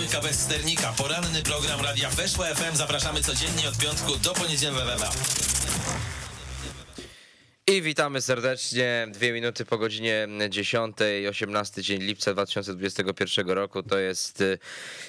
dwójka bez sternika. Poranny program Radia Weszło FM. Zapraszamy codziennie od piątku do poniedziałku. I witamy serdecznie. Dwie minuty po godzinie 10, 18 dzień lipca 2021 roku. To jest y,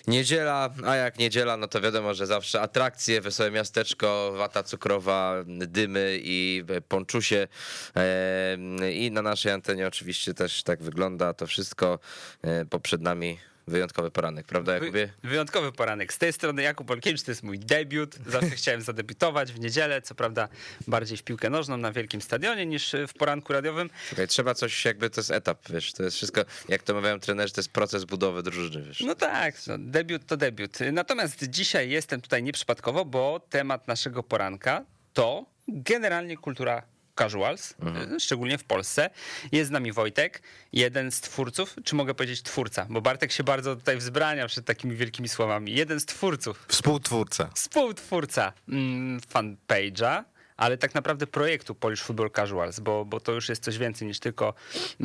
niedziela, a jak niedziela, no to wiadomo, że zawsze atrakcje, wesołe miasteczko, wata cukrowa, dymy i ponczusie. E, I na naszej antenie oczywiście też tak wygląda to wszystko. E, Poprzed nami wyjątkowy poranek, prawda Jakubie? Wy- Wyjątkowy poranek. Z tej strony Jakub Olkiewicz, to jest mój debiut. Zawsze chciałem zadebiutować w niedzielę, co prawda bardziej w piłkę nożną na wielkim stadionie niż w poranku radiowym. Słuchaj, trzeba coś, jakby to jest etap, wiesz, to jest wszystko, jak to mawiają trenerzy, to jest proces budowy drużyny, wiesz. No tak, no, debiut to debiut. Natomiast dzisiaj jestem tutaj nieprzypadkowo, bo temat naszego poranka to generalnie kultura casuals, Mhm. y, szczególnie w Polsce. Jest z nami Wojtek, jeden z twórców, czy mogę powiedzieć twórca, bo Bartek się bardzo tutaj wzbrania przed takimi wielkimi słowami. Jeden z twórców Współtwórca. współtwórca mm, fanpage'a, ale tak naprawdę projektu Polish Football Casuals, bo, bo to już jest coś więcej niż tylko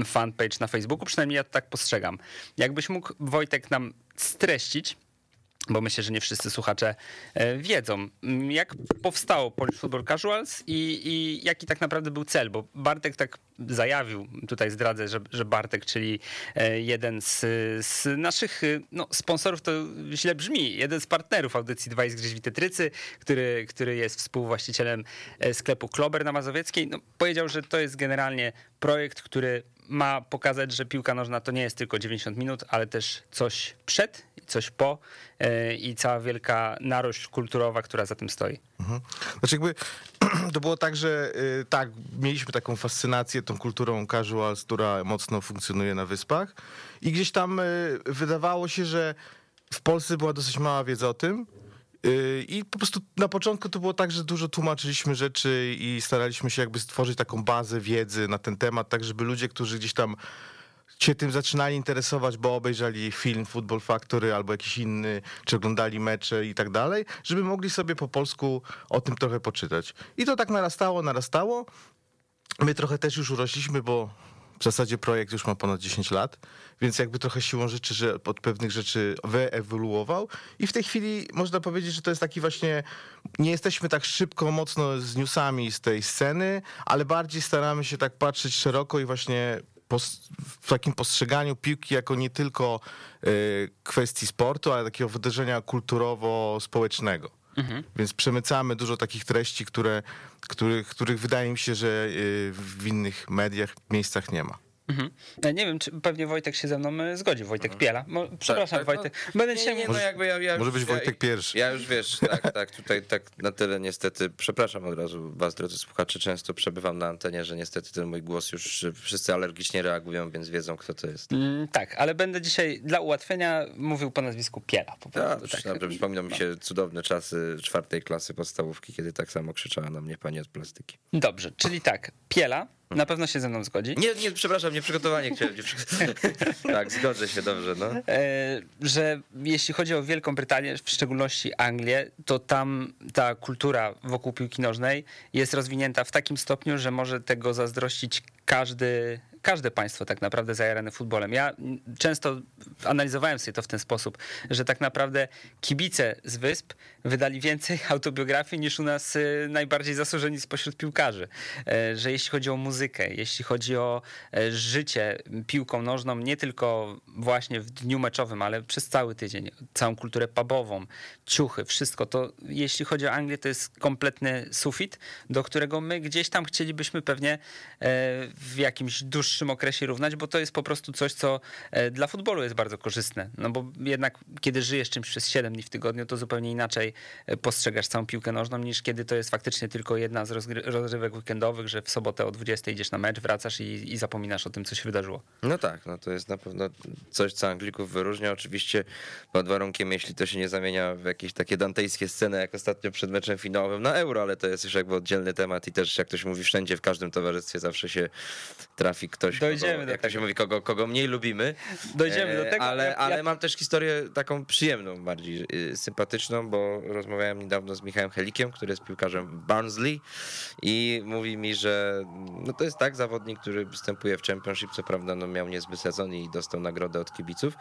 fanpage na Facebooku, przynajmniej ja to tak postrzegam. Jakbyś mógł, Wojtek, nam streścić, bo myślę, że nie wszyscy słuchacze e, wiedzą, jak powstało Polish Football Casuals i, i jaki tak naprawdę był cel, bo Bartek tak zajawił, tutaj zdradzę, że, że Bartek, czyli e, jeden z, z naszych e, no, sponsorów, to źle brzmi, jeden z partnerów audycji 2 jest Grześ Tetrycy, który, który jest współwłaścicielem sklepu Klober na Mazowieckiej, no, powiedział, że to jest generalnie projekt, który ma pokazać, że piłka nożna to nie jest tylko 90 minut, ale też coś przed i coś po e, i cała wielka narość kulturowa, która za tym stoi. Mhm. Znaczy jakby to było tak, że y, tak, mieliśmy taką fascynację tą kulturą casuals, która mocno funkcjonuje na wyspach i gdzieś tam y, wydawało się, że w Polsce była dosyć mała wiedza o tym i po prostu na początku to było tak, że dużo tłumaczyliśmy rzeczy i staraliśmy się jakby stworzyć taką bazę wiedzy na ten temat, tak żeby ludzie, którzy gdzieś tam się tym zaczynali interesować, bo obejrzeli film Football Factory albo jakiś inny, czy oglądali mecze i tak dalej, żeby mogli sobie po polsku o tym trochę poczytać. I to tak narastało, narastało. My trochę też już urośliśmy, bo w zasadzie projekt już ma ponad 10 lat, więc jakby trochę siłą rzeczy, że od pewnych rzeczy wyewoluował i w tej chwili można powiedzieć, że to jest taki właśnie, nie jesteśmy tak szybko, mocno z newsami z tej sceny, ale bardziej staramy się tak patrzeć szeroko i właśnie w takim postrzeganiu piłki jako nie tylko y, kwestii sportu, ale takiego wydarzenia kulturowo-społecznego. Więc przemycamy dużo takich treści, które, których, których wydaje mi się, że y, w innych mediach, miejscach nie ma. Mhm. Ja Nie wiem, czy pewnie Wojtek się ze mną e, zgodzi, Wojtek Piela. Mo, przepraszam, tak, no. Wojtek. Będę Nie, dzisiaj nie, no jakby ja, ja Może już- być ja- Wojtek pierwszy. Ja już wiesz, tak, tak, tutaj tak na tyle niestety, przepraszam od razu was, drodzy słuchacze, często przebywam na antenie, że niestety ten mój głos już wszyscy alergicznie reagują, więc wiedzą kto to jest. Mm, tak, ale będę dzisiaj dla ułatwienia mówił po nazwisku Piela. Po Ja, prostu, tak. dobrze, przypominam mi się cudowne czasy czwartej klasy podstawówki, kiedy tak samo krzyczała na mnie pani od plastyki. Dobrze, czyli tak, Piela na pewno się ze mną zgodzi. Nie, nie, przepraszam, nieprzygotowanie chciałem. Nie przy... tak, zgodzę się, dobrze, no. E, że jeśli chodzi o Wielką Brytanię, w szczególności Anglię, to tam ta kultura wokół piłki nożnej jest rozwinięta w takim stopniu, że może tego zazdrościć każdy, każde państwo tak naprawdę zajarane futbolem. Ja często analizowałem sobie to w ten sposób, że tak naprawdę kibice z wysp wydali więcej autobiografii niż u nas y, najbardziej zasłużeni spośród piłkarzy. E, Że jeśli chodzi o muzykę, jeśli chodzi o e, życie piłką nożną, nie tylko właśnie w dniu meczowym, ale przez cały tydzień, całą kulturę pubową, ciuchy, wszystko to, jeśli chodzi o Anglię, to jest kompletny sufit, do którego my gdzieś tam chcielibyśmy pewnie e, w jakimś dłuższym okresie równać, bo to jest po prostu coś, co e, dla futbolu jest bardzo korzystne. No bo jednak kiedy żyjesz czymś przez 7 dni w tygodniu, to zupełnie inaczej e, postrzegasz całą piłkę nożną, niż kiedy to jest faktycznie tylko jedna z rozrywek weekendowych, że w sobotę o 20 idziesz na mecz, wracasz i, i zapominasz o tym, co się wydarzyło. No tak, no to jest na pewno coś, co Anglików wyróżnia. Oczywiście pod warunkiem, jeśli to się nie zamienia w jakieś takie dantejskie sceny, jak ostatnio przed meczem finałowym na Euro, ale to jest już jakby oddzielny temat i też, jak ktoś mówi, wszędzie, w każdym towarzystwie zawsze się trafi ktoś, Dojdziemy kogo, do jak to się tego. mówi, kogo, kogo mniej lubimy. Dojdziemy do E, tego. tego, ale, ja- ale mam też historię taką przyjemną, bardziej y, sympatyczną, bo rozmawiałem niedawno z Michałem Helikiem, który jest piłkarzem Barnsley i mówi mi, że no to jest tak zawodnik, który występuje w Championship, co prawda no miał niezły sezon i dostał nagrodę od kibiców,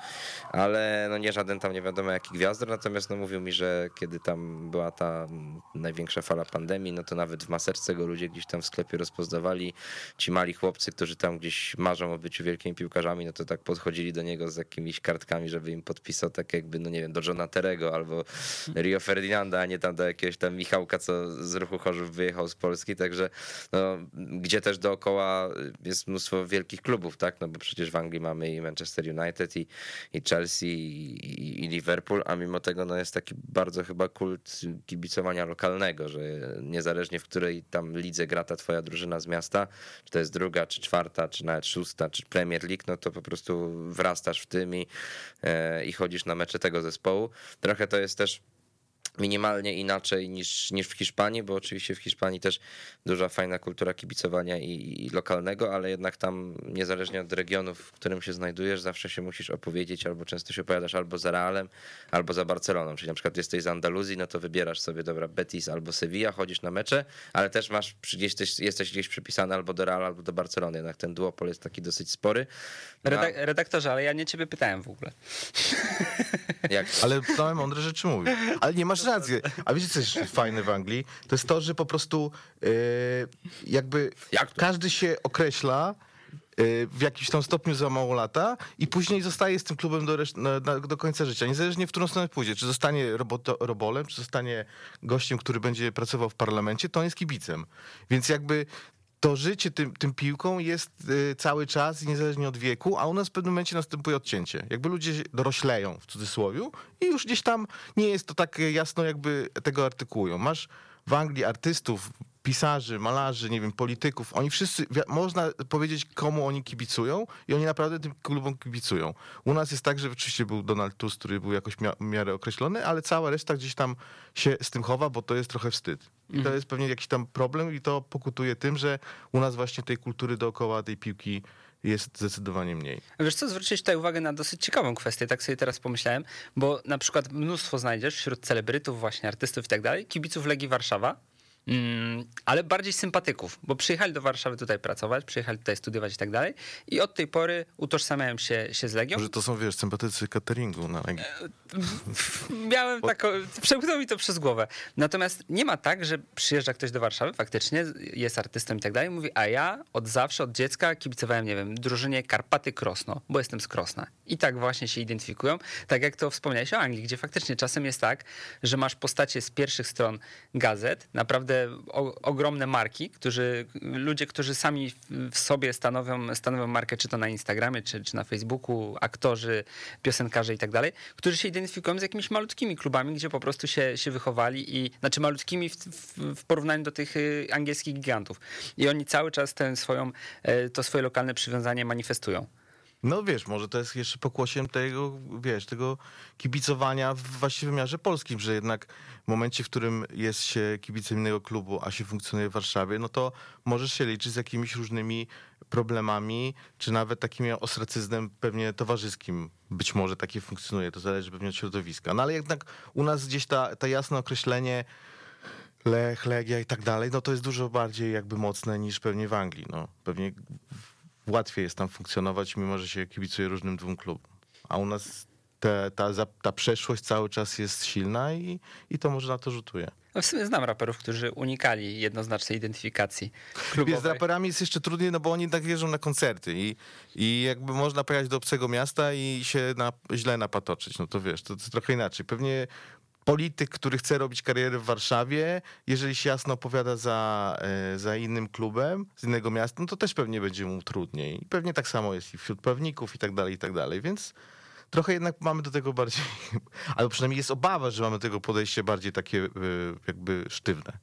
ale no nie żaden tam nie wiadomo jaki gwiazdor, natomiast no mówił mi, że kiedy tam była ta największa fala pandemii, no to nawet w maseczce go ludzie gdzieś tam w sklepie rozpoznawali, ci mali chłopcy, którzy tam gdzieś marzą o byciu wielkimi piłkarzami, no to tak podchodzili do niego z jakimiś kartkami, żeby im podpisał tak jakby, no nie wiem, do Johna Terego albo Rio Ferdinanda, a nie tam do jakiegoś tam Michałka, co z ruchu Chorzów wyjechał z Polski, także no, gdzie też dookoła jest mnóstwo wielkich klubów, tak, no bo przecież w Anglii mamy i Manchester United i, i Chelsea i, i, i Liverpool, a mimo tego no jest taki bardzo chyba kult kibicowania lokalnego, że niezależnie w której tam lidze gra ta twoja drużyna z miasta, czy to jest druga, czy czwarta, czy nawet szósta, czy Premier League, no to po prostu wrastasz w tym i, e, i chodzisz na mecze tego zespołu. Trochę to jest też minimalnie inaczej niż, niż w Hiszpanii, bo oczywiście w Hiszpanii też duża fajna kultura kibicowania i, i lokalnego, ale jednak tam niezależnie od regionu, w którym się znajdujesz, zawsze się musisz opowiedzieć, albo często się opowiadasz albo za Realem, albo za Barceloną, czyli na przykład jesteś z Andaluzji, no to wybierasz sobie, dobra, Betis albo Sevilla, chodzisz na mecze, ale też masz, gdzieś, jesteś, jesteś gdzieś przypisany albo do Realu, albo do Barcelony, jednak ten duopol jest taki dosyć spory. No, Redak- redaktorze, ale ja nie ciebie pytałem w ogóle. jak, Ale same mądre rzeczy mówi. Ale nie masz racji. A wiecie, co jest fajne w Anglii? To jest to, że po prostu e, jakby Jak każdy się określa e, w jakimś tam stopniu za mało lata i później zostaje z tym klubem do, reszt- na, na, do końca życia. Niezależnie w którą stronę pójdzie. Czy zostanie roboto, robolem, czy zostanie gościem, który będzie pracował w parlamencie, to on jest kibicem. Więc jakby to życie tym, tym piłką jest y, cały czas, niezależnie od wieku, a u nas w pewnym momencie następuje odcięcie. Jakby ludzie dorośleją, w cudzysłowie, i już gdzieś tam nie jest to tak jasno, jakby tego artykułują. Masz w Anglii artystów, pisarzy, malarzy, nie wiem, polityków, oni wszyscy, można powiedzieć, komu oni kibicują i oni naprawdę tym klubom kibicują. U nas jest tak, że oczywiście był Donald Tusk, który był jakoś w miarę określony, ale cała reszta gdzieś tam się z tym chowa, bo to jest trochę wstyd. I to jest pewnie jakiś tam problem i to pokutuje tym, że u nas właśnie tej kultury dookoła tej piłki jest zdecydowanie mniej. Wiesz co, zwróciłeś tutaj uwagę na dosyć ciekawą kwestię, tak sobie teraz pomyślałem, bo na przykład mnóstwo znajdziesz wśród celebrytów, właśnie artystów i tak dalej, kibiców Legii Warszawa, ale bardziej sympatyków, bo przyjechali do Warszawy tutaj pracować, przyjechali tutaj studiować i tak dalej i od tej pory utożsamiają się, się z Legią. Może to są, wiesz, sympatycy cateringu na Legii. Miałem taką, przemknął mi to przez głowę. Natomiast nie ma tak, że przyjeżdża ktoś do Warszawy, faktycznie jest artystą i tak dalej, mówi, a ja od zawsze, od dziecka kibicowałem, nie wiem, drużynie Karpaty Krosno, bo jestem z Krosna. I tak właśnie się identyfikują, tak jak to wspomniałeś o Anglii, gdzie faktycznie czasem jest tak, że masz postacie z pierwszych stron gazet, naprawdę o, ogromne marki, którzy, ludzie, którzy sami w- sobie stanowią, stanowią markę, czy to na Instagramie, czy, czy na Facebooku, aktorzy, piosenkarze i tak dalej, którzy się identyfikują z jakimiś malutkimi klubami, gdzie po prostu się, się wychowali i, znaczy malutkimi w, w, w porównaniu do tych y, angielskich gigantów. I oni cały czas tę swoją, e, to swoje lokalne przywiązanie manifestują. No wiesz, może to jest jeszcze pokłosiem tego, wiesz, tego kibicowania w właściwie wymiarze polskim, że jednak w momencie, w którym jest się kibicem innego klubu, a się funkcjonuje w Warszawie, no to możesz się liczyć z jakimiś różnymi problemami, czy nawet takim ostracyzmem pewnie towarzyskim. Być może takie funkcjonuje, to zależy pewnie od środowiska. No ale jednak u nas gdzieś ta, ta jasne określenie Lech, Legia i tak dalej, no to jest dużo bardziej jakby mocne niż pewnie w Anglii. No. Pewnie łatwiej jest tam funkcjonować, mimo że się kibicuje różnym dwóm klubom. A u nas te, ta, ta przeszłość cały czas jest silna i, i to może na to rzutuje. No w sumie znam raperów, którzy unikali jednoznacznej identyfikacji Wiesz, z klubowej. raperami jest jeszcze trudniej, no bo oni tak jeżdżą na koncerty i, i jakby można pojechać do obcego miasta i się na, źle napatoczyć. No to wiesz, to, to trochę inaczej. Pewnie polityk, który chce robić karierę w Warszawie, jeżeli się jasno opowiada za, e, za innym klubem z innego miasta, no to też pewnie będzie mu trudniej. I pewnie tak samo jest i wśród pewników i tak dalej, i tak dalej. Więc trochę jednak mamy do tego bardziej, albo przynajmniej jest obawa, że mamy do tego podejście bardziej takie e, jakby sztywne.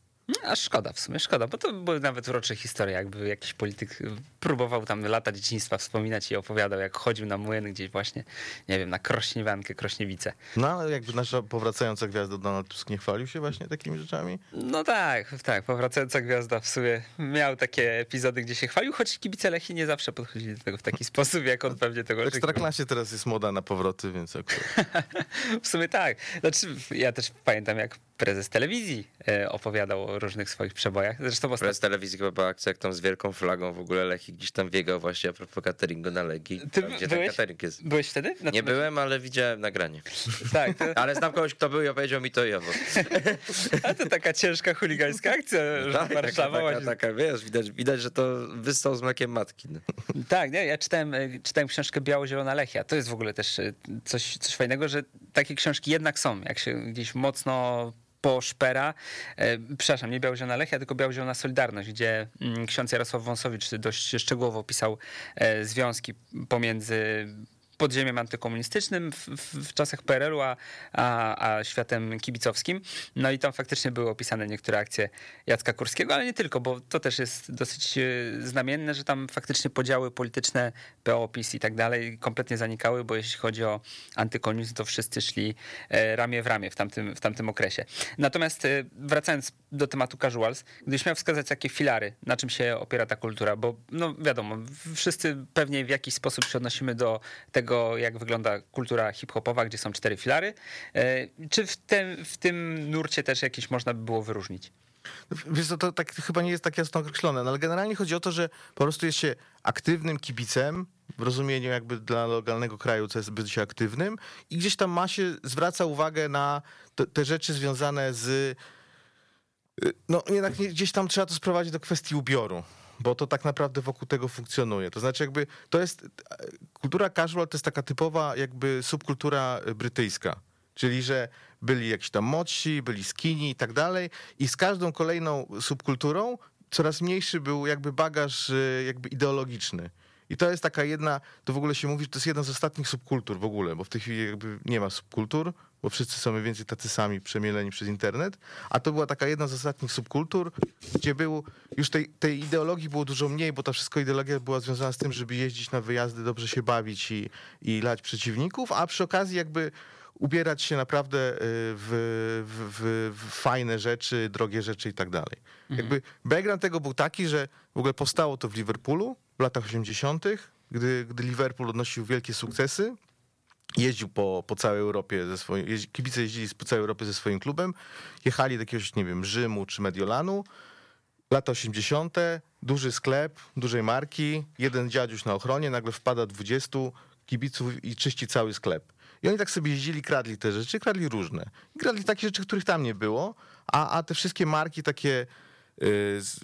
A szkoda w sumie, szkoda, bo to były nawet urocze historie, jakby jakiś polityk próbował tam lata dzieciństwa wspominać i opowiadał, jak chodził na młyn gdzieś właśnie, nie wiem, na Krośniewankę, Krośniewice. No ale jakby nasza powracająca gwiazda Donald Tusk nie chwalił się właśnie takimi rzeczami? No tak, tak, powracająca gwiazda w sumie miał takie epizody, gdzie się chwalił, choć kibice Lechii nie zawsze podchodzili do tego w taki sposób, jak on pewnie tego W oczekiwał. Ekstraklasie teraz jest moda na powroty, więc akurat. W sumie tak. Znaczy, ja też pamiętam, jak prezes telewizji e, opowiadał o różnych swoich przebojach. Zresztą ostatnio... telewizji chyba była akcja, jak tam z wielką flagą w ogóle Lechii gdzieś tam biegał właśnie a propos cateringu na Legii. Ty Tam, gdzie byłeś? ten catering jest. Byłeś wtedy? Na Nie byłem, ale widziałem nagranie. Tak, to, Ale znam kogoś, kto był i opowiedział mi to i owo. ale to taka ciężka chuligańska akcja, że Tak, Warszawa taka, taka, wiesz, widać, widać, że to wystał z mlekiem matki. No. Tak, nie, ja czytałem, e, czytałem książkę Biało-Zielona Lechia. To jest w ogóle też e, coś, coś fajnego, że takie książki jednak są. Jak się gdzieś mocno poszpera, e, przepraszam, nie Biało-Zielona Lechia, tylko Biało-Zielona Solidarność, gdzie mm, ksiądz Jarosław Wąsowicz dość szczegółowo opisał e, związki pomiędzy podziemiem antykomunistycznym w, w, w czasach PRL-u, a, a, a światem kibicowskim. No i tam faktycznie były opisane niektóre akcje Jacka Kurskiego, ale nie tylko, bo to też jest dosyć e, znamienne, że tam faktycznie podziały polityczne, PO, PiS i tak dalej kompletnie zanikały, bo jeśli chodzi o antykomunizm, to wszyscy szli e, ramię w ramię w tamtym, w tamtym okresie. Natomiast e, wracając do tematu casuals, gdybyś miał wskazać takie filary, na czym się opiera ta kultura, bo no wiadomo, wszyscy pewnie w jakiś sposób się odnosimy do tego, jak wygląda kultura hip-hopowa, gdzie są cztery filary. E, Czy w tym, w tym nurcie też jakieś można by było wyróżnić? Wiesz, co, to tak chyba nie jest tak jasno określone, no ale generalnie chodzi o to, że po prostu jest się aktywnym kibicem, w rozumieniu jakby dla lokalnego kraju, co jest bycie aktywnym i gdzieś tam ma się, zwraca uwagę na te, te rzeczy związane z y, no jednak gdzieś tam trzeba to sprowadzić do kwestii ubioru, bo to tak naprawdę wokół tego funkcjonuje. To znaczy jakby to jest, kultura casual to jest taka typowa jakby subkultura brytyjska. Czyli, że byli jakiś tam młodsi, byli skinny i tak dalej i z każdą kolejną subkulturą coraz mniejszy był jakby bagaż e, jakby ideologiczny. I to jest taka jedna, to w ogóle się mówi, że to jest jedna z ostatnich subkultur w ogóle, bo w tej chwili jakby nie ma subkultur, bo wszyscy są mniej więcej tacy sami przemieleni przez internet, a to była taka jedna z ostatnich subkultur, gdzie było, już tej, tej ideologii było dużo mniej, bo ta wszystko ideologia była związana z tym, żeby jeździć na wyjazdy, dobrze się bawić i, i lać przeciwników, a przy okazji jakby ubierać się naprawdę y, w, w, w, w fajne rzeczy, drogie rzeczy i tak dalej. Jakby background tego był taki, że w ogóle powstało to w Liverpoolu w latach 80., gdy, gdy Liverpool odnosił wielkie sukcesy. Jeździł po, po całej Europie ze swoim, kibice jeździli po całej Europie ze swoim klubem, jechali do jakiegoś, nie wiem, Rzymu czy Mediolanu. Lata 80., duży sklep, dużej marki, jeden dziadziuś na ochronie, nagle wpada 20 kibiców i czyści cały sklep. I oni tak sobie jeździli, kradli te rzeczy, kradli różne. I kradli takie rzeczy, których tam nie było, a, a te wszystkie marki takie y, z,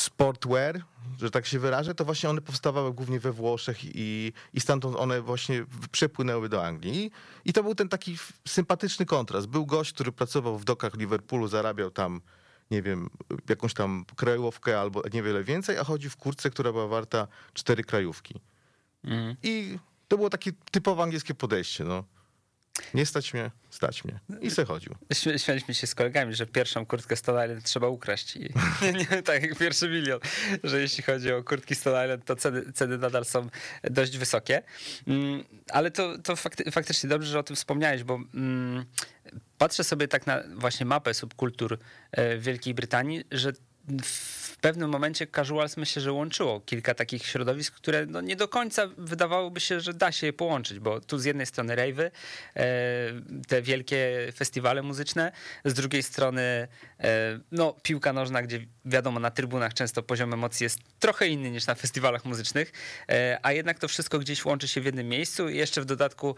sportwear, że tak się wyrażę, to właśnie one powstawały głównie we Włoszech i, i stamtąd one właśnie przepłynęły do Anglii. I, to był ten taki sympatyczny kontrast. Był gość, który pracował w dokach Liverpoolu, zarabiał tam, nie wiem, jakąś tam krajówkę albo niewiele więcej, a chodzi w kurtce, która była warta cztery krajówki. I to było takie typowo angielskie podejście, no. Nie stać mnie, stać mnie. I se chodził. Śmialiśmy się z kolegami, że pierwszą kurtkę Stone Island trzeba ukraść. I, nie, tak jak pierwszy milion, że jeśli chodzi o kurtki Stone Island, to ceny, ceny nadal są dość wysokie. Mm, Ale to, to fakty, faktycznie dobrze, że o tym wspomniałeś, bo mm, patrzę sobie tak na właśnie mapę subkultur e, Wielkiej Brytanii, że w pewnym momencie casuals myślę, że łączyło kilka takich środowisk, które no nie do końca wydawałoby się, że da się je połączyć, bo tu z jednej strony rave'y, e, te wielkie festiwale muzyczne, z drugiej strony e, no, piłka nożna, gdzie wiadomo na trybunach często poziom emocji jest trochę inny niż na festiwalach muzycznych, e, a jednak to wszystko gdzieś łączy się w jednym miejscu i jeszcze w dodatku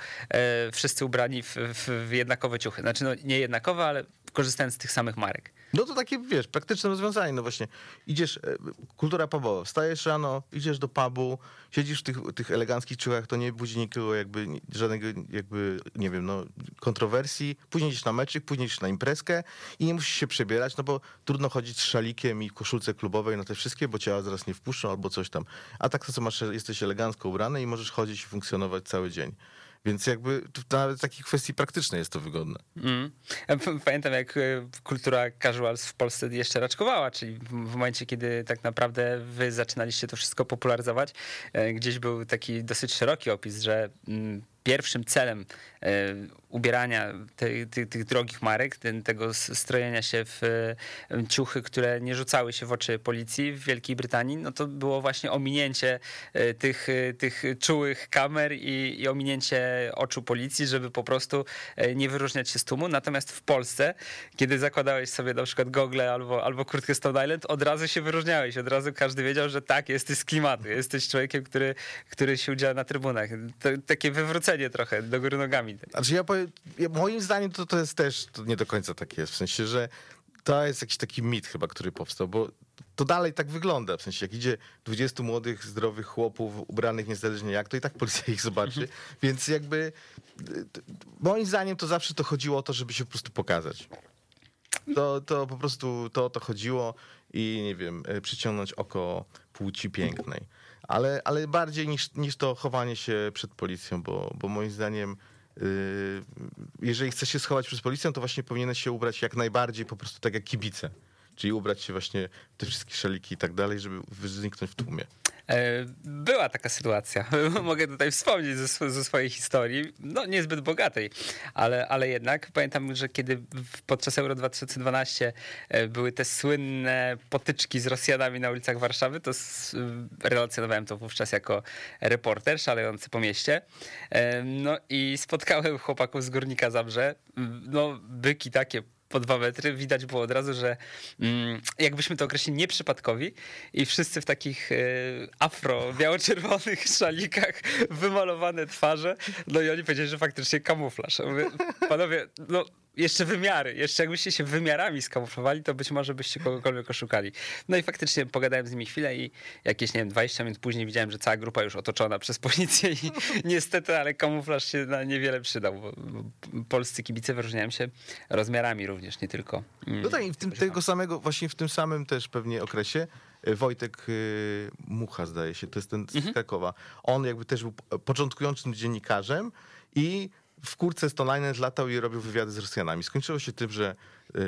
wszyscy ubrani w, w, w jednakowe ciuchy. Znaczy no, nie jednakowe, ale korzystając z tych samych marek. No to takie, wiesz, praktyczne rozwiązanie. No właśnie, idziesz, e, kultura pubowa, wstajesz rano, idziesz do pubu, siedzisz w tych, tych eleganckich ciuchach, to nie budzi nikogo jakby, żadnego jakby, nie wiem, no, kontrowersji. Później idziesz na meczyk, później idziesz na imprezkę i nie musisz się przebierać, no bo trudno chodzić z szalikiem i koszulce klubowej na te wszystkie, bo cię zaraz nie wpuszczą albo coś tam. A tak to co masz, jesteś elegancko ubrany i możesz chodzić i funkcjonować cały dzień. Więc jakby nawet w takiej kwestii praktycznej jest to wygodne. Mm. P- Pamiętam, jak e, kultura casuals w Polsce jeszcze raczkowała, czyli w w momencie, kiedy tak naprawdę wy zaczynaliście to wszystko popularyzować, e, gdzieś był taki dosyć szeroki opis, że mm, pierwszym celem e, ubierania tej- tych, tych drogich marek, tego strojenia się w e, ciuchy, które nie rzucały się w oczy policji w Wielkiej Brytanii, no to było właśnie ominięcie e, tych, tych czułych kamer i, i ominięcie oczu policji, żeby po prostu nie wyróżniać się z tłumu. Natomiast w Polsce, kiedy zakładałeś sobie na przykład gogle albo, albo kurtkę Stone Island, od razu się wyróżniałeś. Od razu każdy wiedział, że tak, jesteś z klimatu, jesteś człowiekiem, który, który się udziela na trybunach. To, takie wywrócenie trochę do góry nogami. Znaczy ja powiem, moim zdaniem to, to jest też to nie do końca tak jest. W sensie, że to jest jakiś taki mit chyba, który powstał, bo to dalej tak wygląda. W sensie, jak idzie 20 młodych, zdrowych chłopów ubranych niezależnie jak, to i tak policja ich zobaczy. Więc jakby y, moim zdaniem to zawsze to chodziło o to, żeby się po prostu pokazać. To, to po prostu to o to chodziło i nie wiem, y, przyciągnąć oko płci pięknej. Ale, ale bardziej niż, niż to chowanie się przed policją, bo, bo moim zdaniem y, jeżeli chcesz się schować przed policją, to właśnie powinieneś się ubrać jak najbardziej po prostu tak jak kibice. Czyli ubrać się właśnie w te wszystkie szaliki i tak dalej, żeby zniknąć w tłumie. E, Była taka sytuacja. Mogę tutaj wspomnieć ze, ze swojej historii, no niezbyt bogatej, ale, ale jednak pamiętam, że kiedy podczas Euro 2012 e, były te słynne potyczki z Rosjanami na ulicach Warszawy, to relacjonowałem to wówczas jako reporter szalejący po mieście. E, No i spotkałem chłopaków z Górnika Zabrze, no byki takie po dwa metry, widać było od razu, że mm, jakbyśmy to określili nieprzypadkowi i wszyscy w takich e, afro, biało-czerwonych szalikach, wymalowane twarze, no i oni powiedzieli, że faktycznie kamuflaż. Mówię, panowie, no jeszcze wymiary, jeszcze jakbyście się wymiarami skamuflowali, to być może byście kogokolwiek oszukali. No i faktycznie pogadałem z nimi chwilę i jakieś, nie wiem, 20 minut później widziałem, że cała grupa już otoczona przez policję i niestety, ale kamuflaż się na niewiele przydał, bo, polscy kibice wyróżniają się rozmiarami również, nie tylko. mm, No tak, i w tym, tego samego, właśnie w tym samym też pewnie okresie y, Wojtek y, Mucha, zdaje się, to jest ten z Krakowa. On jakby też był po- początkującym dziennikarzem i w kurce Stone Island latał i robił wywiady z Rosjanami. Skończyło się tym, że y,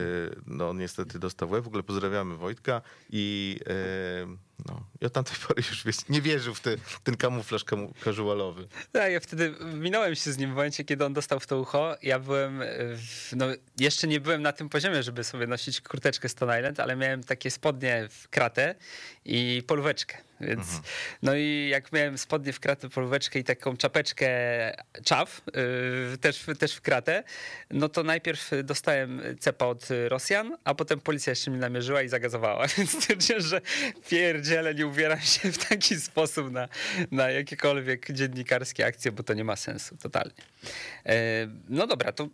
no niestety dostał w ogóle pozdrawiamy Wojtka i, y, no, i od tamtej pory już wiesz, nie wierzył w te, ten kamuflaż kamu, casualowy. Tak, ja wtedy minąłem się z nim w momencie, kiedy on dostał w to ucho. Ja byłem, w, no jeszcze nie byłem na tym poziomie, żeby sobie nosić kurteczkę Stone Island, ale miałem takie spodnie w kratę i polóweczkę. Więc, no i jak miałem spodnie w kratę, polóweczkę i taką czapeczkę czaw, yy, też, też w kratę, no to najpierw dostałem cepa od Rosjan, a potem policja jeszcze mnie namierzyła i zagazowała. Więc stwierdziłem, że pierdziele, nie ubieram się w taki sposób na, na jakiekolwiek dziennikarskie akcje, bo to nie ma sensu, totalnie. E, No dobra, to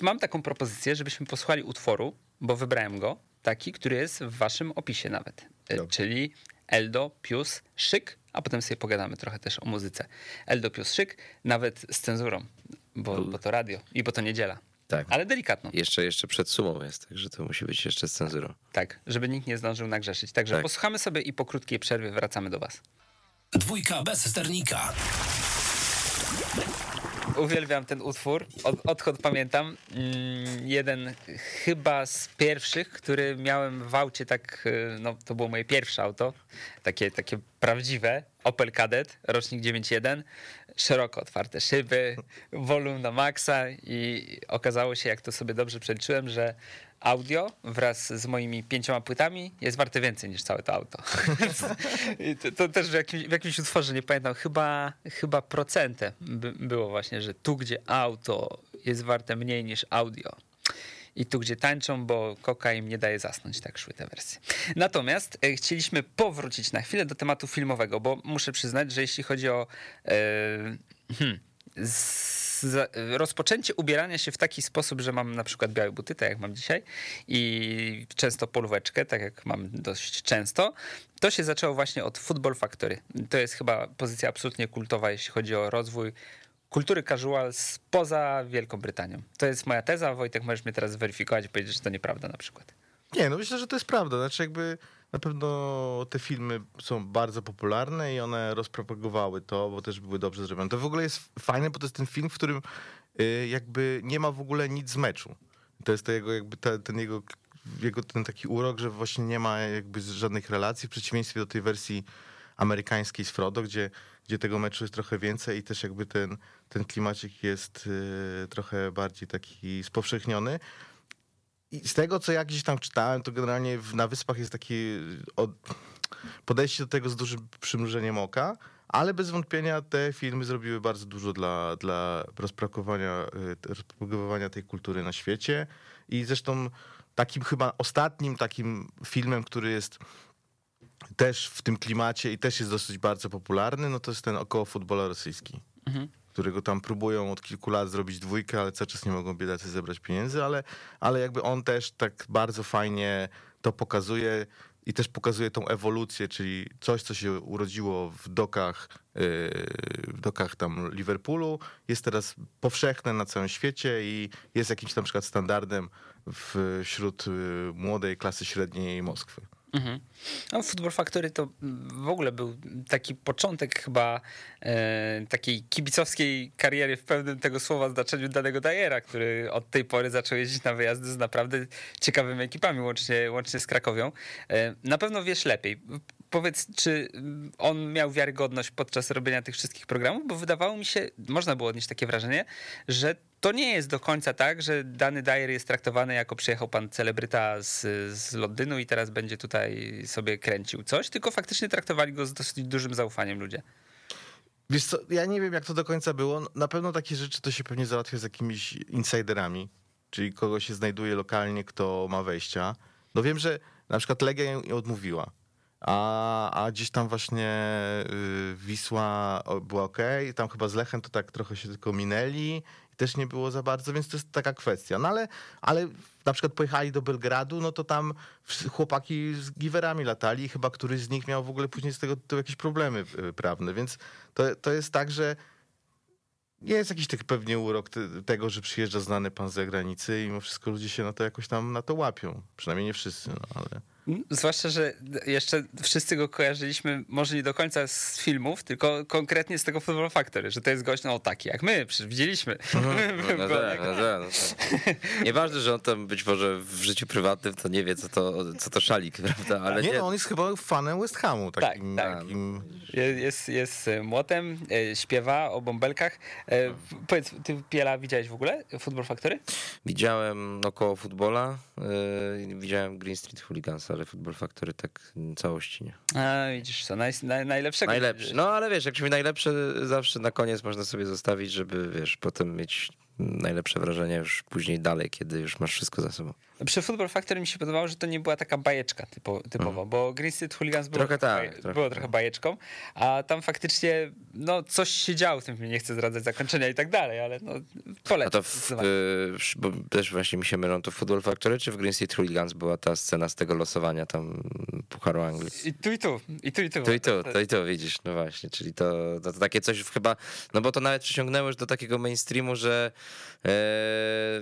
mam taką propozycję, żebyśmy posłuchali utworu, bo wybrałem go, taki, który jest w waszym opisie nawet, E, czyli Eldo Pius Szyk, a potem sobie pogadamy trochę też o muzyce. Eldo Pius Szyk, nawet z cenzurą, bo, bo to radio i bo to niedziela. Tak. Ale delikatną, Jeszcze, jeszcze przed sumą jest, także to musi być jeszcze z cenzurą. tak, żeby nikt nie zdążył nagrzeszyć. Także Tak. posłuchamy sobie i po krótkiej przerwie wracamy do was. Dwójka bez sternika. Uwielbiam ten utwór, od, odkąd pamiętam. Mm, Jeden chyba z pierwszych, który miałem w aucie, tak, y, no to było moje pierwsze auto, takie, takie prawdziwe, Opel Kadett, rocznik 9.1, szeroko otwarte szyby, wolum na maksa i okazało się, jak to sobie dobrze przeliczyłem, że audio wraz z moimi pięcioma płytami jest warte więcej niż całe to auto. To, to też w jakimś, w jakimś utworze, nie pamiętam, chyba, chyba procentem by, było właśnie, że tu, gdzie auto jest warte mniej niż audio. I tu, gdzie tańczą, bo koka im nie daje zasnąć, tak szły te wersje. Natomiast e, chcieliśmy powrócić na chwilę do tematu filmowego, bo muszę przyznać, że jeśli chodzi o e, hmm, rozpoczęcie ubierania się w taki sposób, że mam na przykład białe buty, tak jak mam dzisiaj, i często polóweczkę, tak jak mam dość często, to się zaczęło właśnie od Football Factory. To jest chyba pozycja absolutnie kultowa, jeśli chodzi o rozwój kultury casual poza Wielką Brytanią. To jest moja teza. Wojtek, możesz mnie teraz zweryfikować i powiedzieć, że to nieprawda na przykład. Nie, no myślę, że to jest prawda. Znaczy jakby na pewno te filmy są bardzo popularne i one rozpropagowały to, bo też były dobrze zrobione. To w ogóle jest fajne, bo to jest ten film, w którym y, jakby nie ma w ogóle nic z meczu. To jest to jego, jakby ta, ten jego, jego ten taki urok, że właśnie nie ma jakby żadnych relacji, w przeciwieństwie do tej wersji amerykańskiej z Frodo, gdzie, gdzie tego meczu jest trochę więcej i też jakby ten, ten klimacik jest y, trochę bardziej taki spowszechniony. I z tego, co ja gdzieś tam czytałem, to generalnie na Wyspach jest takie od, podejście do tego z dużym przymrużeniem oka, ale bez wątpienia te filmy zrobiły bardzo dużo dla, dla y, rozpropagowania tej kultury na świecie. I zresztą takim chyba ostatnim takim filmem, który jest też w tym klimacie i też jest dosyć bardzo popularny, no to jest ten około futbola rosyjski. Którego tam próbują od kilku lat zrobić dwójkę, ale cały czas nie mogą biedacy zebrać pieniędzy, ale, ale jakby on też tak bardzo fajnie to pokazuje i też pokazuje tą ewolucję, czyli coś, co się urodziło w dokach, yy, w dokach tam Liverpoolu, jest teraz powszechne na całym świecie i jest jakimś na przykład standardem wśród yy, młodej klasy średniej Moskwy. Mhm. No, Football Factory to w ogóle był taki początek chyba e, takiej kibicowskiej kariery w pełnym tego słowa znaczeniu danego Dajera, który od tej pory zaczął jeździć na wyjazdy z naprawdę ciekawymi ekipami, łącznie, łącznie z Krakowią. E, na pewno wiesz lepiej. Powiedz, czy on miał wiarygodność podczas robienia tych wszystkich programów? Bo wydawało mi się, można było odnieść takie wrażenie, że to nie jest do końca tak, że dany Dyer jest traktowany jako przyjechał pan celebryta z, z Londynu i teraz będzie tutaj sobie kręcił coś, tylko faktycznie traktowali go z dosyć dużym zaufaniem ludzie. Wiesz co, ja nie wiem jak to do końca było. Na pewno takie rzeczy to się pewnie załatwia z jakimiś insiderami, czyli kogo się znajduje lokalnie, kto ma wejścia. No wiem, że na przykład Legia odmówiła. A, a gdzieś tam właśnie y, Wisła była ok, tam chyba z Lechem to tak trochę się tylko minęli i też nie było za bardzo, więc to jest taka kwestia. No ale, ale na przykład pojechali do Belgradu, no to tam chłopaki z giwerami latali i chyba któryś z nich miał w ogóle później z tego tytułu jakieś problemy y, prawne, więc to, to jest tak, że jest jakiś taki pewnie urok te, tego, że przyjeżdża znany pan z zagranicy i mimo wszystko ludzie się na to jakoś tam na to łapią. Przynajmniej nie wszyscy, no ale... Zwłaszcza, że jeszcze wszyscy go kojarzyliśmy, może nie do końca z filmów, tylko konkretnie z tego Football Factory, że to jest gość, no taki jak my, przecież widzieliśmy. No, no, tak, no, tak, no tak. Nieważne, że on tam być może w życiu prywatnym to nie wie, co to, co to szalik, prawda? Ale nie, nie, no on jest chyba fanem West Hamu. Takim, Tak, tak. takim... Jest, jest młotem, e, śpiewa o bąbelkach. E, Powiedz, ty Piela widziałeś w ogóle Football Factory? Widziałem około futbola, yy, widziałem Green Street Hooligans, ale Football Factory tak całości nie. A, widzisz co, naj, naj, najlepszego. Najlepszy. No ale wiesz, jak się najlepsze, zawsze na koniec można sobie zostawić, żeby wiesz, potem mieć najlepsze wrażenie już później dalej, kiedy już masz wszystko za sobą. Przy Football Factory mi się podobało, że to nie była taka bajeczka typo, typowo, bo Green Street Hooligans było Trochę tak, trochę było tak. trochę bajeczką, a tam faktycznie no, coś się działo w tym filmie, nie chcę zdradzać zakończenia i tak dalej, ale no, A polecam. to w, y, bo też właśnie mi się mylą, to w Football Factory czy w Green Street Hooligans była ta scena z tego losowania tam Pucharu Anglii? I tu i tu, i tu i tu. To i to, to i to widzisz, no właśnie, czyli to, to, to takie coś chyba, no bo to nawet przyciągnęło już do takiego mainstreamu, że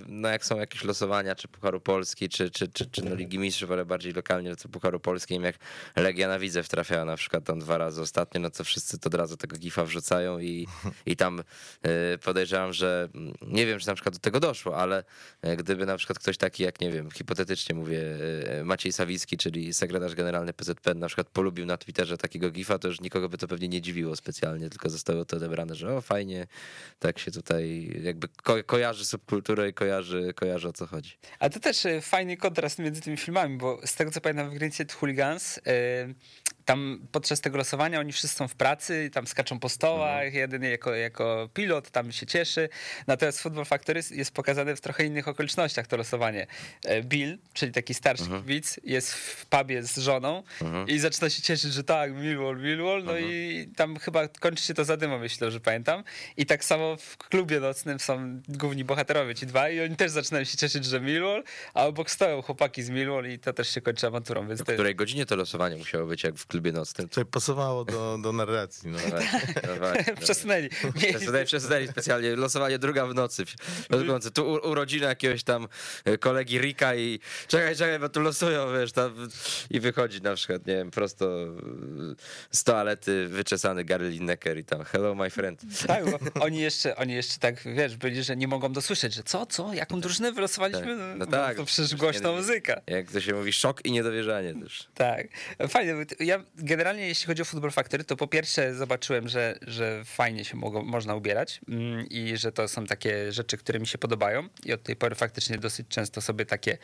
no jak są jakieś losowania, czy Pucharu Polski, czy, czy, czy, czy no Ligi Mistrzów, ale bardziej lokalnie, to Pucharu Polskim, jak Legia na Widzew trafiała na przykład tam dwa razy ostatnio, no to wszyscy to od razu tego gifa wrzucają i, i tam e, podejrzewam, że mm, nie wiem, czy na przykład do tego doszło, ale e, gdyby na przykład ktoś taki, jak nie wiem, hipotetycznie mówię, e, Maciej Sawicki, czyli sekretarz generalny PZPN na przykład polubił na Twitterze takiego gifa, to już nikogo by to pewnie nie dziwiło specjalnie, tylko zostało to odebrane, że o fajnie, tak się tutaj jakby ko kojarzy subkulturę i kojarzy, kojarzy o co chodzi. A to też e, fajny kontrast między tymi filmami, bo z tego co pamiętam w Street Hooligans, e, tam podczas tego losowania oni wszyscy są w pracy, tam skaczą po stołach, jeden jako, jako pilot tam się cieszy. Natomiast Football Factory jest pokazane w trochę innych okolicznościach to losowanie. E, Bill, czyli taki starszy kibic, jest w pubie z żoną i zaczyna się cieszyć, że tak, Millwall, Millwall, no i tam chyba kończy się to zadymą, jeśli dobrze pamiętam. I tak samo w klubie nocnym są główni bohaterowie, ci dwa, i oni też zaczynają się cieszyć, że Millwall, a obok stoją chłopaki z Millwall i to też się kończy awanturą, więc W której godzinie to losowanie musiało być, jak w, klubie nocnym. Co pasowało do, do narracji. No. No właśnie, no właśnie, no. Przesunęli. Przesunęli, przesunęli specjalnie, losowanie druga w nocy. Tu u- urodziny jakiegoś tam e, kolegi Rika i czekaj, czekaj, bo tu losują, wiesz, tam i wychodzi na przykład, nie wiem, prosto e, z toalety wyczesany Gary Lineker i tam hello my friend. Tak, bo oni jeszcze, oni jeszcze tak, wiesz, byli, że nie mogą dosłyszeć, że co, co, jaką drużynę wylosowaliśmy? Tak. No, No tak. To przecież głośna muzyka. Jak to się mówi, szok i niedowierzanie też. Tak, fajnie. Ja generalnie, jeśli chodzi o Football Factory, to po pierwsze zobaczyłem, że, że fajnie się mogą, można ubierać mm, i że to są takie rzeczy, które mi się podobają i od tej pory faktycznie dosyć często sobie takie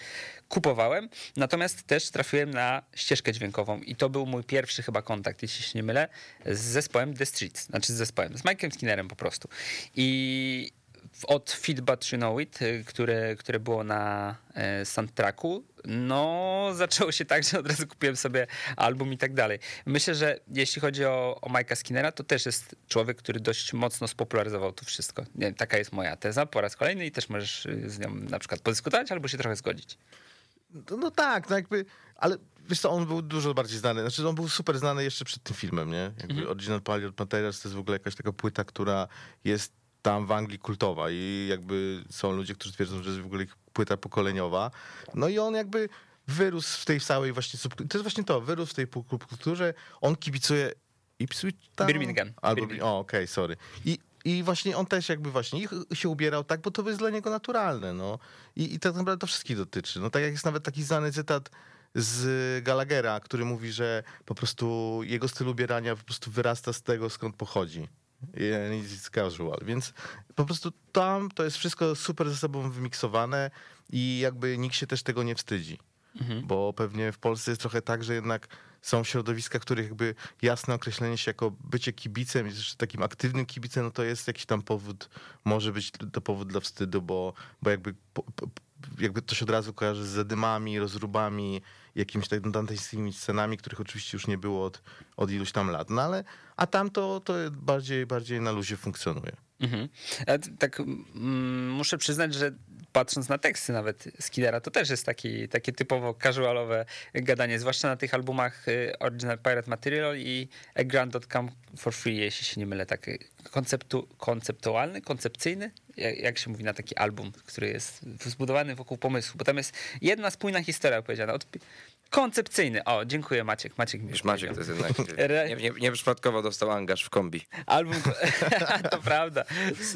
kupowałem. Natomiast też trafiłem na ścieżkę dźwiękową i to był mój pierwszy chyba kontakt, jeśli się nie mylę, z zespołem The Streets, znaczy z zespołem, z Mike'em Skinnerem po prostu. I od Feed But You Know It, y, które, które było na e, soundtracku, no zaczęło się tak, że od razu kupiłem sobie album i tak dalej. Myślę, że jeśli chodzi o, o Mike'a Skinnera, to też jest człowiek, który dość mocno spopularyzował to wszystko. Nie, taka jest moja teza po raz kolejny i też możesz y, z nią na przykład podyskutować albo się trochę zgodzić. No, no tak, no jakby, ale wiesz co, on był dużo bardziej znany. Znaczy on był super znany jeszcze przed tym filmem, nie? Jakby Original Pilot Materials to jest w ogóle jakaś taka płyta, która jest tam w Anglii kultowa i jakby są ludzie, którzy twierdzą, że jest w ogóle ich płyta pokoleniowa. No i on jakby wyrósł w tej całej właśnie, sub- to jest właśnie to, wyrósł w tej kulturze, on kibicuje Ipswich Town? Birmingham. Albo, Birmingham. o, okej, sorry. I, I właśnie on też jakby właśnie ich się ubierał tak, bo to jest dla niego naturalne, no. I, I tak naprawdę to wszystkich dotyczy. No tak jak jest nawet taki znany cytat z Gallaghera, który mówi, że po prostu jego styl ubierania po prostu wyrasta z tego, skąd pochodzi. I It's casual. Więc po prostu tam to jest wszystko super ze sobą wymiksowane i jakby nikt się też tego nie wstydzi. Bo pewnie w Polsce jest trochę tak, że jednak są środowiska, których jakby jasne określenie się jako bycie kibicem, jeszcze takim aktywnym kibicem, no to jest jakiś tam powód, może być to powód dla wstydu, bo, bo jakby, jakby to się od razu kojarzy z zadymami, rozróbami, jakimiś tak dantejskimi scenami, których oczywiście już nie było od, od iluś tam lat. No ale, a tam to, to bardziej, bardziej na luzie funkcjonuje. Mhm. Tak mm, muszę przyznać, że patrząc na teksty nawet Skidera, to też jest taki, takie typowo casualowe gadanie, zwłaszcza na tych albumach y, Original Pirate Material i A Come for Free, jeśli się nie mylę, taki konceptu, konceptualny, koncepcyjny, jak, się mówi na taki album, który jest zbudowany wokół pomysłu, bo tam jest jedna spójna historia opowiedziana. Od, koncepcyjny, o dziękuję Maciek, Maciek mi Już Maciek to jest jednak, nie, nie, nie przypadkowo dostał angaż w kombi. Album, to prawda,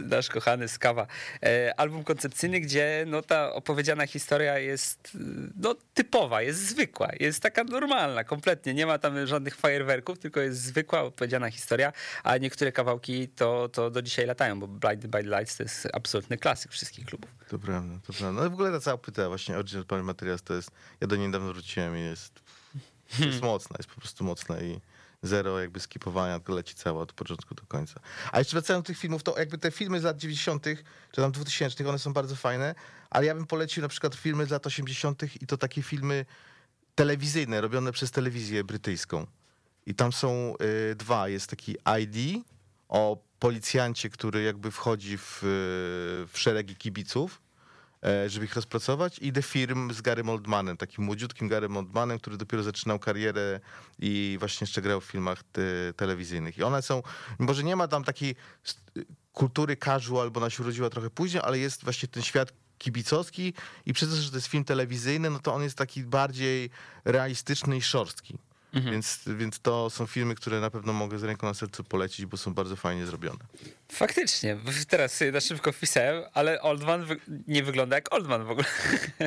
nasz kochany Skawa. E, Album koncepcyjny, gdzie no, ta opowiedziana historia jest no, typowa, jest zwykła, jest taka normalna, kompletnie. Nie ma tam żadnych fajerwerków, tylko jest zwykła opowiedziana historia, a niektóre kawałki to, to do dzisiaj latają, bo Blinded by the Lights to jest absolutny klasyk wszystkich klubów. To prawda, to prawda. No i w ogóle ta cała płyta, właśnie Original Power Materials, to jest, ja do niej niedawno wróciłem i jest, jest mocna, jest po prostu mocna i zero jakby skipowania, tylko leci cała od początku do końca. A jeszcze wracając do tych filmów, to jakby te filmy z lat 90., czy tam 2000, one są bardzo fajne, ale ja bym polecił na przykład filmy z lat 80. i to takie filmy telewizyjne, robione przez telewizję brytyjską. I tam są y, dwa. Jest taki ID o policjancie, który jakby wchodzi w, y, w szeregi kibiców, żeby ich rozpracować. I The Firm z Garym Oldmanem, takim młodziutkim Garym Oldmanem, który dopiero zaczynał karierę i właśnie jeszcze grał w filmach te, telewizyjnych. I one są, może nie ma tam takiej kultury casual, bo ona się urodziła trochę później, ale jest właśnie ten świat kibicowski i przez to, że to jest film telewizyjny, no to on jest taki bardziej realistyczny i szorstki. Więc, więc to są filmy, które na pewno mogę z ręką na sercu polecić, bo są bardzo fajnie zrobione. Faktycznie, bo teraz sobie na szybko wpisałem, ale Oldman wy- nie wygląda jak Oldman w ogóle.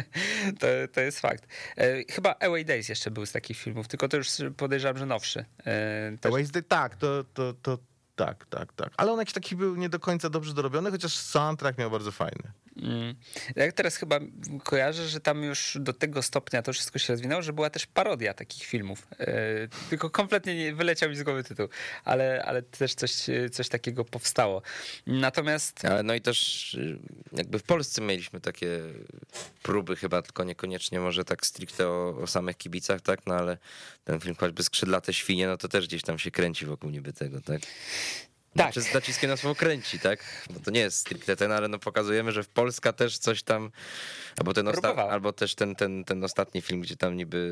to, to jest fakt. E, chyba Away Days jeszcze był z takich filmów, tylko to już podejrzewam, że nowszy. E, też- Wednesday, tak, to, to, to tak, tak, tak. Ale on jakiś taki był nie do końca dobrze dorobiony, chociaż soundtrack miał bardzo fajny. Mm. Jak teraz chyba kojarzę, że tam już do tego stopnia to wszystko się rozwinęło, że była też parodia takich filmów. E, tylko kompletnie nie wyleciał mi z głowy tytuł, ale, ale też coś, coś takiego powstało. Natomiast no i też y, jakby w Polsce mieliśmy takie próby chyba, tylko niekoniecznie może tak stricte o, o samych kibicach, tak? No ale ten film choćby Skrzydlate Świnie, no to też gdzieś tam się kręci wokół niby tego, tak? Tak. Znaczy z naciskiem na słowo kręci, tak? Bo to nie jest stricte ten, ale no pokazujemy, że w Polska też coś tam, albo, ten osta- albo też ten, ten, ten ostatni film, gdzie tam niby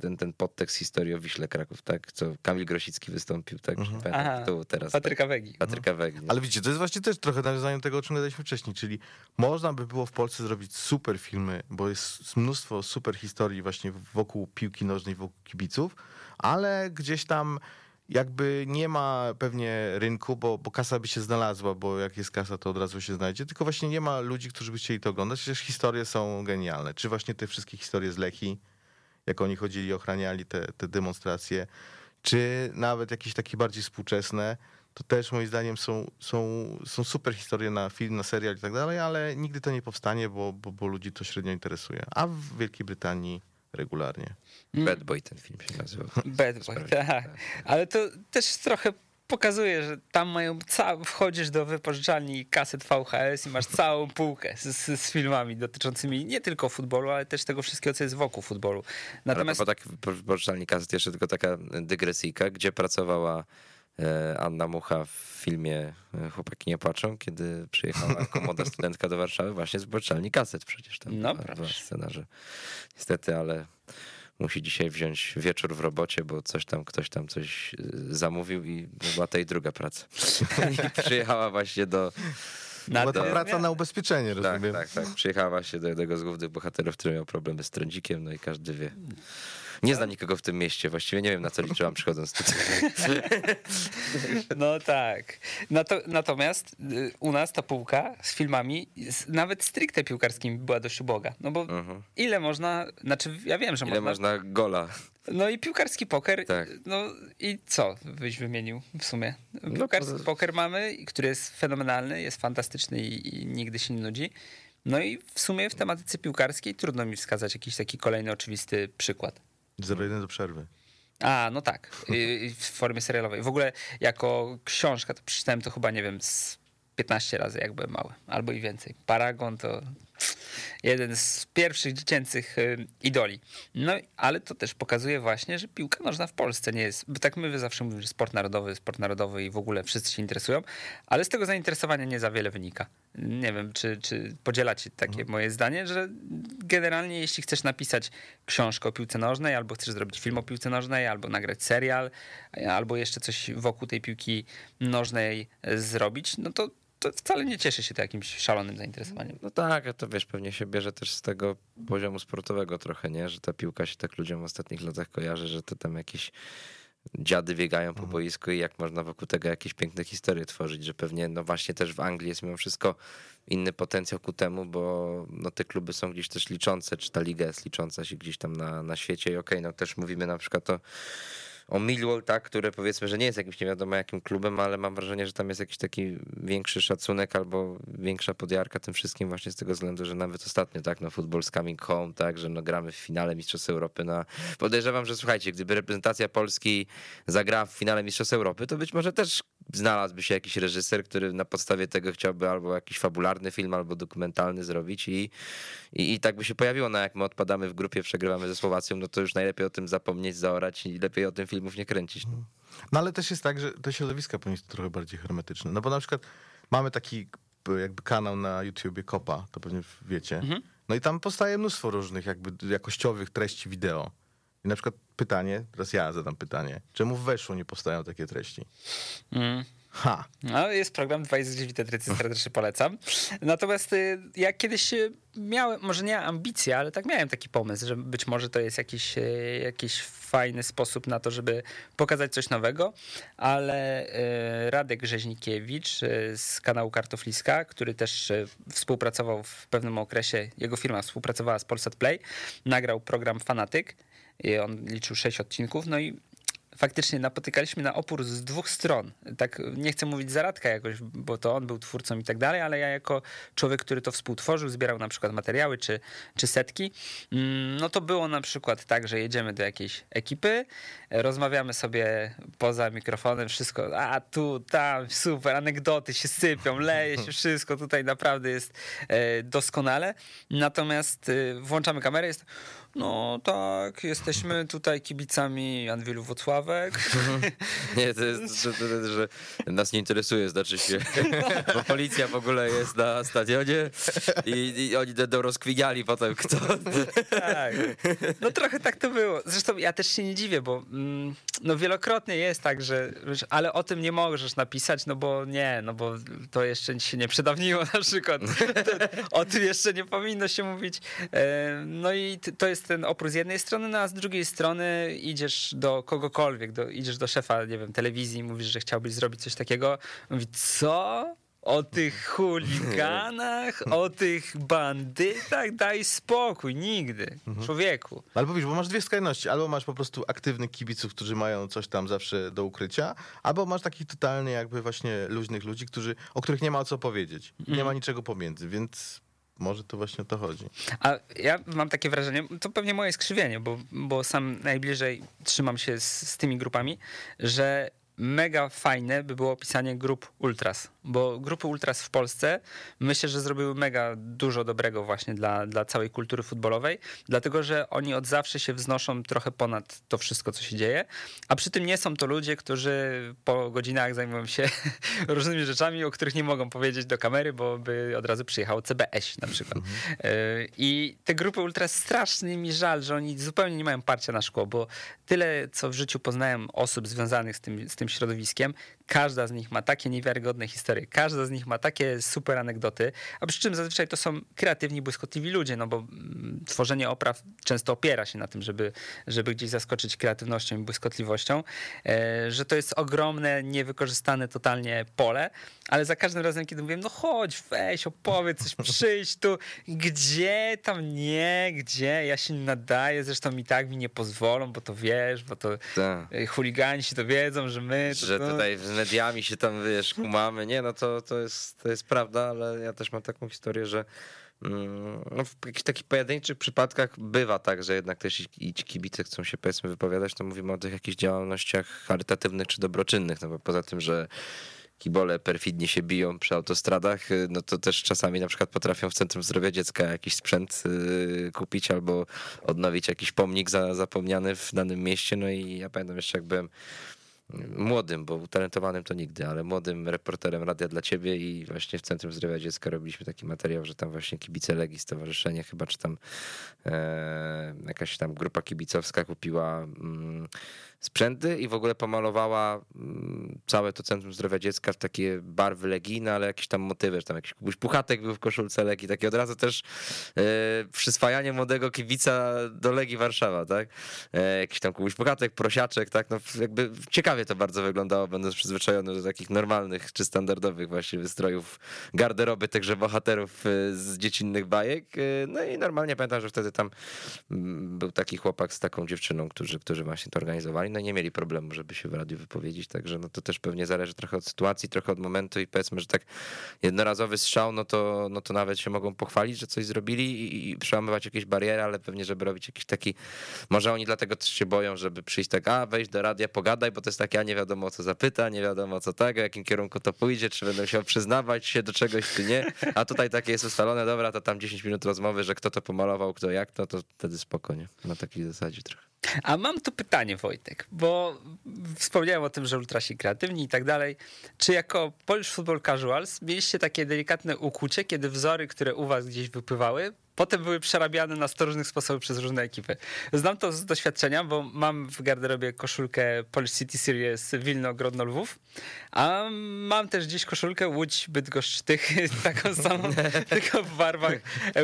ten, ten podtekst historii o Wiśle Kraków, tak? Co Kamil Grosicki wystąpił, tak? Mhm. Pamiętam Aha, tytułu teraz. Patryka Wegi. Tak. Patryka Wegi. no. Ale widzicie, to jest właśnie też trochę nawiązanie do tego, o czym gadaliśmy wcześniej, czyli można by było w Polsce zrobić super filmy, bo jest mnóstwo super historii właśnie wokół piłki nożnej, wokół kibiców, ale gdzieś tam jakby nie ma pewnie rynku, bo, bo kasa by się znalazła, bo jak jest kasa, to od razu się znajdzie, tylko właśnie nie ma ludzi, którzy by chcieli to oglądać, przecież historie są genialne. Czy właśnie te wszystkie historie z Leki, jak oni chodzili ochraniali te, te demonstracje, czy nawet jakieś takie bardziej współczesne, to też moim zdaniem są, są, są super historie na film, na serial i tak dalej, ale nigdy to nie powstanie, bo, bo, bo ludzi to średnio interesuje. A w Wielkiej Brytanii regularnie. Bad Boy ten film się nazywał. Bad boy, tak. Ale to też trochę pokazuje, że tam mają ca- wchodzisz do wypożyczalni kaset VHS i masz całą półkę z, z, filmami dotyczącymi nie tylko futbolu, ale też tego wszystkiego, co jest wokół futbolu. Natomiast... Ale po tak poruszalni kaset jeszcze tylko taka dygresyjka, gdzie pracowała Anna Mucha w filmie e, Chłopaki nie płaczą, kiedy przyjechała jako młoda studentka do Warszawy właśnie z poruszalni kaset przecież tam No, że niestety, ale musi dzisiaj wziąć wieczór w robocie, bo coś tam, ktoś tam coś e, zamówił i była to jej druga praca. I przyjechała właśnie do, na Była to praca na ubezpieczenie, tak, rozumiem. tak, tak. Przyjechała właśnie do jednego z głównych bohaterów, który miał problemy z trądzikiem, no i każdy wie. Nie zna nikogo w tym mieście, właściwie nie wiem na co liczyłam przychodząc tutaj. No tak. Nato, natomiast y, u nas ta półka z filmami, nawet stricte piłkarskimi, była dość uboga. No bo ile można, znaczy ja wiem, że Mhm. Ile można. można gola? No i piłkarski poker. Tak. No i co byś wymienił w sumie? Piłkarski to- poker mamy, który jest fenomenalny, jest fantastyczny i, i nigdy się nie nudzi. No i w sumie w tematyce piłkarskiej trudno mi wskazać jakiś taki kolejny oczywisty przykład. 0-1 do przerwy. A, no tak, w formie serialowej. W ogóle jako książka to przeczytałem to chyba, nie wiem, z 15 razy jak byłem mały, albo i więcej. Paragon to jeden z pierwszych dziecięcych y, idoli. No, ale to też pokazuje właśnie, że piłka nożna w Polsce nie jest, bo tak my zawsze mówimy, że sport narodowy, sport narodowy i w ogóle wszyscy się interesują, ale z tego zainteresowania nie za wiele wynika. Nie wiem, czy, czy podzielacie takie moje zdanie, że generalnie jeśli chcesz napisać książkę o piłce nożnej, albo chcesz zrobić film o piłce nożnej, albo nagrać serial, albo jeszcze coś wokół tej piłki nożnej zrobić, no to, to wcale nie cieszy się to jakimś szalonym zainteresowaniem. No tak, a to wiesz, pewnie się bierze też z tego poziomu sportowego trochę, nie? Że ta piłka się tak ludziom w ostatnich latach kojarzy, że to tam jakieś dziady biegają po boisku i jak można wokół tego jakieś piękne historie tworzyć, że pewnie no właśnie też w Anglii jest mimo wszystko inny potencjał ku temu, bo no te kluby są gdzieś też liczące, czy ta liga jest licząca się gdzieś tam na, na świecie i okej, no też mówimy na przykład o o Millwall, tak, które powiedzmy, że nie jest jakimś nie wiadomo jakim klubem, ale mam wrażenie, że tam jest jakiś taki większy szacunek albo większa podjarka tym wszystkim właśnie z tego względu, że nawet ostatnio, tak, no football coming home, tak, że no gramy w finale Mistrzostw Europy, no podejrzewam, że słuchajcie, gdyby reprezentacja Polski zagrała w finale Mistrzostw Europy, to być może też znalazłby się jakiś reżyser, który na podstawie tego chciałby albo jakiś fabularny film, albo dokumentalny zrobić i, i, i tak by się pojawiło, no jak my odpadamy w grupie, przegrywamy ze Słowacją, no to już najlepiej o tym zapomnieć, zaorać i lepiej o tym filmów nie kręcić. No. No ale też jest tak, że te środowiska powinny być trochę bardziej hermetyczne. No bo na przykład mamy taki jakby kanał na YouTubie Kopa, to pewnie wiecie. No i tam powstaje mnóstwo różnych jakby jakościowych treści wideo. I na przykład pytanie, teraz ja zadam pytanie, czemu w Weszło nie powstają takie treści? Mm. Ha! No, jest program 2 jest gdzieś widzę trecy, serdecznie polecam. Natomiast y, ja kiedyś y, miałem, może nie ambicje, ale tak miałem taki pomysł, że być może to jest jakiś, y, jakiś fajny sposób na to, żeby pokazać coś nowego, ale y, Radek Rzeźnikiewicz y, z kanału Kartofliska, który też współpracował w pewnym okresie, jego firma współpracowała z Polsat Play, nagrał program Fanatyk on liczył sześć odcinków, no i faktycznie napotykaliśmy na opór z dwóch stron. Tak nie chcę mówić zaradka jakoś, bo to on był twórcą i tak dalej, ale ja jako człowiek, który to współtworzył, zbierał na przykład materiały czy, czy setki, mm, no to było na przykład tak, że jedziemy do jakiejś ekipy, rozmawiamy sobie poza mikrofonem, wszystko, a tu, tam, super, anegdoty się sypią, leje się wszystko, tutaj naprawdę jest e, doskonale. Natomiast e, włączamy kamerę, jest No tak, jesteśmy tutaj kibicami Anwilu Wocławek. Nie, to jest, że, że, że nas nie interesuje, znaczy się, bo policja w ogóle jest na stadionie i, i oni będą rozkwiniali potem kto. Tak. No trochę tak to było. Zresztą ja też się nie dziwię, bo mm, no wielokrotnie jest tak, że ale o tym nie możesz napisać, no bo nie, no bo to jeszcze się nie przedawniło na przykład. To, o tym jeszcze nie powinno się mówić. E, No i to jest ten opór z jednej strony, no a z drugiej strony idziesz do kogokolwiek, do, idziesz do szefa, nie wiem, telewizji mówisz, że chciałbyś zrobić coś takiego. Mówi, co? O tych chuliganach, o tych bandytach, daj spokój, nigdy, człowieku. Albo wiesz, bo masz dwie skrajności. Albo masz po prostu aktywnych kibiców, którzy mają coś tam zawsze do ukrycia, albo masz takich totalnie jakby właśnie luźnych ludzi, którzy, o których nie ma o co powiedzieć. Nie ma niczego pomiędzy, więc może to właśnie o to chodzi. A ja mam takie wrażenie, to pewnie moje skrzywienie, bo, bo sam najbliżej trzymam się z, z tymi grupami, że mega fajne by było opisanie grup ultras, bo grupy ultras w Polsce myślę, że zrobiły mega dużo dobrego właśnie dla, dla całej kultury futbolowej, dlatego że oni od zawsze się wznoszą trochę ponad to wszystko, co się dzieje, a przy tym nie są to ludzie, którzy po godzinach zajmują się różnymi rzeczami, o których nie mogą powiedzieć do kamery, bo by od razu przyjechało CBS na przykład. E, I te grupy ultras strasznie mi żal, że oni zupełnie nie mają parcia na szkło, bo tyle, co w życiu poznałem osób związanych z tym, z tym środowiskiem, każda z nich ma takie niewiarygodne historie, każda z nich ma takie super anegdoty, a przy czym zazwyczaj to są kreatywni, błyskotliwi ludzie, no bo mm, tworzenie opraw często opiera się na tym, żeby, żeby gdzieś zaskoczyć kreatywnością i błyskotliwością, e, że to jest ogromne, niewykorzystane totalnie pole, ale za każdym razem, kiedy mówię, no chodź, weź, opowiedz coś, przyjdź tu, gdzie tam nie, gdzie, ja się nie nadaję, zresztą i tak mi nie pozwolą, bo to wiesz, bo to Tak. e, chuligani się to wiedzą, że my... To, Że to- tutaj z mediami się tam, wiesz, kumamy. Nie, no to, to, jest, to jest prawda, ale ja też mam taką historię, że mm, no w jakichś takich pojedynczych przypadkach bywa tak, że jednak też i ci kibice chcą się powiedzmy wypowiadać, to mówimy o tych jakichś działalnościach charytatywnych czy dobroczynnych, no bo poza tym, że kibole perfidnie się biją przy autostradach, y, no to też czasami na przykład potrafią w Centrum Zdrowia Dziecka jakiś sprzęt y, kupić albo odnowić jakiś pomnik za, zapomniany w danym mieście. No i ja pamiętam jeszcze jak byłem młodym, bo utalentowanym to nigdy, ale młodym reporterem Radia dla Ciebie i właśnie w Centrum Zdrowia Dziecka robiliśmy taki materiał, że tam właśnie kibice Legii, stowarzyszenie chyba, czy tam e, jakaś tam grupa kibicowska kupiła mm, sprzęty i w ogóle pomalowała mm, całe to Centrum Zdrowia Dziecka w takie barwy legijne, ale jakieś tam motywy, że tam jakiś Puchatek był w koszulce Legii, takie od razu też e, przyswajanie młodego kibica do Legii Warszawa, tak? E, jakiś tam Kubuś Puchatek, prosiaczek, tak? No jakby ciekawie to bardzo wyglądało, będąc przyzwyczajony do takich normalnych czy standardowych właśnie wystrojów garderoby tychże bohaterów e, z dziecinnych bajek. No i normalnie pamiętam, że wtedy tam mm, był taki chłopak z taką dziewczyną, którzy, którzy właśnie to organizowali, no nie mieli problemu, żeby się w radiu wypowiedzieć, także no to też pewnie zależy trochę od sytuacji, trochę od momentu i powiedzmy, że tak jednorazowy strzał, no to, no to nawet się mogą pochwalić, że coś zrobili i, i przełamywać jakieś bariery, ale pewnie, żeby robić jakiś taki, może oni dlatego też się boją, żeby przyjść tak, a wejść do radia, pogadaj, bo to jest takie, a nie wiadomo o co zapyta, nie wiadomo co tego, w jakim kierunku to pójdzie, czy będą się przyznawać się do czegoś, czy nie, a tutaj takie jest ustalone, dobra, to tam 10 minut rozmowy, że kto to pomalował, kto jak, to, to wtedy spokojnie, na takiej zasadzie trochę. A mam tu pytanie, Wojtek, bo wspomniałem o tym, że ultrasi kreatywni i tak dalej. Czy jako Polish Football Casuals mieliście takie delikatne ukłucie, kiedy wzory, które u was gdzieś wypływały, potem były przerabiane na 100 różnych sposobów przez różne ekipy? Znam to z doświadczenia, bo mam w garderobie koszulkę Polish City Series Wilno Grodno Lwów, a mam też gdzieś koszulkę Łódź Bydgoszcz Tychy, taką samą, tylko w barwach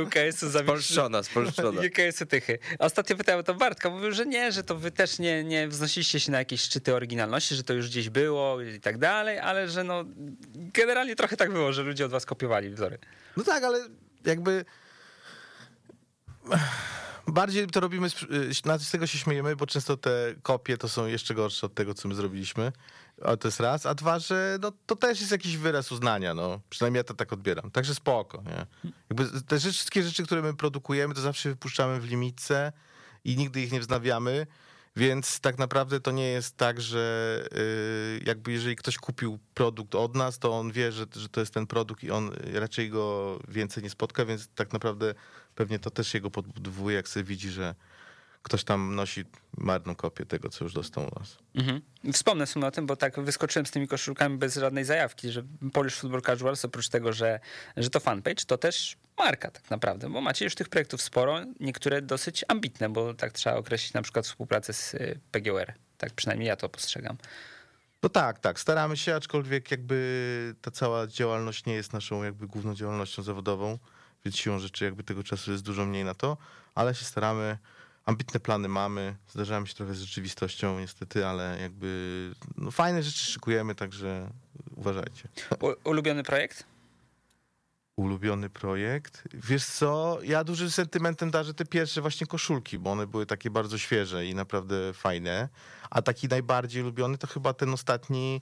ŁKS-u Spolszczona, spolszczona. JKS-y tychy. Ostatnio pytałem o to Bartka, mówił, że nie, że to wy też nie, nie wznosiliście się na jakieś szczyty oryginalności, że to już gdzieś było i tak dalej, ale że no generalnie trochę tak było, że ludzie od was kopiowali wzory. No tak, ale jakby bardziej to robimy, z- y, z tego się śmiejemy, bo często te kopie to są jeszcze gorsze od tego, co my zrobiliśmy. A to jest raz. A dwa, że no, to też jest jakiś wyraz uznania, no. Przynajmniej ja to tak odbieram. Także spoko, nie? Jakby te rzeczy, wszystkie rzeczy, które my produkujemy, to zawsze wypuszczamy w limitce i nigdy ich nie wznawiamy. Więc tak naprawdę to nie jest tak, że y, jakby jeżeli ktoś kupił produkt od nas, to on wie, że, że to jest ten produkt i on raczej go więcej nie spotka, więc tak naprawdę pewnie to też jego podbudowuje, jak sobie widzi, że, ktoś tam nosi marną kopię tego, co już dostał u nas. Mhm. Wspomnę w sumie o tym, bo tak wyskoczyłem z tymi koszulkami bez żadnej zajawki, że Polish Football Casuals oprócz tego, że, że to fanpage, to też marka tak naprawdę, bo macie już tych projektów sporo, niektóre dosyć ambitne, bo tak trzeba określić na przykład współpracę z y, PGR. Tak przynajmniej ja to postrzegam. No tak, tak, staramy się, aczkolwiek jakby ta cała działalność nie jest naszą jakby główną działalnością zawodową, więc siłą rzeczy jakby tego czasu jest dużo mniej na to, ale się staramy, ambitne plany mamy, zdarzamy się trochę z rzeczywistością niestety, ale jakby no, fajne rzeczy szykujemy, także uważajcie. U, ulubiony projekt? Ulubiony projekt? Wiesz co, ja dużym sentymentem darzę te pierwsze właśnie koszulki, bo one były takie bardzo świeże i naprawdę fajne, a taki najbardziej ulubiony to chyba ten ostatni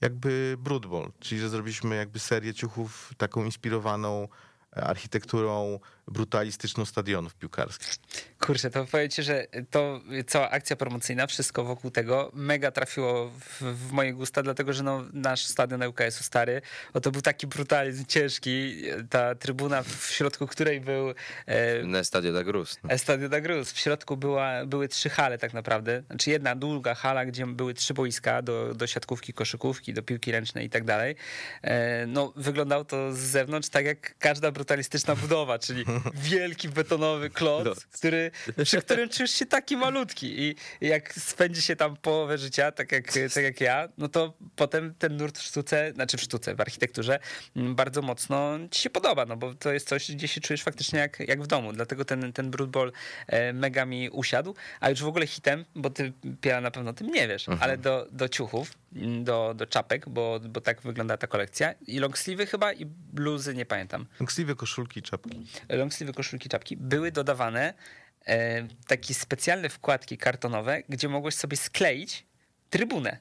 jakby Broodball, czyli że zrobiliśmy jakby serię ciuchów taką inspirowaną architekturą brutalistyczną stadionów piłkarskich. Kurczę, to powiem ci, że to cała akcja promocyjna, wszystko wokół tego mega trafiło w, w moje gusta, dlatego że no, nasz stadion ŁKS-u stary, o to był taki brutalizm ciężki, ta trybuna w środku której był e, Na Stadio da Gruz. no. Estadio da Cruz. W środku była, były trzy hale tak naprawdę. Znaczy jedna długa hala, gdzie były trzy boiska do, do siatkówki, koszykówki, do piłki ręcznej i tak dalej. E, No, wyglądało to z zewnątrz tak jak każda brutalistyczna budowa, czyli wielki betonowy kloc, Kloc. który, przy którym czujesz się taki malutki. I jak spędzi się tam połowę życia, tak jak, tak jak ja, no to potem ten nurt w sztuce, znaczy w sztuce, w architekturze mm, bardzo mocno ci się podoba, no bo to jest coś, gdzie się czujesz faktycznie jak, jak w domu, dlatego ten, ten Brood Ball e, mega mi usiadł, a już w ogóle hitem, bo ty Piera na pewno o tym nie wiesz, ale do, do ciuchów, do, do czapek, bo, bo tak wygląda ta kolekcja i long sleeve'y chyba i bluzy, nie pamiętam Ksliwe koszulki i czapki. longsleeve koszulki, czapki, były dodawane e, takie specjalne wkładki kartonowe, gdzie mogłeś sobie skleić trybunę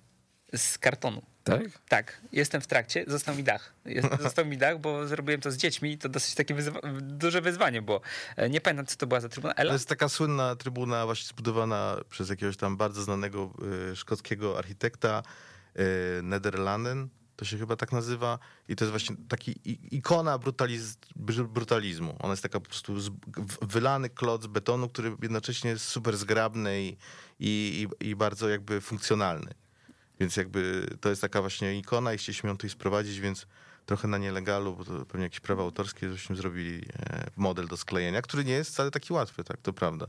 z kartonu. Tak? Tak, jestem w trakcie, został mi dach. Jest, został mi dach, bo zrobiłem to z dziećmi i to dosyć takie wyzwa- duże wyzwanie było. E, Nie pamiętam, co to była za trybuna. To Ela? jest taka słynna trybuna właśnie zbudowana przez jakiegoś tam bardzo znanego y, szkockiego architekta Nederlanden, to się chyba tak nazywa i to jest właśnie taki ikona brutaliz, br- brutalizmu. Ona jest taka po prostu wylany kloc betonu, który jednocześnie jest super zgrabny i, i, i bardzo jakby funkcjonalny. Więc jakby to jest taka właśnie ikona i chcieliśmy ją tutaj sprowadzić, więc trochę na nielegalu, bo to pewnie jakieś prawa autorskie, żeśmy zrobili e, model do sklejenia, który nie jest wcale taki łatwy, tak, to prawda.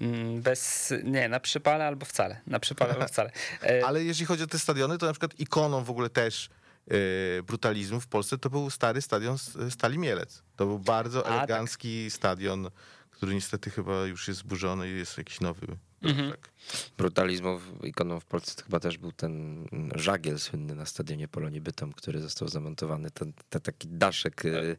Mm, Bez, nie, na przypale albo wcale. Na przypale albo wcale. E, Ale jeżeli chodzi o te stadiony, to na przykład ikoną w ogóle też e, brutalizmu w Polsce to był stary stadion Stali Mielec. To był bardzo A, tak. elegancki stadion, który niestety chyba już jest zburzony i jest jakiś nowy. Mhm. Tak. Brutalizmu w- ikoną w Polsce to chyba też był ten żagiel słynny na stadionie Polonii Bytom, który został zamontowany. Ten, ten taki daszek y,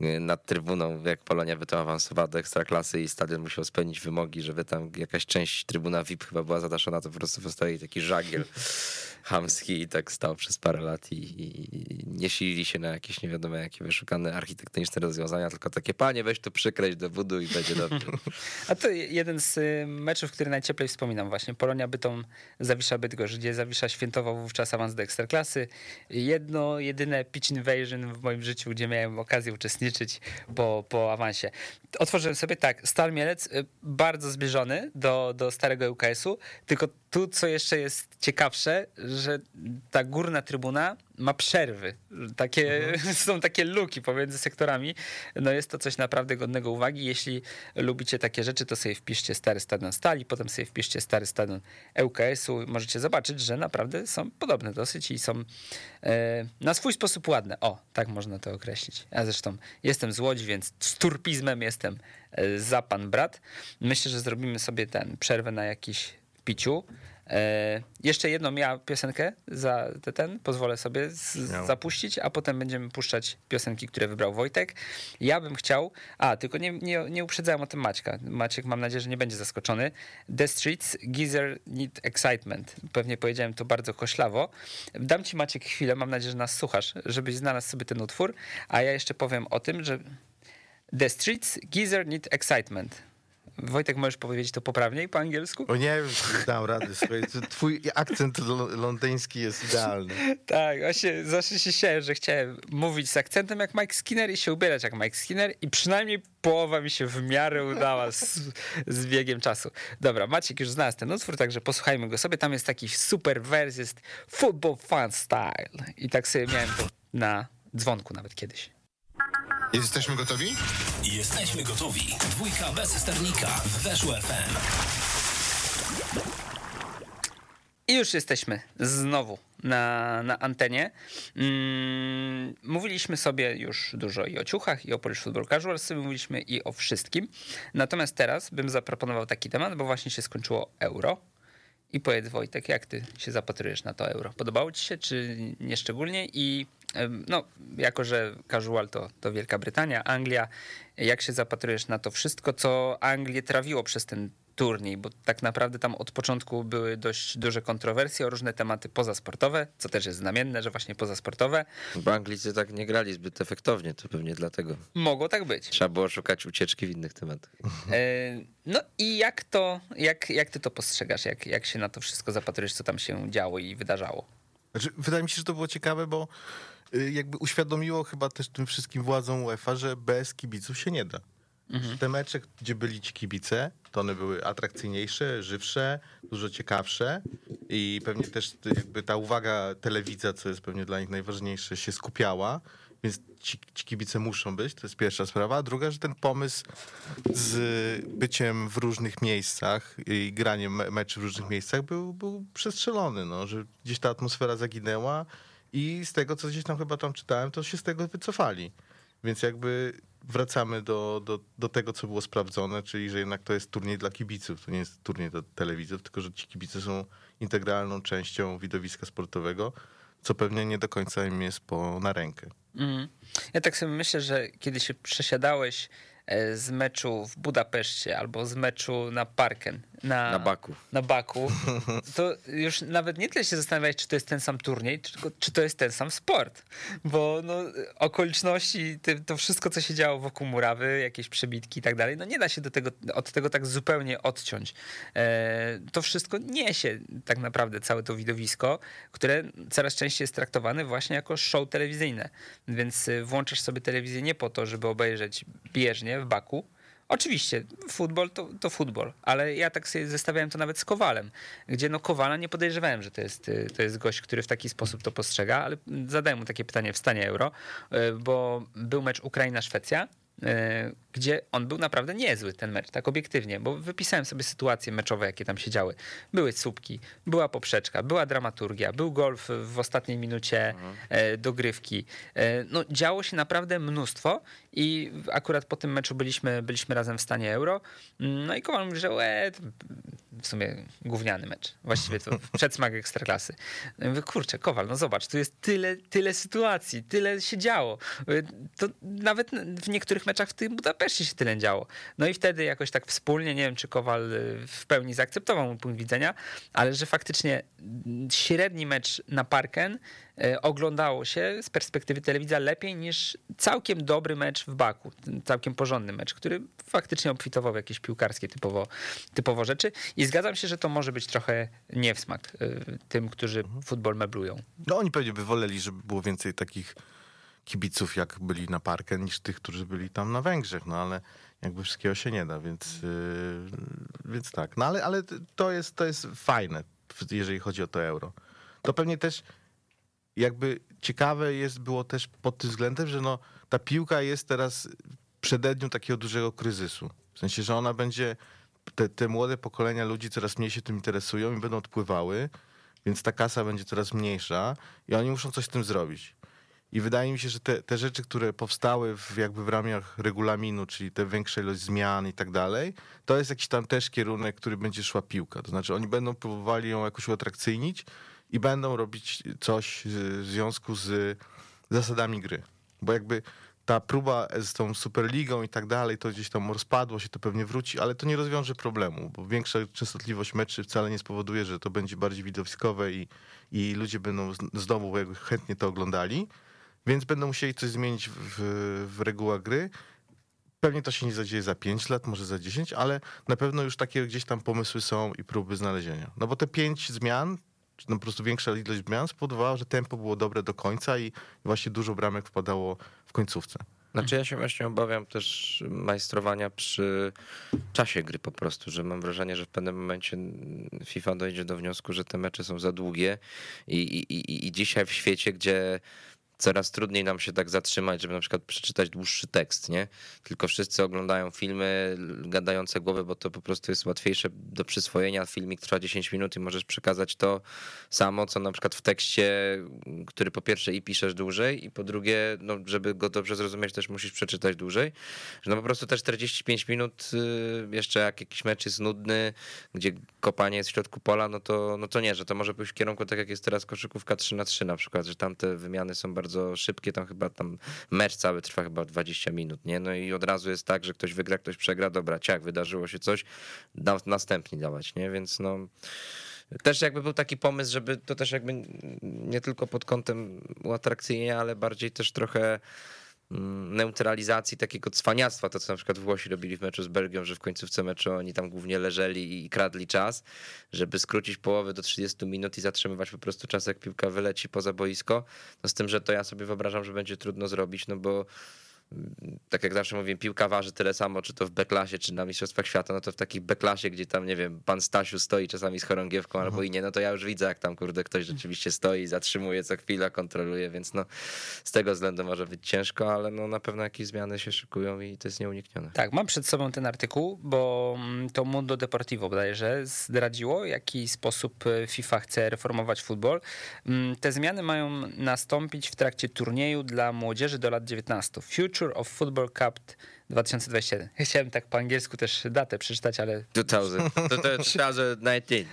y, nad trybuną, jak Polonia Bytom awansowała do ekstraklasy i stadion musiał spełnić wymogi, żeby tam jakaś część trybuna VIP chyba była zadaszona, to po prostu postawili taki żagiel chamski i tak stał przez parę lat i, i, nie silili się na jakieś nie wiadomo jakie wyszukane architektoniczne rozwiązania, tylko takie panie weź to przykreś do budu i będzie dobrze. A to jeden z y, meczów, który najcieplej wspominam właśnie. Polonia Bytom, Zawisza Bydgoszcz, gdzie Zawisza świętował wówczas awans do Ekstraklasy. Jedno, jedyne pitch invasion w moim życiu, gdzie miałem okazję uczestniczyć po, po awansie. Otworzyłem sobie tak, Stal Mielec, y, bardzo zbliżony do, do starego UKS-u, tylko tu, co jeszcze jest ciekawsze, że ta górna trybuna ma przerwy. Takie, Są takie luki pomiędzy sektorami. No jest to coś naprawdę godnego uwagi. Jeśli lubicie takie rzeczy, to sobie wpiszcie stary stadion Stali, potem sobie wpiszcie stary stadion ŁKS-u. Możecie zobaczyć, że naprawdę są podobne dosyć i są e, na swój sposób ładne. O, tak można to określić. Ja zresztą jestem z Łodzi, więc z turpizmem jestem e, za pan brat. Myślę, że zrobimy sobie ten przerwę na jakiś piciu. E, jeszcze jedną ja piosenkę za te- ten pozwolę sobie z, Śmiało. zapuścić, a potem będziemy puszczać piosenki, które wybrał Wojtek. Ja bym chciał, a tylko nie, nie, nie uprzedzałem o tym Maćka. Maciek mam nadzieję, że nie będzie zaskoczony. The Streets, Geezer Need Excitement. Pewnie powiedziałem to bardzo koślawo. Dam ci Maciek chwilę, mam nadzieję, że nas słuchasz, żebyś znalazł sobie ten utwór, a ja jeszcze powiem o tym, że The Streets, Geezer Need Excitement. Wojtek, możesz powiedzieć to poprawniej po angielsku? O nie dam radę. Słuchaj, twój akcent lo- londyński jest idealny. Tak, właśnie zawsze się śmiałem, że chciałem mówić z akcentem jak Mike Skinner i się ubierać jak Mike Skinner i przynajmniej połowa mi się w miarę udała z, z biegiem czasu. Dobra, Maciek już znalazł ten utwór, także posłuchajmy go sobie. Tam jest taki super wers, jest Football Fun Style i tak sobie miałem to na dzwonku nawet kiedyś. Jesteśmy gotowi? Jesteśmy gotowi. Dwójka bez sternika w Weszło FM. I już jesteśmy znowu na, na antenie. Mm, mówiliśmy sobie już dużo i o ciuchach, i o Polish Football Casual, sobie mówiliśmy i o wszystkim. Natomiast teraz bym zaproponował taki temat, bo właśnie się skończyło euro. I powiedz Wojtek, jak ty się zapatrujesz na to euro? Podobało ci się, czy nieszczególnie? I no, jako że casual to, to Wielka Brytania, Anglia, jak się zapatrujesz na to wszystko, co Anglię trawiło przez ten turniej, bo tak naprawdę tam od początku były dość duże kontrowersje o różne tematy pozasportowe, co też jest znamienne, że właśnie pozasportowe. Bo Anglicy tak nie grali zbyt efektownie, to pewnie dlatego. Mogło tak być. Trzeba było szukać ucieczki w innych tematach. E, No i jak to, jak, jak ty to postrzegasz, jak, jak się na to wszystko zapatrujesz, co tam się działo i wydarzało? Znaczy, wydaje mi się, że to było ciekawe, bo y, jakby uświadomiło chyba też tym wszystkim władzom UEFA, że bez kibiców się nie da. Że Te mecze, gdzie byli ci kibice, to one były atrakcyjniejsze, żywsze, dużo ciekawsze i pewnie też jakby ta uwaga telewidza, co jest pewnie dla nich najważniejsze, się skupiała, więc ci, ci kibice muszą być, to jest pierwsza sprawa. Druga, że ten pomysł z byciem w różnych miejscach i graniem me- meczy w różnych miejscach był, był przestrzelony, no, że gdzieś ta atmosfera zaginęła i z tego, co gdzieś tam chyba tam czytałem, to się z tego wycofali. Więc jakby wracamy do, do, do tego, co było sprawdzone, czyli że jednak to jest turniej dla kibiców, to nie jest turniej dla telewidzów, tylko że ci kibice są integralną częścią widowiska sportowego, co pewnie nie do końca im jest po, na rękę. Mhm. Ja tak sobie myślę, że kiedy się przesiadałeś e, z meczu w Budapeszcie albo z meczu na Parken, na, Na Baku. na Baku, to już nawet nie tyle się zastanawiać, czy to jest ten sam turniej, tylko czy to jest ten sam sport. Bo no, okoliczności, to wszystko, co się działo wokół murawy, jakieś przebitki i tak dalej, no nie da się do tego, od tego tak zupełnie odciąć. E, to wszystko niesie tak naprawdę całe to widowisko, które coraz częściej jest traktowane właśnie jako show telewizyjne. Więc y, włączasz sobie telewizję nie po to, żeby obejrzeć bieżnię w Baku, Oczywiście, futbol to, to futbol, ale ja tak sobie zestawiałem to nawet z Kowalem, gdzie no Kowala nie podejrzewałem, że to jest, y, to jest gość, który w taki sposób to postrzega, ale zadałem mu takie pytanie w stanie euro, y, bo był mecz Ukraina-Szwecja, y, gdzie on był naprawdę niezły, ten mecz, tak obiektywnie, bo wypisałem sobie sytuacje meczowe, jakie tam się działy. Były słupki, była poprzeczka, była dramaturgia, był golf w ostatniej minucie e, dogrywki. E, No, działo się naprawdę mnóstwo i akurat po tym meczu byliśmy, byliśmy razem w stanie euro. No i Kowal mówi, że e, w sumie gówniany mecz. Właściwie to przedsmak ekstraklasy. No mówię, kurczę, Kowal, no zobacz, tu jest tyle, tyle sytuacji, tyle się działo. Y, To nawet w niektórych meczach w tym Budapeszcie się tyle działo. No i wtedy jakoś tak wspólnie, nie wiem, czy Kowal y, w pełni zaakceptował mój punkt widzenia, ale że faktycznie mm, średni mecz na Parken y, oglądało się z perspektywy telewidza lepiej niż całkiem dobry mecz w Baku, całkiem porządny mecz, który faktycznie obfitował w jakieś piłkarskie typowo, typowo rzeczy i zgadzam się, że to może być trochę nie w smak y, tym, którzy futbol meblują. No oni pewnie by woleli, żeby było więcej takich kibiców, jak byli na Parkę, niż tych, którzy byli tam na Węgrzech, no ale jakby wszystkiego się nie da, więc, yy, więc tak. No ale, ale to, jest, to jest fajne, jeżeli chodzi o to euro. To pewnie też jakby ciekawe jest było też pod tym względem, że no, ta piłka jest teraz w przededniu takiego dużego kryzysu. W sensie, że ona będzie, te, te młode pokolenia ludzi coraz mniej się tym interesują i będą odpływały, więc ta kasa będzie coraz mniejsza i oni muszą coś z tym zrobić. I wydaje mi się, że te, te rzeczy, które powstały w, jakby w ramach regulaminu, czyli te większa ilość zmian i tak dalej, to jest jakiś tam też kierunek, który będzie szła piłka. To znaczy oni będą próbowali ją jakoś uatrakcyjnić i będą robić coś w związku z zasadami gry. Bo jakby ta próba z tą Superligą i tak dalej, to gdzieś tam rozpadło się, to pewnie wróci, ale to nie rozwiąże problemu, bo większa częstotliwość meczy wcale nie spowoduje, że to będzie bardziej widowiskowe i, i ludzie będą znowu chętnie to oglądali, więc będą musieli coś zmienić w, w regułach gry. Pewnie to się nie zadzieje za 5 lat, może za 10, ale na pewno już takie gdzieś tam pomysły są i próby znalezienia. No bo te pięć zmian, czy no po prostu większa ilość zmian spowodowała, że tempo było dobre do końca i właśnie dużo bramek wpadało w końcówce. Znaczy ja się właśnie obawiam też majstrowania przy czasie gry po prostu, że mam wrażenie, że w pewnym momencie FIFA dojdzie do wniosku, że te mecze są za długie i, i, i dzisiaj w świecie, gdzie coraz trudniej nam się tak zatrzymać, żeby na przykład przeczytać dłuższy tekst, nie? Tylko wszyscy oglądają filmy gadające głowy, bo to po prostu jest łatwiejsze do przyswojenia. Filmik trwa 10 minut i możesz przekazać to samo, co na przykład w tekście, który po pierwsze i piszesz dłużej i po drugie, no, żeby go dobrze zrozumieć, też musisz przeczytać dłużej. Że no po prostu te 45 minut, y, jeszcze jak jakiś mecz jest nudny, gdzie kopanie jest w środku pola, no to, no to nie, że to może pójść w kierunku tak jak jest teraz koszykówka 3 na 3 na przykład, że tam te wymiany są bardzo bardzo szybkie, tam chyba tam mecz cały trwa chyba 20 minut, nie? No i od razu jest tak, że ktoś wygra, ktoś przegra, dobra, ciak, wydarzyło się coś, da, następni dawać, nie? Więc no też jakby był taki pomysł, żeby to też jakby nie tylko pod kątem uatrakcyjnienia, ale bardziej też trochę neutralizacji takiego cwaniactwa, to co na przykład Włosi robili w meczu z Belgią, że w końcówce meczu oni tam głównie leżeli i kradli czas, żeby skrócić połowę do 30 minut i zatrzymywać po prostu czas, jak piłka wyleci poza boisko. No z tym, że to ja sobie wyobrażam, że będzie trudno zrobić, no bo tak jak zawsze mówię, piłka waży tyle samo, czy to w beklasie, czy na Mistrzostwach Świata, no to w takiej beklasie, gdzie tam, nie wiem, pan Stasiu stoi czasami z chorągiewką albo i nie, no to ja już widzę, jak tam, kurde, ktoś rzeczywiście stoi, zatrzymuje co chwila, kontroluje, więc no z tego względu może być ciężko, ale no na pewno jakieś zmiany się szykują i to jest nieuniknione. Tak, mam przed sobą ten artykuł, bo mm, to Mundo Deportivo bodajże zdradziło, w jaki sposób e, FIFA chce reformować futbol. Mm, te zmiany mają nastąpić w trakcie turnieju dla młodzieży do lat 19. Future Future of Football Cup 2021. Chciałem tak po angielsku też datę przeczytać, ale... 2000. To, to 2019.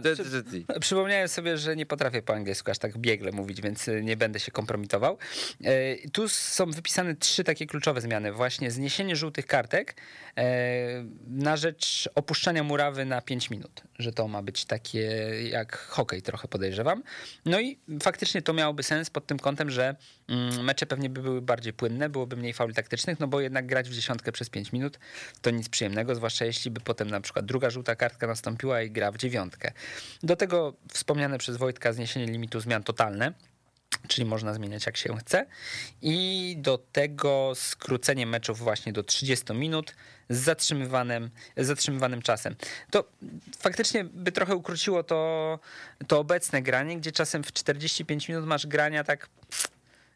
2021. Przypomniałem sobie, że nie potrafię po angielsku aż tak biegle mówić, więc e, nie będę się kompromitował. E, tu są wypisane trzy takie kluczowe zmiany. Właśnie zniesienie żółtych kartek e, na rzecz opuszczania murawy na 5 minut. Że to ma być takie jak hokej trochę podejrzewam. No i faktycznie to miałoby sens pod tym kątem, że mm, mecze pewnie by były bardziej płynne, byłoby mniej fauli taktycznych, no bo jednak grać w dziesiątkę przez 5 minut to nic przyjemnego, zwłaszcza jeśli by potem na przykład druga żółta kartka nastąpiła i gra w dziewiątkę. Do tego wspomniane przez Wojtka zniesienie limitu zmian totalne, czyli można zmieniać jak się chce. I do tego skrócenie meczów właśnie do 30 minut z zatrzymywanym, z zatrzymywanym czasem. To faktycznie by trochę ukróciło to, to obecne granie, gdzie czasem w 45 minut masz grania tak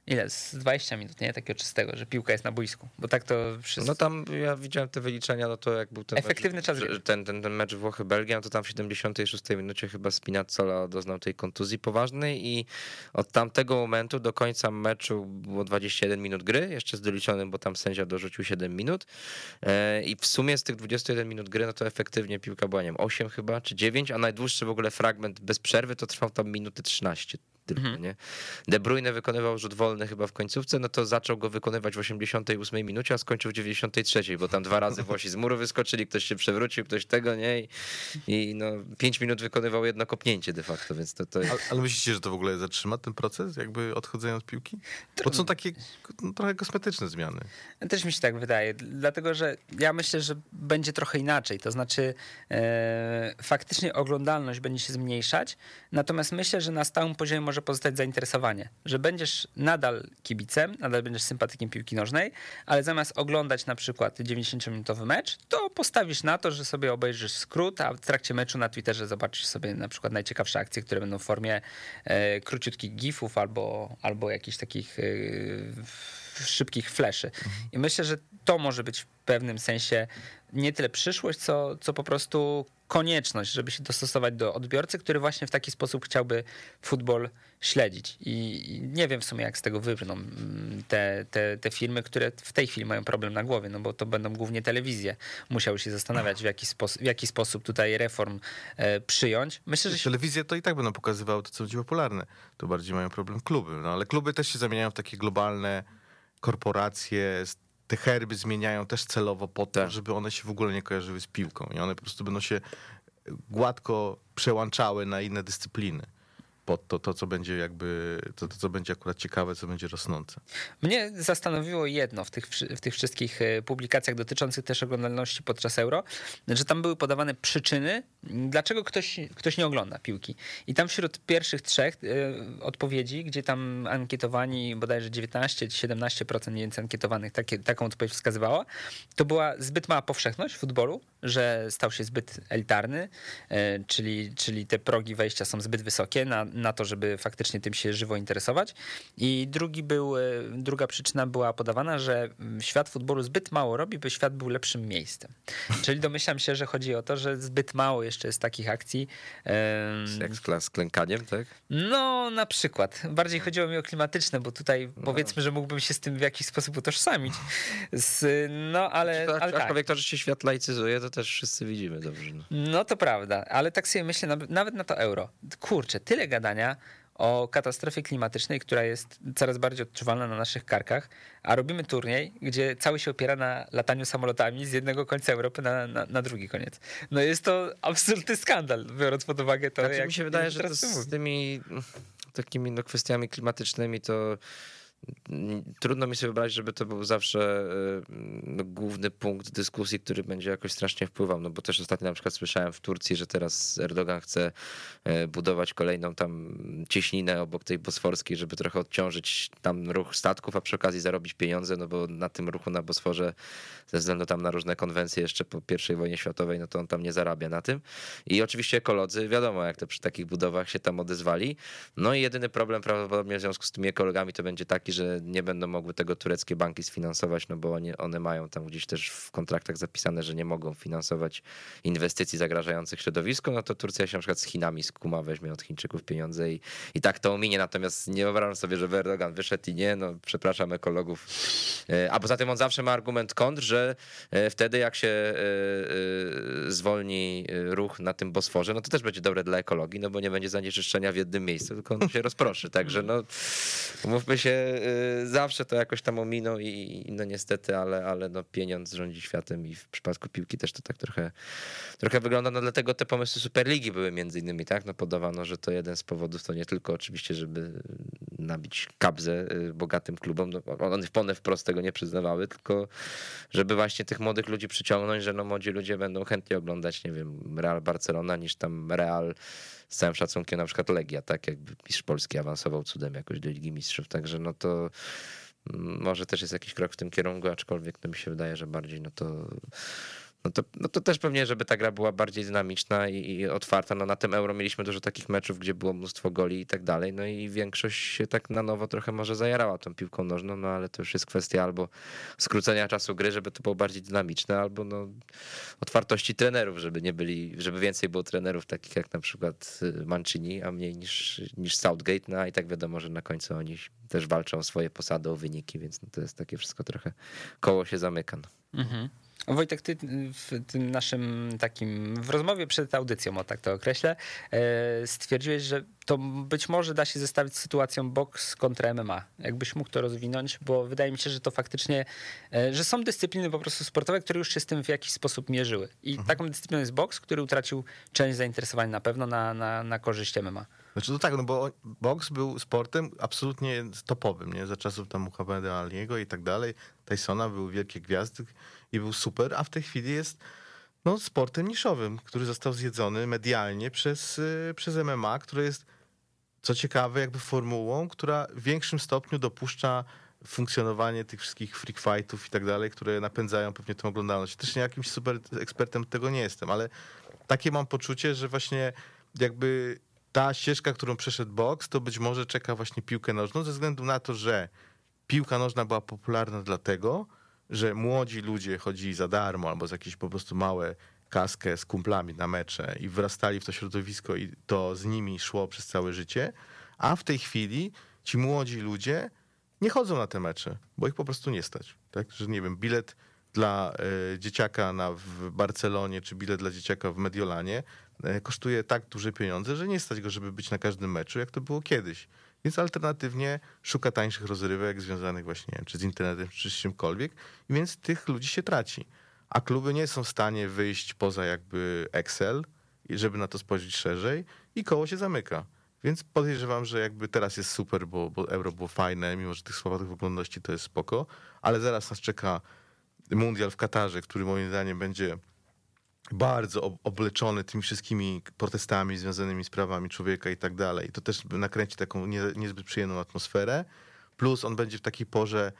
ile, z 20 minut, nie? Takiego czystego, że piłka jest na boisku, bo tak to wszystko... No tam ja widziałem te wyliczenia, no to jak był ten Efektywny mecz, czas ten, ten, ten mecz Włochy-Belgia, no to tam w 76 minucie chyba Spinazzola doznał tej kontuzji poważnej i od tamtego momentu do końca meczu było 21 minut gry, jeszcze z doliczonym, bo tam sędzia dorzucił 7 minut. E, i w sumie z tych 21 minut gry, no to efektywnie piłka była, nie wiem, 8 chyba, czy 9, a najdłuższy w ogóle fragment bez przerwy to trwał tam minuty 13 tylko, mhm. nie? De Bruyne wykonywał rzut wolny chyba w końcówce, no to zaczął go wykonywać w 88 minucie, a skończył w 93, bo tam dwa razy Włosi z muru wyskoczyli, ktoś się przewrócił, ktoś tego, nie? I, i no 5 minut wykonywał jedno kopnięcie de facto, więc to, to jest... ale, ale myślicie, że to w ogóle zatrzyma ten proces, jakby odchodzenia od piłki? Bo to są takie no, trochę kosmetyczne zmiany. Też mi się tak wydaje, dlatego że ja myślę, że będzie trochę inaczej, to znaczy e, faktycznie oglądalność będzie się zmniejszać, natomiast myślę, że na stałym poziomie może może pozostać zainteresowanie, że będziesz nadal kibicem, nadal będziesz sympatykiem piłki nożnej, ale zamiast oglądać na przykład 90-minutowy mecz, to postawisz na to, że sobie obejrzysz skrót, a w trakcie meczu na Twitterze zobaczysz sobie na przykład najciekawsze akcje, które będą w formie e, króciutkich gifów albo, albo jakichś takich e, szybkich fleszy. Mhm. I myślę, że to może być w pewnym sensie nie tyle przyszłość, co, co po prostu konieczność, żeby się dostosować do odbiorcy, który właśnie w taki sposób chciałby futbol śledzić. I, nie wiem w sumie, jak z tego wybrną mm, te, te, te firmy, które w tej chwili mają problem na głowie, no bo to będą głównie telewizje. Musiały się zastanawiać, w jaki, sposób, w jaki sposób tutaj reform e, przyjąć. Myślę, że... Telewizje to i tak będą pokazywały to, co będzie popularne. To bardziej mają problem kluby. No ale kluby też się zamieniają w takie globalne korporacje, te herby zmieniają też celowo po to, tak. żeby one się w ogóle nie kojarzyły z piłką i one po prostu będą się gładko przełączały na inne dyscypliny. Pod to, to co będzie jakby, to, to co będzie akurat ciekawe, co będzie rosnące. Mnie zastanowiło jedno w tych, w tych wszystkich e, publikacjach dotyczących też oglądalności podczas euro, że tam były podawane przyczyny, dlaczego ktoś, ktoś nie ogląda piłki. I tam wśród pierwszych trzech e, odpowiedzi, gdzie tam ankietowani bodajże 19-17% mniej więcej ankietowanych takie, taką odpowiedź wskazywała, to była zbyt mała powszechność futbolu, że stał się zbyt elitarny, e, czyli, czyli te progi wejścia są zbyt wysokie na, na to, żeby faktycznie tym się żywo interesować. I drugi był, e, druga przyczyna była podawana, że mm, świat futbolu zbyt mało robi, by świat był lepszym miejscem. Czyli domyślam się, że chodzi o to, że zbyt mało jeszcze jest takich akcji. Jak z klękaniem, tak? no, na przykład. Bardziej chodziło mi o klimatyczne, bo tutaj powiedzmy, że mógłbym się z tym w jakiś sposób utożsamić. Z, no, ale, To, ale tak. aczkolwiek to, że się świat laicyzuje, to też wszyscy widzimy dobrze. No. No to prawda, ale tak sobie myślę, naw- nawet na to euro. Kurczę, tyle gadania o katastrofie klimatycznej, która jest coraz bardziej odczuwalna na naszych karkach, a robimy turniej, gdzie cały się opiera na lataniu samolotami z jednego końca Europy na, na, na drugi koniec. No jest to absolutny skandal, biorąc pod uwagę to, Znaczy, jak mi się wydaje, że to z tymi takimi no, kwestiami klimatycznymi to trudno mi sobie wyobrazić, żeby to był zawsze y, no, główny punkt dyskusji, który będzie jakoś strasznie wpływał, no bo też ostatnio na przykład słyszałem w Turcji, że teraz Erdogan chce e, budować kolejną tam cieśninę obok tej bosforskiej, żeby trochę odciążyć tam ruch statków, a przy okazji zarobić pieniądze, no bo na tym ruchu na Bosforze ze względu tam na różne konwencje jeszcze po I wojnie światowej, no to on tam nie zarabia na tym. I oczywiście ekolodzy, wiadomo jak to przy takich budowach się tam odezwali. No i jedyny problem prawdopodobnie w związku z tymi ekologami to będzie taki, że nie będą mogły tego tureckie banki sfinansować, no bo oni, one mają tam gdzieś też w kontraktach zapisane, że nie mogą finansować inwestycji zagrażających środowisku, no to Turcja się na przykład z Chinami skuma, weźmie od Chińczyków pieniądze i, i tak to ominie. Natomiast nie wyobrażam sobie, żeby Erdogan wyszedł i nie, no przepraszam ekologów. E, A poza tym on zawsze ma argument kontr, że e, wtedy jak się e, zwolni ruch na tym Bosforze, no to też będzie dobre dla ekologii, no bo nie będzie zanieczyszczenia w jednym miejscu, tylko on się rozproszy. Także no umówmy się, zawsze to jakoś tam ominą i, no niestety, ale, ale no pieniądz rządzi światem i w przypadku piłki też to tak trochę, trochę wygląda. No dlatego te pomysły Superligi były między innymi, tak? No podawano, że to jeden z powodów to nie tylko oczywiście, żeby nabić kabzę y, bogatym klubom, no, one wprost tego nie przyznawały, tylko żeby właśnie tych młodych ludzi przyciągnąć, że no młodzi ludzie będą chętnie oglądać, nie wiem, Real Barcelona niż tam Real z całym szacunkiem na przykład Legia, tak? Jakby mistrz Polski awansował cudem jakoś do Ligi Mistrzów, także no to mm, może też jest jakiś krok w tym kierunku, aczkolwiek no mi się wydaje, że bardziej no to no to, no to też pewnie, żeby ta gra była bardziej dynamiczna i, i otwarta. No na tym Euro mieliśmy dużo takich meczów, gdzie było mnóstwo goli i tak dalej. No i większość się tak na nowo trochę może zajarała tą piłką nożną, no ale to już jest kwestia albo skrócenia czasu gry, żeby to było bardziej dynamiczne, albo no otwartości trenerów, żeby nie byli, żeby więcej było trenerów takich jak na przykład y, Mancini, a mniej niż, niż Southgate. No i tak wiadomo, że na końcu oni też walczą o swoje posady, o wyniki, więc no to jest takie wszystko trochę koło się zamyka. No. Mhm. Wojtek, ty w tym naszym takim, w rozmowie przed audycją, o tak to określę, e, stwierdziłeś, że to być może da się zestawić z sytuacją boks kontra MMA. Jakbyś mógł to rozwinąć, bo wydaje mi się, że to faktycznie, e, że są dyscypliny po prostu sportowe, które już się z tym w jakiś sposób mierzyły. I taką dyscypliną jest boks, który utracił część zainteresowania na pewno na, na, na korzyść MMA. Znaczy to tak, no bo boks był sportem absolutnie topowym, nie? Za czasów tam Muhammeda Aliego i tak dalej. Tysona były wielkie gwiazdy i był super, a w tej chwili jest no, sportem niszowym, który został zjedzony medialnie przez, y, przez MMA, które jest, co ciekawe, jakby formułą, która w większym stopniu dopuszcza funkcjonowanie tych wszystkich freak fightów i tak dalej, które napędzają pewnie tą oglądalność. Też nie jakimś super ekspertem tego nie jestem, ale takie mam poczucie, że właśnie jakby ta ścieżka, którą przeszedł boks, to być może czeka właśnie piłkę nożną, ze względu na to, że piłka nożna była popularna dlatego, że młodzi ludzie chodzili za darmo albo za jakieś po prostu małe kaskę z kumplami na mecze i wrastali w to środowisko i to z nimi szło przez całe życie, a w tej chwili ci młodzi ludzie nie chodzą na te mecze, bo ich po prostu nie stać. Tak? Że nie wiem, bilet dla e, dzieciaka na, w Barcelonie czy bilet dla dzieciaka w Mediolanie kosztuje tak duże pieniądze, że nie stać go, żeby być na każdym meczu, jak to było kiedyś. Więc alternatywnie szuka tańszych rozrywek związanych właśnie nie wiem, czy z internetem, czy z czymkolwiek, i więc tych ludzi się traci. A kluby nie są w stanie wyjść poza jakby Excel, żeby na to spojrzeć szerzej i koło się zamyka. Więc podejrzewam, że jakby teraz jest super, bo, bo euro było fajne, mimo że tych słabych oglądności to jest spoko, ale zaraz nas czeka mundial w Katarze, który moim zdaniem będzie bardzo ob- obleczony tymi wszystkimi protestami związanymi z prawami człowieka i tak dalej. To też nakręci taką nie, niezbyt przyjemną atmosferę. Plus on będzie w takiej porze,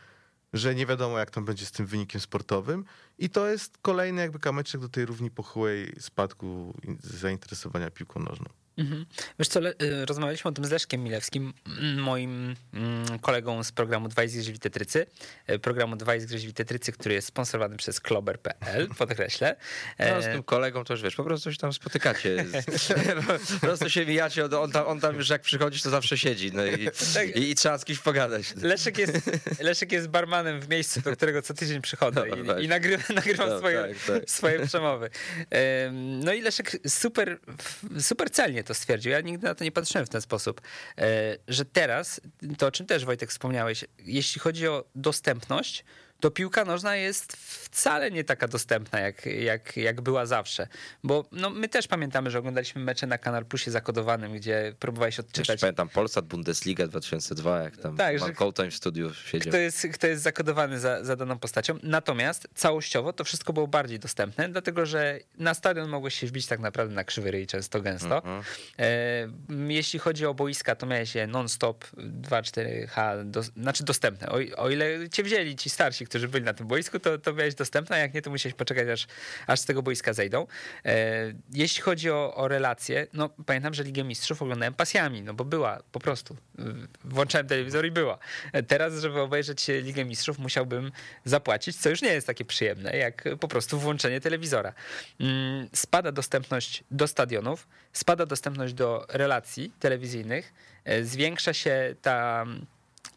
że nie wiadomo jak tam będzie z tym wynikiem sportowym. I to jest kolejny jakby kamyczek do tej równi pochyłej spadku in- zainteresowania piłką nożną. Mhm. Wiesz co, y, rozmawialiśmy o tym z Leszkiem Milewskim, moim kolegą z programu 2 Grzwi Tetrycy, y, programu 2 Grzwi Tetrycy, który jest sponsorowany przez klober.pl, podkreślę. No, z E, tym kolegą to już wiesz, po prostu się tam spotykacie. po prostu się mijacie, on- tam, on tam już jak przychodzisz, to zawsze siedzi. No i, Tak. i, i trzeba z kimś pogadać. Leszek jest, Leszek jest barmanem w miejscu, do którego co tydzień przychodzę No, i, tak. i nagrywam, nagrywam No, swoje, tak, tak. swoje przemowy. Em, No i Leszek super, super celnie to stwierdził. Ja nigdy na to nie patrzyłem w ten sposób, e, że teraz, to o czym też Wojtek wspomniałeś, jeśli chodzi o dostępność, to piłka nożna jest wcale nie taka dostępna, jak, jak, jak była zawsze. Bo no, my też pamiętamy, że oglądaliśmy mecze na Kanal Plusie zakodowanym, gdzie próbowałeś odczytać pamiętam Polsat Bundesliga 2002, jak tam Tak, Kołtoń w studiu siedział. kto jest, kto jest zakodowany za, za daną postacią. Natomiast całościowo to wszystko było bardziej dostępne, dlatego że na stadion mogłeś się wbić tak naprawdę na krzywy ryj często gęsto. Mhm. E, m, jeśli chodzi o boiska, to miałeś je non-stop 2-4H, do, znaczy dostępne. O, o ile cię wzięli ci starsi, którzy byli na tym boisku, to, to miałeś dostępne, a jak nie, to musiałeś poczekać, aż, aż z tego boiska zejdą. E, jeśli chodzi o, o relacje, no pamiętam, że Ligę Mistrzów oglądałem pasjami, no bo była po prostu. Włączałem telewizor i była. E, Teraz, żeby obejrzeć Ligę Mistrzów, musiałbym zapłacić, co już nie jest takie przyjemne, jak po prostu włączenie telewizora. Mm, Spada dostępność do stadionów, spada dostępność do relacji telewizyjnych, e, zwiększa się ta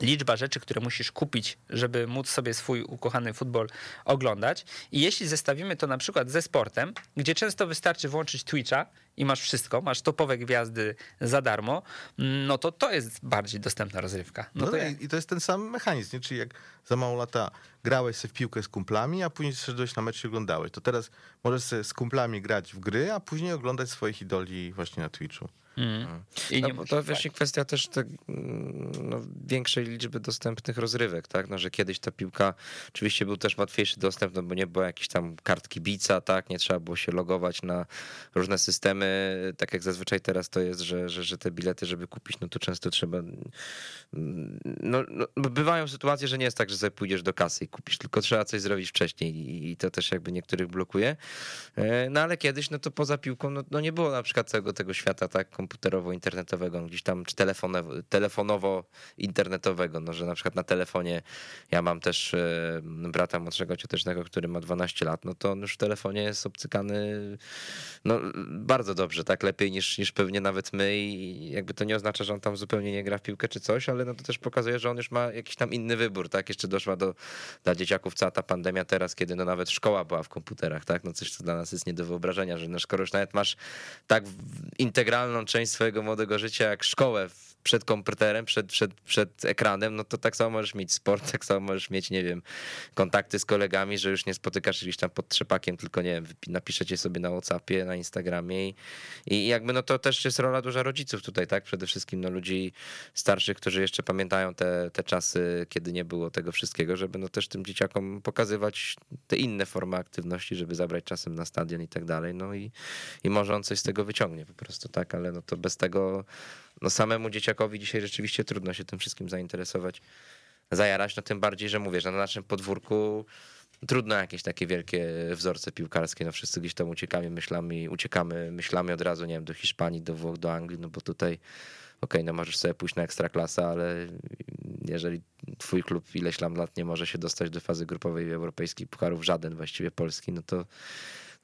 liczba rzeczy, które musisz kupić, żeby móc sobie swój ukochany futbol oglądać. I jeśli zestawimy to na przykład ze sportem, gdzie często wystarczy włączyć Twitcha i masz wszystko, masz topowe gwiazdy za darmo, no to to jest bardziej dostępna rozrywka. No, No to i- ja, i to jest ten sam mechanizm, nie? czyli jak za mało lata grałeś sobie w piłkę z kumplami, a później szedłeś na mecz i oglądałeś, to teraz możesz sobie z kumplami grać w gry, a później oglądać swoich idoli właśnie na Twitchu. I No, nie bo musisz to właśnie kwestia też te, mm, no, większej liczby dostępnych rozrywek, tak? No, że kiedyś ta piłka oczywiście był też łatwiejszy dostęp, no, bo nie było jakichś tam kart kibica, tak? Nie trzeba było się logować na różne systemy, tak jak zazwyczaj teraz to jest, że, że, że te bilety, żeby kupić, no to często trzeba mm, no, no, bo bywają sytuacje, że nie jest tak, że sobie pójdziesz do kasy i kupisz, tylko trzeba coś zrobić wcześniej i, i to też jakby niektórych blokuje. E, No ale kiedyś, no to poza piłką, no, no nie było na przykład całego tego świata tak komputerowo-internetowego, gdzieś tam, czy telefonowo- telefonowo-internetowego, no że na przykład na telefonie, ja mam też e, brata młodszego ciotecznego, który ma 12 lat, no to on już w telefonie jest obcykany no bardzo dobrze, tak lepiej niż, niż pewnie nawet my i jakby to nie oznacza, że on tam zupełnie nie gra w piłkę czy coś, ale no to też pokazuje, że on już ma jakiś tam inny wybór, tak? Jeszcze doszła do, dla dzieciaków cała ta pandemia teraz, kiedy no nawet szkoła była w komputerach, tak? No coś, co dla nas jest nie do wyobrażenia, że no skoro już nawet masz tak integralną część swojego młodego życia jak szkołę przed komputerem, przed, przed, przed ekranem, no to tak samo możesz mieć sport, tak samo możesz mieć, nie wiem, kontakty z kolegami, że już nie spotykasz gdzieś tam pod trzepakiem, tylko nie wiem, napiszecie sobie na Whatsappie, na Instagramie i, i jakby no to też jest rola duża rodziców tutaj, tak? Przede wszystkim no ludzi starszych, którzy jeszcze pamiętają te, te czasy, kiedy nie było tego wszystkiego, żeby no też tym dzieciakom pokazywać te inne formy aktywności, żeby zabrać czasem na stadion i tak dalej, no i, i może on coś z tego wyciągnie po prostu, tak? Ale no to bez tego, no samemu dzieciakowi dzisiaj rzeczywiście trudno się tym wszystkim zainteresować, zajarać, no tym bardziej, że mówię, że na naszym podwórku trudno jakieś takie wielkie wzorce piłkarskie, no wszyscy gdzieś tam uciekamy myślami, uciekamy myślami od razu, nie wiem, do Hiszpanii, do Włoch, do Anglii, no bo tutaj okej, no możesz sobie pójść na ekstraklasę, ale jeżeli twój klub ileś tam lat nie może się dostać do fazy grupowej europejskich pucharów, żaden właściwie polski, no to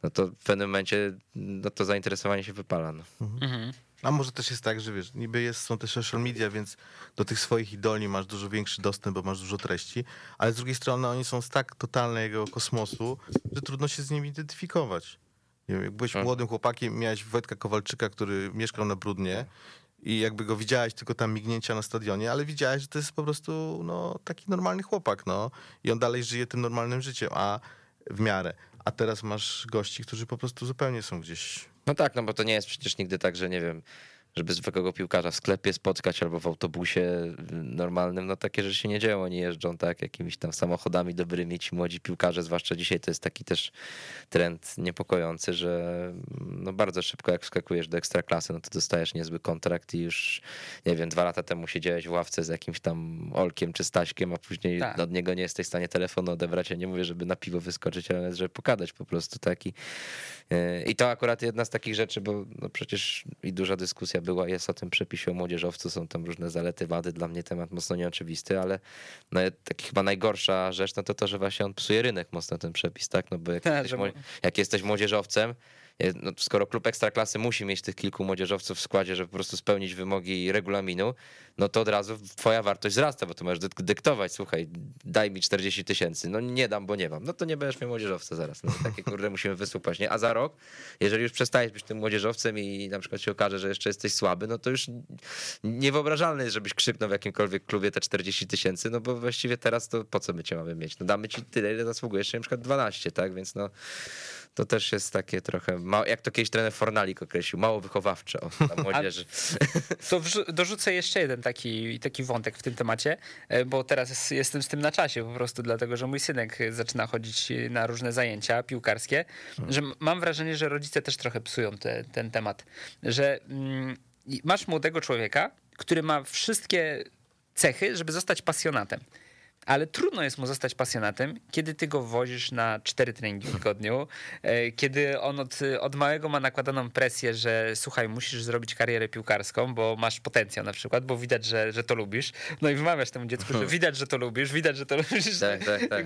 no to w pewnym momencie no to zainteresowanie się wypala. No. Mhm. A może też jest tak, że wiesz, niby jest, są te social media, więc do tych swoich idoli masz dużo większy dostęp, bo masz dużo treści, ale z drugiej strony oni są z tak totalnego kosmosu, że trudno się z nimi identyfikować. Nie wiem, jak byłeś Mhm. młodym chłopakiem, miałeś Wojtka Kowalczyka, który mieszkał na Brudnie i jakby go widziałeś tylko tam mignięcia na stadionie, ale widziałeś, że to jest po prostu no, taki normalny chłopak, no. I on dalej żyje tym normalnym życiem, a w miarę. A teraz masz gości, którzy po prostu zupełnie są gdzieś no tak, no bo to nie jest przecież nigdy tak, że nie wiem, żeby zwykłego piłkarza w sklepie spotkać albo w autobusie y, normalnym, no takie rzeczy się nie dzieją. Oni jeżdżą tak jakimiś tam samochodami dobrymi, ci młodzi piłkarze, zwłaszcza dzisiaj to jest taki też trend niepokojący, że no bardzo szybko jak wskakujesz do ekstraklasy, no to dostajesz niezły kontrakt i już, nie wiem, dwa lata temu siedziałeś w ławce z jakimś tam Olkiem czy Staśkiem, a później Tak. od niego nie jesteś w stanie telefonu odebrać. Ja nie mówię, żeby na piwo wyskoczyć, ale żeby pokazać po prostu taki. Yy, I to akurat jedna z takich rzeczy, bo no przecież i duża dyskusja była, jest o tym przepisie o młodzieżowcu, są tam różne zalety, wady, dla mnie temat mocno nieoczywisty, ale no, taki chyba najgorsza rzecz, no to to, że właśnie on psuje rynek mocno ten przepis, tak? No bo jak, Tak, jesteś, mu- jak jesteś młodzieżowcem, no, skoro klub ekstraklasy musi mieć tych kilku młodzieżowców w składzie, żeby po prostu spełnić wymogi regulaminu, no to od razu twoja wartość wzrasta, bo to możesz dyk- dyktować, słuchaj, daj mi 40 tysięcy, no nie dam, bo nie mam, no to nie będziesz miał młodzieżowca zaraz, no takie kurde musimy wysłupać, nie? A za rok, jeżeli już przestajesz być tym młodzieżowcem i na przykład się okaże, że jeszcze jesteś słaby, no to już niewyobrażalne jest, żebyś krzyknął w jakimkolwiek klubie te 40 tysięcy, no bo właściwie teraz to po co my cię mamy mieć? No damy ci tyle, ile zasługujesz, na przykład 12, tak? Więc no to też jest takie trochę, jak to kiedyś trener Fornalik określił, mało wychowawcze dla młodzieży. To dorzucę jeszcze jeden taki, taki wątek w tym temacie, e, bo teraz jestem z tym na czasie po prostu, dlatego że mój synek zaczyna chodzić na różne zajęcia piłkarskie, że m- mam wrażenie, że rodzice też trochę psują te, ten temat, że mm, masz młodego człowieka, który ma wszystkie cechy, żeby zostać pasjonatem. Ale trudno jest mu zostać pasjonatem, kiedy ty go wozisz na cztery treningi w tygodniu, e, kiedy on od, od małego ma nakładaną presję, że słuchaj, musisz zrobić karierę piłkarską, bo masz potencjał na przykład, bo widać, że, że to lubisz. No i wymawiasz temu dziecku, że widać, że to lubisz, widać, że to lubisz. Tak, tak, tak, tak.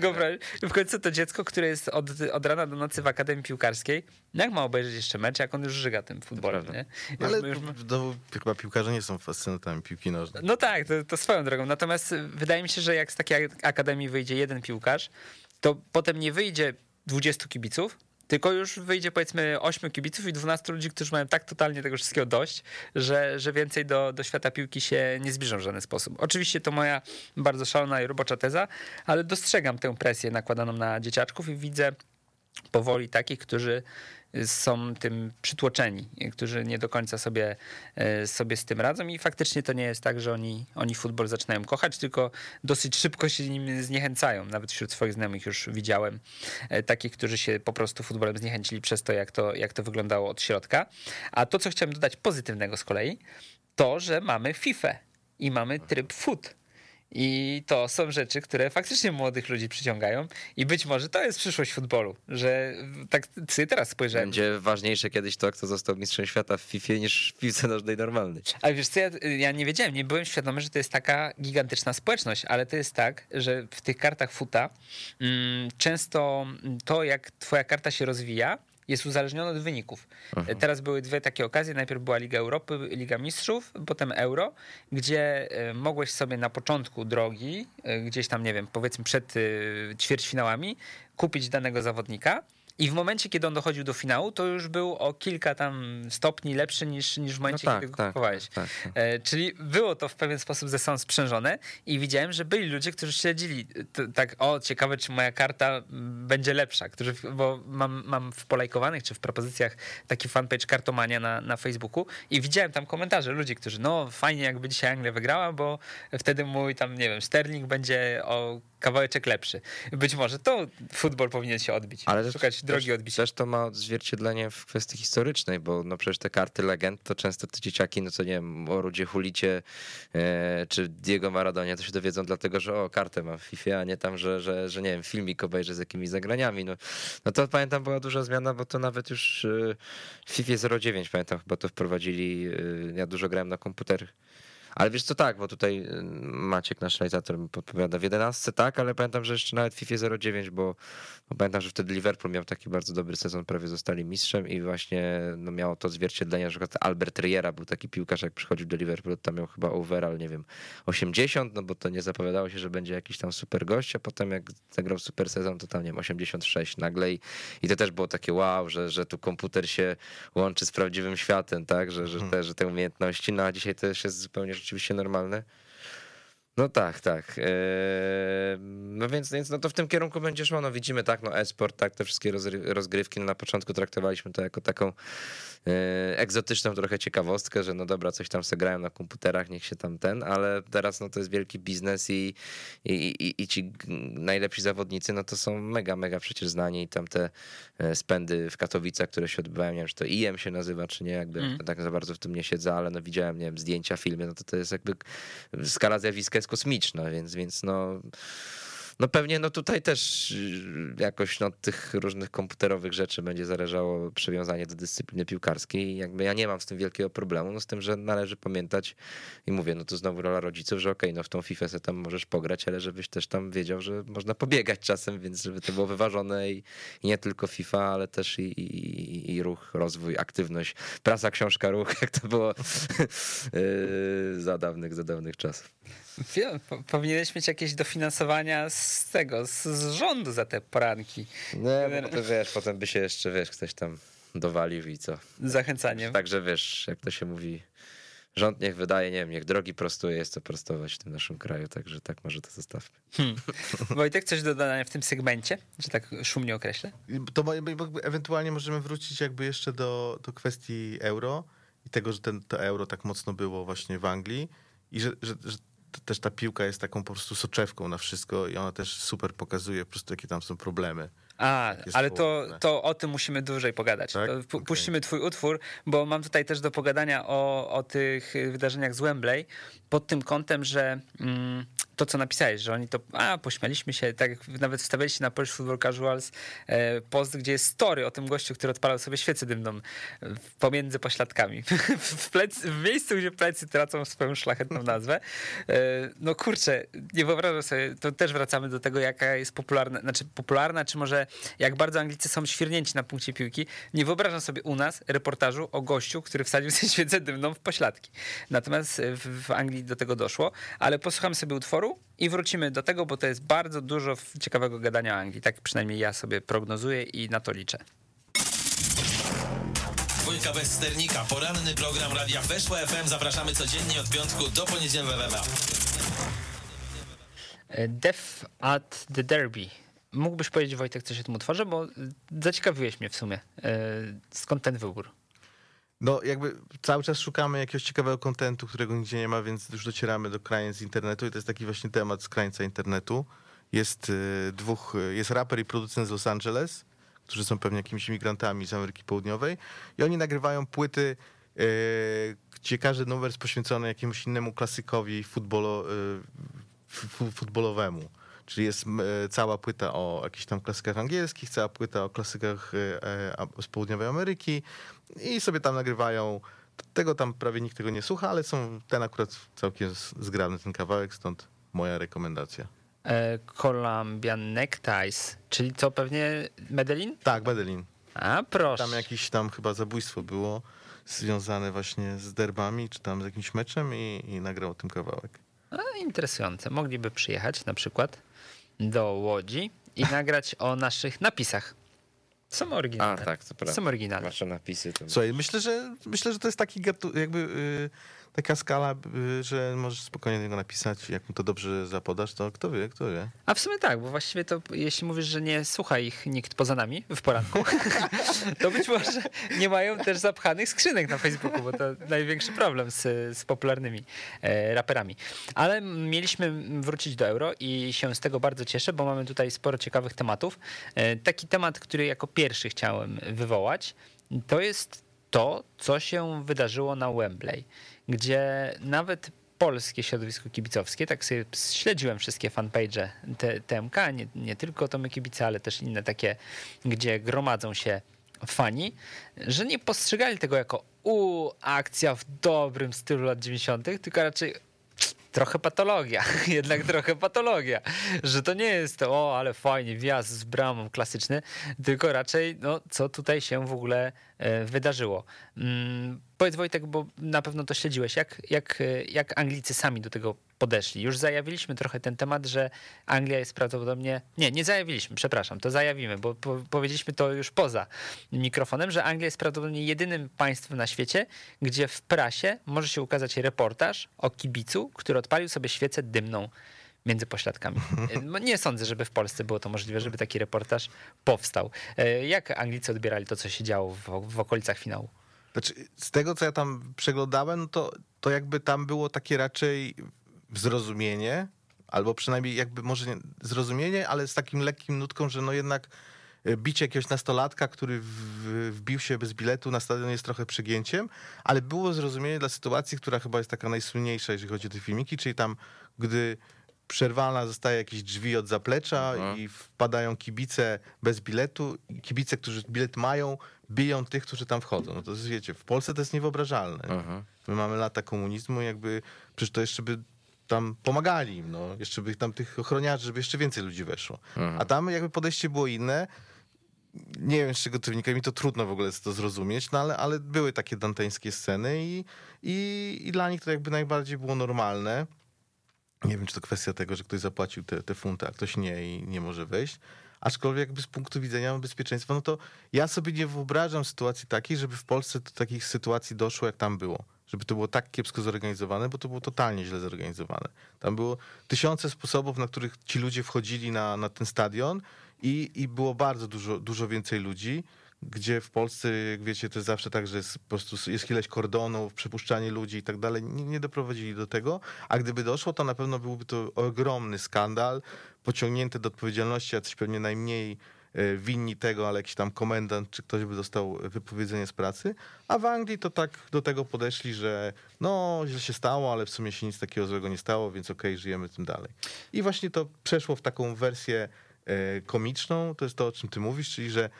w końcu to dziecko, które jest od, od rana do nocy w akademii piłkarskiej, jak ma obejrzeć jeszcze mecz, jak on już żyga tym futbolem, nie? Już- Ale już- no, chyba piłkarze nie są fascynatami piłki nożnej. no tak, to, to swoją drogą. Natomiast wydaje mi się, że jak z takiej ak- akademii wyjdzie jeden piłkarz, to potem nie wyjdzie 20 kibiców, tylko już wyjdzie powiedzmy 8 kibiców i 12 ludzi, którzy mają tak totalnie tego wszystkiego dość, że, że więcej do, do świata piłki się nie zbliżą w żaden sposób. Oczywiście to moja bardzo szalona i robocza teza, ale dostrzegam tę presję nakładaną na dzieciaczków i widzę powoli takich, którzy są tym przytłoczeni, którzy nie do końca sobie, e, sobie z tym radzą i faktycznie to nie jest tak, że oni, oni futbol zaczynają kochać, tylko dosyć szybko się nim zniechęcają. Nawet wśród swoich znajomych już widziałem e, takich, którzy się po prostu futbolem zniechęcili przez to, jak to, jak to wyglądało od środka. A to, co chciałem dodać pozytywnego z kolei, to, że mamy FIFA i mamy tryb foot. I to są rzeczy, które faktycznie młodych ludzi przyciągają i być może to jest przyszłość futbolu, że tak sobie teraz spojrzałem. Będzie ważniejsze kiedyś to, kto został mistrzem świata w FIFA niż w piłce nożnej normalnej. Ale wiesz co, ja, ja nie wiedziałem, nie byłem świadomy, że to jest taka gigantyczna społeczność, ale to jest tak, że w tych kartach futa mm, często to, jak twoja karta się rozwija, jest uzależnione od wyników. Teraz były dwie takie okazje. Najpierw była Liga Europy, Liga Mistrzów, potem Euro, gdzie e, mogłeś sobie na początku drogi, e, gdzieś tam, nie wiem, powiedzmy przed e, ćwierćfinałami, kupić danego zawodnika. I w momencie, kiedy on dochodził do finału, to już był o kilka tam stopni lepszy niż, niż w momencie, No tak, kiedy go tak, kupowałeś. tak, tak. E, Czyli było to w pewien sposób ze sobą sprzężone i widziałem, że byli ludzie, którzy śledzili to, tak, o ciekawe, czy moja karta będzie lepsza, którzy, bo mam, mam w polajkowanych czy w propozycjach taki fanpage Kartomania na, na Facebooku i widziałem tam komentarze ludzi, którzy no fajnie jakby dzisiaj Anglia wygrała, bo wtedy mój tam, nie wiem, Sterling będzie o kawałeczek lepszy. Być może to futbol powinien się odbić, Ale też- szukać drogi też, odbicia. Też to ma odzwierciedlenie w kwestii historycznej, bo no przecież te karty legend, to często te dzieciaki, no co nie wiem, o Rudzie Hulicie e, czy Diego Maradonie, to się dowiedzą dlatego, że o, kartę mam w FIFA, a nie tam, że, że, że nie wiem, filmik obejrzę z jakimiś zagraniami. No, no to pamiętam była duża zmiana, bo to nawet już e, w FIFA 09 pamiętam chyba to wprowadzili, e, ja dużo grałem na komputerach. Ale wiesz co, tak, bo tutaj y, Maciek, nasz realizator, mi podpowiada w 11, tak, ale pamiętam, że jeszcze nawet w FIFA 09, bo, bo pamiętam, że wtedy Liverpool miał taki bardzo dobry sezon, prawie zostali mistrzem i właśnie no, miało to odzwierciedlenie, że na przykład Albert Riera był taki piłkarz, jak przychodził do Liverpoolu, tam miał chyba overall, nie wiem, 80, no bo to nie zapowiadało się, że będzie jakiś tam super gość, a potem jak zagrał super sezon, to tam, nie wiem, 86 nagle i, i to też było takie wow, że, że tu komputer się łączy z prawdziwym światem, tak, że, że, te, że te umiejętności, no a dzisiaj to już jest zupełnie rzeczywiście normalne. No tak, tak. Eee, No więc, więc no to w tym kierunku będzie szło. No widzimy tak, no e-sport, tak, te wszystkie rozgrywki. No na początku traktowaliśmy to jako taką egzotyczną trochę ciekawostkę, że no dobra, coś tam se na komputerach, niech się tam ten, ale teraz no to jest wielki biznes i, i, i, i ci najlepsi zawodnicy, no to są mega, mega przecież znani i tam te e, spędy w Katowicach, które się odbywają, nie wiem, czy to IM się nazywa, czy nie, jakby Mm. tak za bardzo w tym nie siedzę, ale no widziałem, nie wiem, zdjęcia, filmy, no to to jest jakby skala zjawiska jest kosmiczna, więc, więc no, no pewnie no tutaj też y, jakoś no, od tych różnych komputerowych rzeczy będzie zależało przywiązanie do dyscypliny piłkarskiej jakby ja nie mam z tym wielkiego problemu, no z tym, że należy pamiętać i mówię, no to znowu rola rodziców, że okej, no w tą FIFA se tam możesz pograć, ale żebyś też tam wiedział, że można pobiegać czasem, więc żeby to było wyważone i, i nie tylko FIFA, ale też i, i, i ruch, rozwój, aktywność, prasa, książka, ruch, jak to było yy, za dawnych, za dawnych czasów. Wiem, po- powinieneś mieć jakieś dofinansowania z tego, z, z rządu za te poranki. Nie, bo to wiesz, potem by się jeszcze, wiesz, ktoś tam dowalił i co. Zachęcaniem. Także wiesz, jak to się mówi, rząd niech wydaje, nie wiem, niech drogi prostuje, jest to prostować w tym naszym kraju, także tak może to zostawmy. Wojtek, coś do dodania w tym segmencie, że tak szumnie określę? To ewentualnie możemy wrócić jakby jeszcze do, do kwestii euro i tego, że ten, to euro tak mocno było właśnie w Anglii i że, że, że też ta piłka jest taką po prostu soczewką na wszystko i ona też super pokazuje po prostu jakie tam są problemy. A, ale to, to o tym musimy dłużej pogadać. Tak? Okej. Puścimy twój utwór, bo mam tutaj też do pogadania o, o tych wydarzeniach z Wembley pod tym kątem, że mm, to, co napisałeś, że oni to, a, pośmialiśmy się, tak jak nawet wstawiliście na Polish Football Casuals e, post, gdzie jest story o tym gościu, który odpalał sobie świecę dymną e, pomiędzy pośladkami. w, plecy, w miejscu, gdzie plecy tracą swoją szlachetną nazwę. E, no kurczę, nie wyobrażam sobie, to też wracamy do tego, jaka jest popularna, znaczy popularna, czy może jak bardzo Anglicy są świrnięci na punkcie piłki. Nie wyobrażam sobie u nas reportażu o gościu, który wsadził sobie świecę dymną w pośladki. Natomiast w Anglii do tego doszło, ale posłuchamy sobie utworu i wrócimy do tego, bo to jest bardzo dużo ciekawego gadania o Anglii. Tak przynajmniej ja sobie prognozuję i na to liczę. Dwójka bez sternika, poranny program Radia Weszło FM. Zapraszamy codziennie od piątku do poniedziałku. E, Death at the Derby. Mógłbyś powiedzieć, Wojtek, coś o tym utworze, bo e, zaciekawiłeś mnie w sumie. E, Skąd ten wybór? No jakby cały czas szukamy jakiegoś ciekawego kontentu, którego nigdzie nie ma, więc już docieramy do krańc internetu i to jest taki właśnie temat z krańca internetu. Jest y, dwóch, y, jest raper i producent z Los Angeles, którzy są pewnie jakimiś imigrantami z Ameryki Południowej i oni nagrywają płyty, y, gdzie każdy numer jest poświęcony jakiemuś innemu klasykowi futbolo, y, fu- futbolowemu. Czyli jest e, cała płyta o jakichś tam klasykach angielskich, cała płyta o klasykach e, z południowej Ameryki i sobie tam nagrywają. Tego tam prawie nikt tego nie słucha, ale są ten akurat całkiem zgrany ten kawałek, stąd moja rekomendacja. E, Colombian Neckties, czyli to pewnie Medellin? Tak, Medellin. A proszę. Tam jakieś tam chyba zabójstwo było związane właśnie z derbami, czy tam z jakimś meczem i, i nagrał tym kawałek. A, interesujące. Mogliby przyjechać na przykład do Łodzi i nagrać o naszych napisach. Są A oryginalne. tak, to prawda. Są oryginalne. Wasze napisy to... Słuchaj, myślę, że myślę, że to jest taki jakby y, taka skala, y, że możesz spokojnie niego napisać, jak mu to dobrze zapodasz, to kto wie, kto wie. A w sumie tak, bo właściwie to jeśli mówisz, że nie słucha ich nikt poza nami w poranku, to być może nie mają też zapchanych skrzynek na Facebooku, bo to największy problem z, z popularnymi e, raperami. Ale mieliśmy wrócić do euro i się z tego bardzo cieszę, bo mamy tutaj sporo ciekawych tematów. E, taki temat, który jako pierwszy chciałem wywołać, to jest to, co się wydarzyło na Wembley, gdzie nawet polskie środowisko kibicowskie, tak sobie śledziłem wszystkie fanpage T- TMK, nie, nie tylko Tomy Kibice, ale też inne takie, gdzie gromadzą się fani, że nie postrzegali tego jako u akcja w dobrym stylu lat 90., tylko raczej trochę patologia, jednak trochę patologia, że to nie jest to, o, ale fajnie, wjazd z bramą klasyczny, tylko raczej, no, co tutaj się w ogóle e, wydarzyło. Mm, powiedz Wojtek, bo na pewno to śledziłeś, jak, jak, e, jak Anglicy sami do tego podeszli. Już zajawiliśmy trochę ten temat, że Anglia jest prawdopodobnie. Nie, nie zajawiliśmy, przepraszam, to zajawimy, bo po, powiedzieliśmy to już poza mikrofonem, że Anglia jest prawdopodobnie jedynym państwem na świecie, gdzie w prasie może się ukazać reportaż o kibicu, który odpalił sobie świecę dymną między pośladkami. No, Nie sądzę, żeby w Polsce było to możliwe, żeby taki reportaż powstał. E, Jak Anglicy odbierali to, co się działo w, w okolicach finału? Znaczy, z tego, co ja tam przeglądałem, no to, to jakby tam było takie raczej zrozumienie, albo przynajmniej jakby może nie zrozumienie, ale z takim lekkim nutką, że no jednak e, bicie jakiegoś nastolatka, który wbił się bez biletu na stadion jest trochę przegięciem, ale było zrozumienie dla sytuacji, która chyba jest taka najsłynniejsza, jeżeli chodzi o te filmiki, czyli tam, gdy przerwana zostaje jakieś drzwi od zaplecza i wpadają kibice bez biletu, i kibice, którzy bilet mają, biją tych, którzy tam wchodzą. No to wiecie, w Polsce to jest niewyobrażalne. My mamy lata komunizmu, jakby przecież to jeszcze by tam pomagali im, no. Jeszcze by tam tych ochroniarzy, żeby jeszcze więcej ludzi weszło. A tam jakby podejście było inne. Nie wiem, z czego to wynika, mi to trudno w ogóle to zrozumieć, no ale, ale były takie danteńskie sceny i, i, i dla nich to jakby najbardziej było normalne. Nie wiem, czy to kwestia tego, że ktoś zapłacił te, te funty, a ktoś nie i nie może wejść. Aczkolwiek jakby z punktu widzenia bezpieczeństwa, no to ja sobie nie wyobrażam sytuacji takiej, żeby w Polsce do takich sytuacji doszło, jak tam było. Żeby to było tak kiepsko zorganizowane, bo to było totalnie źle zorganizowane. Tam było tysiące sposobów, na których ci ludzie wchodzili na, na ten stadion i, i było bardzo dużo, dużo więcej ludzi, gdzie w Polsce, jak wiecie, to jest zawsze tak, że jest po prostu jest ileś kordonów, przepuszczanie ludzi i tak dalej. Nie, doprowadzili do tego, a gdyby doszło, to na pewno byłby to ogromny skandal, pociągnięty do odpowiedzialności jacyś pewnie najmniej winni tego, ale jakiś tam komendant, czy ktoś by dostał wypowiedzenie z pracy, a w Anglii to tak do tego podeszli, że no źle się stało, ale w sumie się nic takiego złego nie stało, więc okej, żyjemy tym dalej. I właśnie to przeszło w taką wersję e, komiczną, to jest to, o czym ty mówisz, czyli że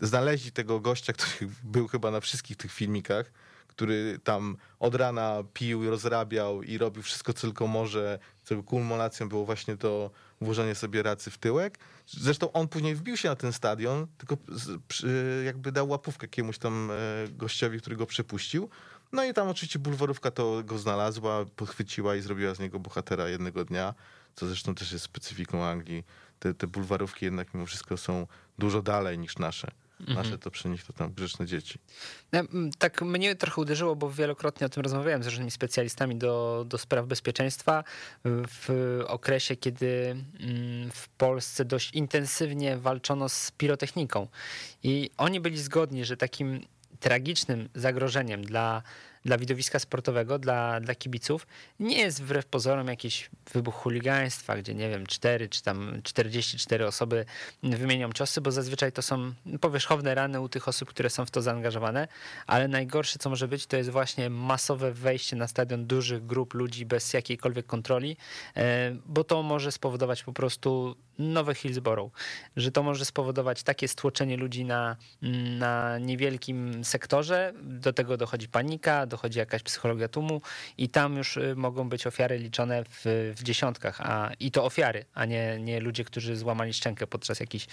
znaleźli tego gościa, który był chyba na wszystkich tych filmikach, który tam od rana pił i rozrabiał i robił wszystko, co tylko może. Czego kulminacją było właśnie to włożenie sobie racy w tyłek. Zresztą on później wbił się na ten stadion, tylko jakby dał łapówkę jakiemuś tam e, gościowi, który go przepuścił. No i tam oczywiście bulwarówka to go znalazła, podchwyciła i zrobiła z niego bohatera jednego dnia, co zresztą też jest specyfiką Anglii. Te, te bulwarówki jednak mimo wszystko są dużo dalej niż nasze. Nasze to przy nich to tam grzeczne dzieci. No, m, Tak mnie trochę uderzyło, bo wielokrotnie o tym rozmawiałem z różnymi specjalistami do, do spraw bezpieczeństwa w okresie, kiedy mm, w Polsce dość intensywnie walczono z pirotechniką. I oni byli zgodni, że takim tragicznym zagrożeniem dla, dla widowiska sportowego, dla, dla kibiców, nie jest wbrew pozorom jakiś wybuch chuligaństwa, gdzie nie wiem, 4 czy tam 44 osoby wymienią ciosy, bo zazwyczaj to są powierzchowne rany u tych osób, które są w to zaangażowane, ale najgorsze, co może być, to jest właśnie masowe wejście na stadion dużych grup ludzi bez jakiejkolwiek kontroli, e, bo to może spowodować po prostu nowe Hillsborough, że to może spowodować takie stłoczenie ludzi na, na niewielkim sektorze, do tego dochodzi panika, dochodzi jakaś psychologia tłumu i tam już y, mogą być ofiary liczone w, w dziesiątkach, a, i to ofiary, a nie, nie ludzie, którzy złamali szczękę podczas jakichś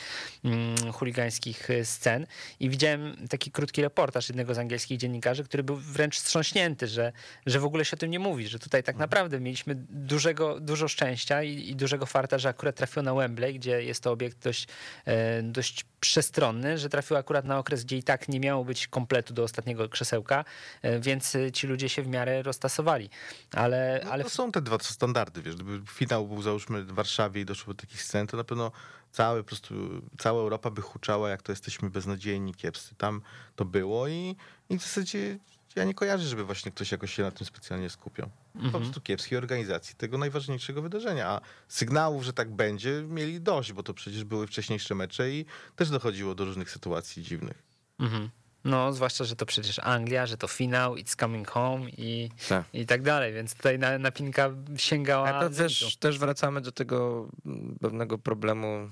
mm, chuligańskich y, scen. I widziałem taki krótki reportaż jednego z angielskich dziennikarzy, który był wręcz wstrząśnięty, że, że w ogóle się o tym nie mówi, że tutaj tak naprawdę mieliśmy dużego, dużo szczęścia i, i dużego farta, że akurat trafiło na Wembley, gdzie jest to obiekt dość, e, dość przestronny, że trafił akurat na okres, gdzie i tak nie miało być kompletu do ostatniego krzesełka, e, więc e, ci ludzie się w miarę roztasowali. Ale, No, ale to są te dwa standardy, wiesz, gdyby finał był załóżmy w Warszawie i doszło do takich scen, to na pewno całe, po prostu, cała Europa by huczała, jak to jesteśmy beznadziejni, kiepscy. Tam to było i, i w zasadzie ja nie kojarzę, żeby właśnie ktoś jakoś się na tym specjalnie skupiał. Po prostu kiepskiej organizacji tego najważniejszego wydarzenia. A sygnałów, że tak będzie, mieli dość, bo to przecież były wcześniejsze mecze i też dochodziło do różnych sytuacji dziwnych. Mhm. No, zwłaszcza, że to przecież Anglia, że to finał, it's coming home i, Tak. i tak dalej, więc tutaj na, napinka sięgała A to zenitu. też, też wracamy do tego mm, pewnego problemu,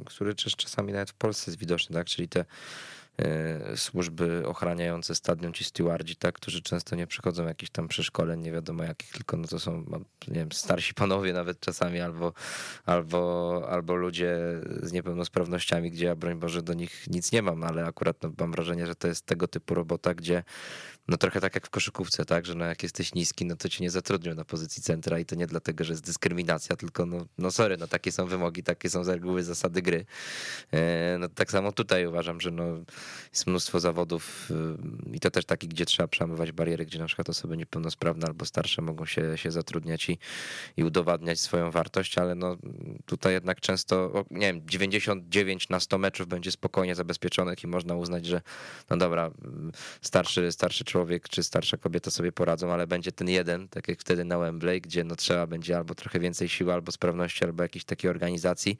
y, który też czasami nawet w Polsce jest widoczny, tak? Czyli te służby ochraniające stadion, ci stewardzi, tak, którzy często nie przychodzą jakichś tam przeszkoleń, nie wiadomo jakich, tylko no to są, no, nie wiem, starsi panowie nawet czasami, albo, albo, albo ludzie z niepełnosprawnościami, gdzie ja broń Boże do nich nic nie mam, ale akurat no, mam wrażenie, że to jest tego typu robota, gdzie no trochę tak jak w koszykówce, tak, że no jak jesteś niski, no to cię nie zatrudnią na pozycji centra i to nie dlatego, że jest dyskryminacja, tylko no, no sorry, no takie są wymogi, takie są z reguły zasady gry. E, No tak samo tutaj uważam, że no jest mnóstwo zawodów y, i to też taki, gdzie trzeba przełamywać bariery, gdzie na przykład osoby niepełnosprawne albo starsze mogą się, się zatrudniać i, i udowadniać swoją wartość, ale no tutaj jednak często, nie wiem, 99 na 100 meczów będzie spokojnie zabezpieczonych i można uznać, że no dobra, starszy, starszy człowiek czy starsza kobieta sobie poradzą, ale będzie ten jeden, tak jak wtedy na Wembley, gdzie no trzeba będzie albo trochę więcej siły, albo sprawności, albo jakiejś takiej organizacji,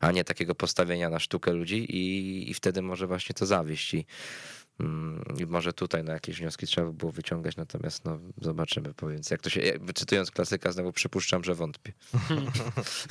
a nie takiego postawienia na sztukę ludzi i, i wtedy może właśnie to zawieść i, mm, i może tutaj na jakieś wnioski trzeba by było wyciągać, natomiast no zobaczymy, powiedz, jak to się, wyczytując klasyka znowu przypuszczam, że wątpię.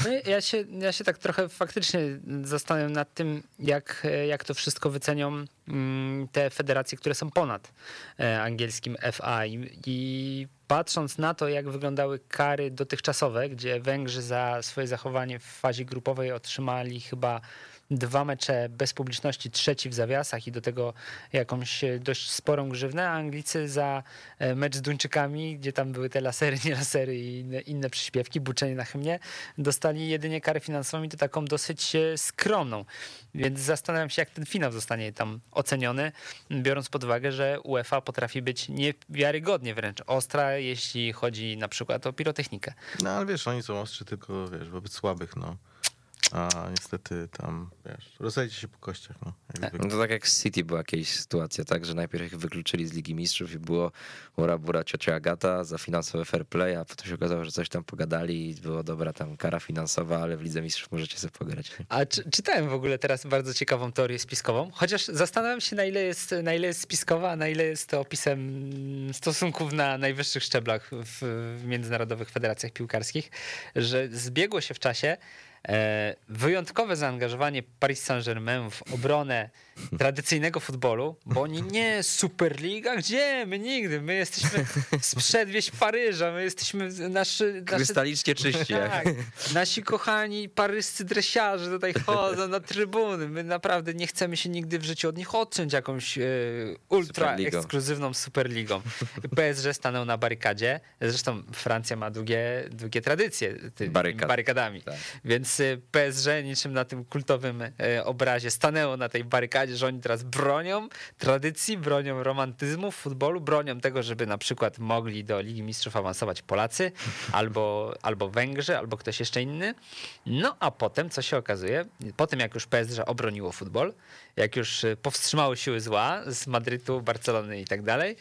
No, ja, się, ja się tak trochę faktycznie zastanawiam nad tym, jak, jak to wszystko wycenią mm, te federacje, które są ponad e, angielskim FA. I, I patrząc na to, jak wyglądały kary dotychczasowe, gdzie Węgrzy za swoje zachowanie w fazie grupowej otrzymali chyba dwa mecze bez publiczności, trzeci w zawiasach i do tego jakąś e, dość sporą grzywnę, a Anglicy za e, mecz z Duńczykami, gdzie tam były te lasery, nie lasery i inne, inne przyśpiewki, buczenie na hymnie, dostali jedynie karę finansową i to taką dosyć e, skromną. Więc zastanawiam się, jak ten finał zostanie tam oceniony, biorąc pod uwagę, że UEFA potrafi być niewiarygodnie wręcz ostra, jeśli chodzi na przykład o pirotechnikę. No ale wiesz, oni są ostrzy tylko, wiesz, wobec słabych, no. A niestety tam, wiesz, rozejdzie się po kościach, no. Zwykle. No to tak jak z City była jakaś sytuacja, tak, że najpierw ich wykluczyli z Ligi Mistrzów i było ura bura ciocia Agata za finansowe fair play, a potem się okazało, że coś tam pogadali i było dobra tam kara finansowa, ale w Lidze Mistrzów możecie sobie pograć. A czy, czytałem w ogóle teraz bardzo ciekawą teorię spiskową, chociaż zastanawiam się, na ile jest, na ile jest spiskowa, a na ile jest to opisem stosunków na najwyższych szczeblach w, w międzynarodowych federacjach piłkarskich, że zbiegło się w czasie wyjątkowe zaangażowanie Paris Saint-Germain w obronę tradycyjnego futbolu, bo oni nie Superliga, gdzie? My nigdy, my jesteśmy z przedwieś Paryża, my jesteśmy, naszy, Krystalicznie czyści. jak- tak. Nasi kochani paryscy dresiarze tutaj chodzą na trybuny. My naprawdę nie chcemy się nigdy w życiu od nich odciąć jakąś e, ultra Superligą. ekskluzywną superligą. PSG stanął na barykadzie. Zresztą Francja ma długie, długie tradycje tymi Barykad. barykadami. Tak. Więc e, PSG niczym na tym kultowym e, obrazie stanęło na tej barykadzie, że oni teraz bronią tradycji, bronią romantyzmu w futbolu, bronią tego, żeby na przykład mogli do Ligi Mistrzów awansować Polacy albo, albo Węgrzy, albo ktoś jeszcze inny. No a potem, co się okazuje, po tym jak już PSG obroniło futbol, jak już y, powstrzymało siły zła z Madrytu, Barcelony i tak dalej,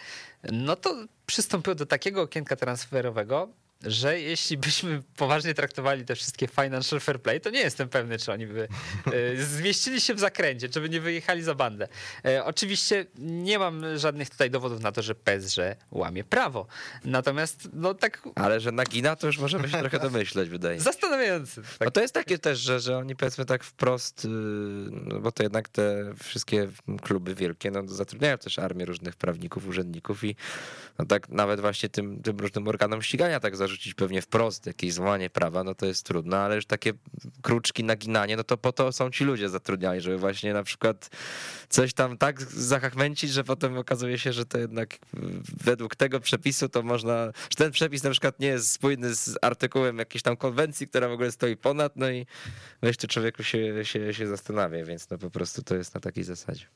no to przystąpiło do takiego okienka transferowego, że jeśli byśmy poważnie traktowali te wszystkie financial fair play, to nie jestem pewny, czy oni by e, zmieścili się w zakręcie, czy by nie wyjechali za bandę. E, Oczywiście nie mam żadnych tutaj dowodów na to, że PSG łamie prawo. Natomiast no tak Ale że nagina, to już możemy się trochę domyśleć, wydaje mi się. zastanawiający. Tak. No to jest takie też, że, że oni powiedzmy tak wprost, yy, no bo to jednak te wszystkie kluby wielkie no, zatrudniają też armię różnych prawników, urzędników i no tak nawet właśnie tym, tym różnym organom ścigania tak zarzucić pewnie wprost jakieś złamanie prawa, no to jest trudno, ale już takie kruczki, naginanie, no to po to są ci ludzie zatrudniani, żeby właśnie na przykład coś tam tak zachachmęcić, że potem okazuje się, że to jednak według tego przepisu to można, że ten przepis na przykład nie jest spójny z artykułem jakiejś tam konwencji, która w ogóle stoi ponad, no i weź człowieku się, się, się zastanawia, więc no po prostu to jest na takiej zasadzie.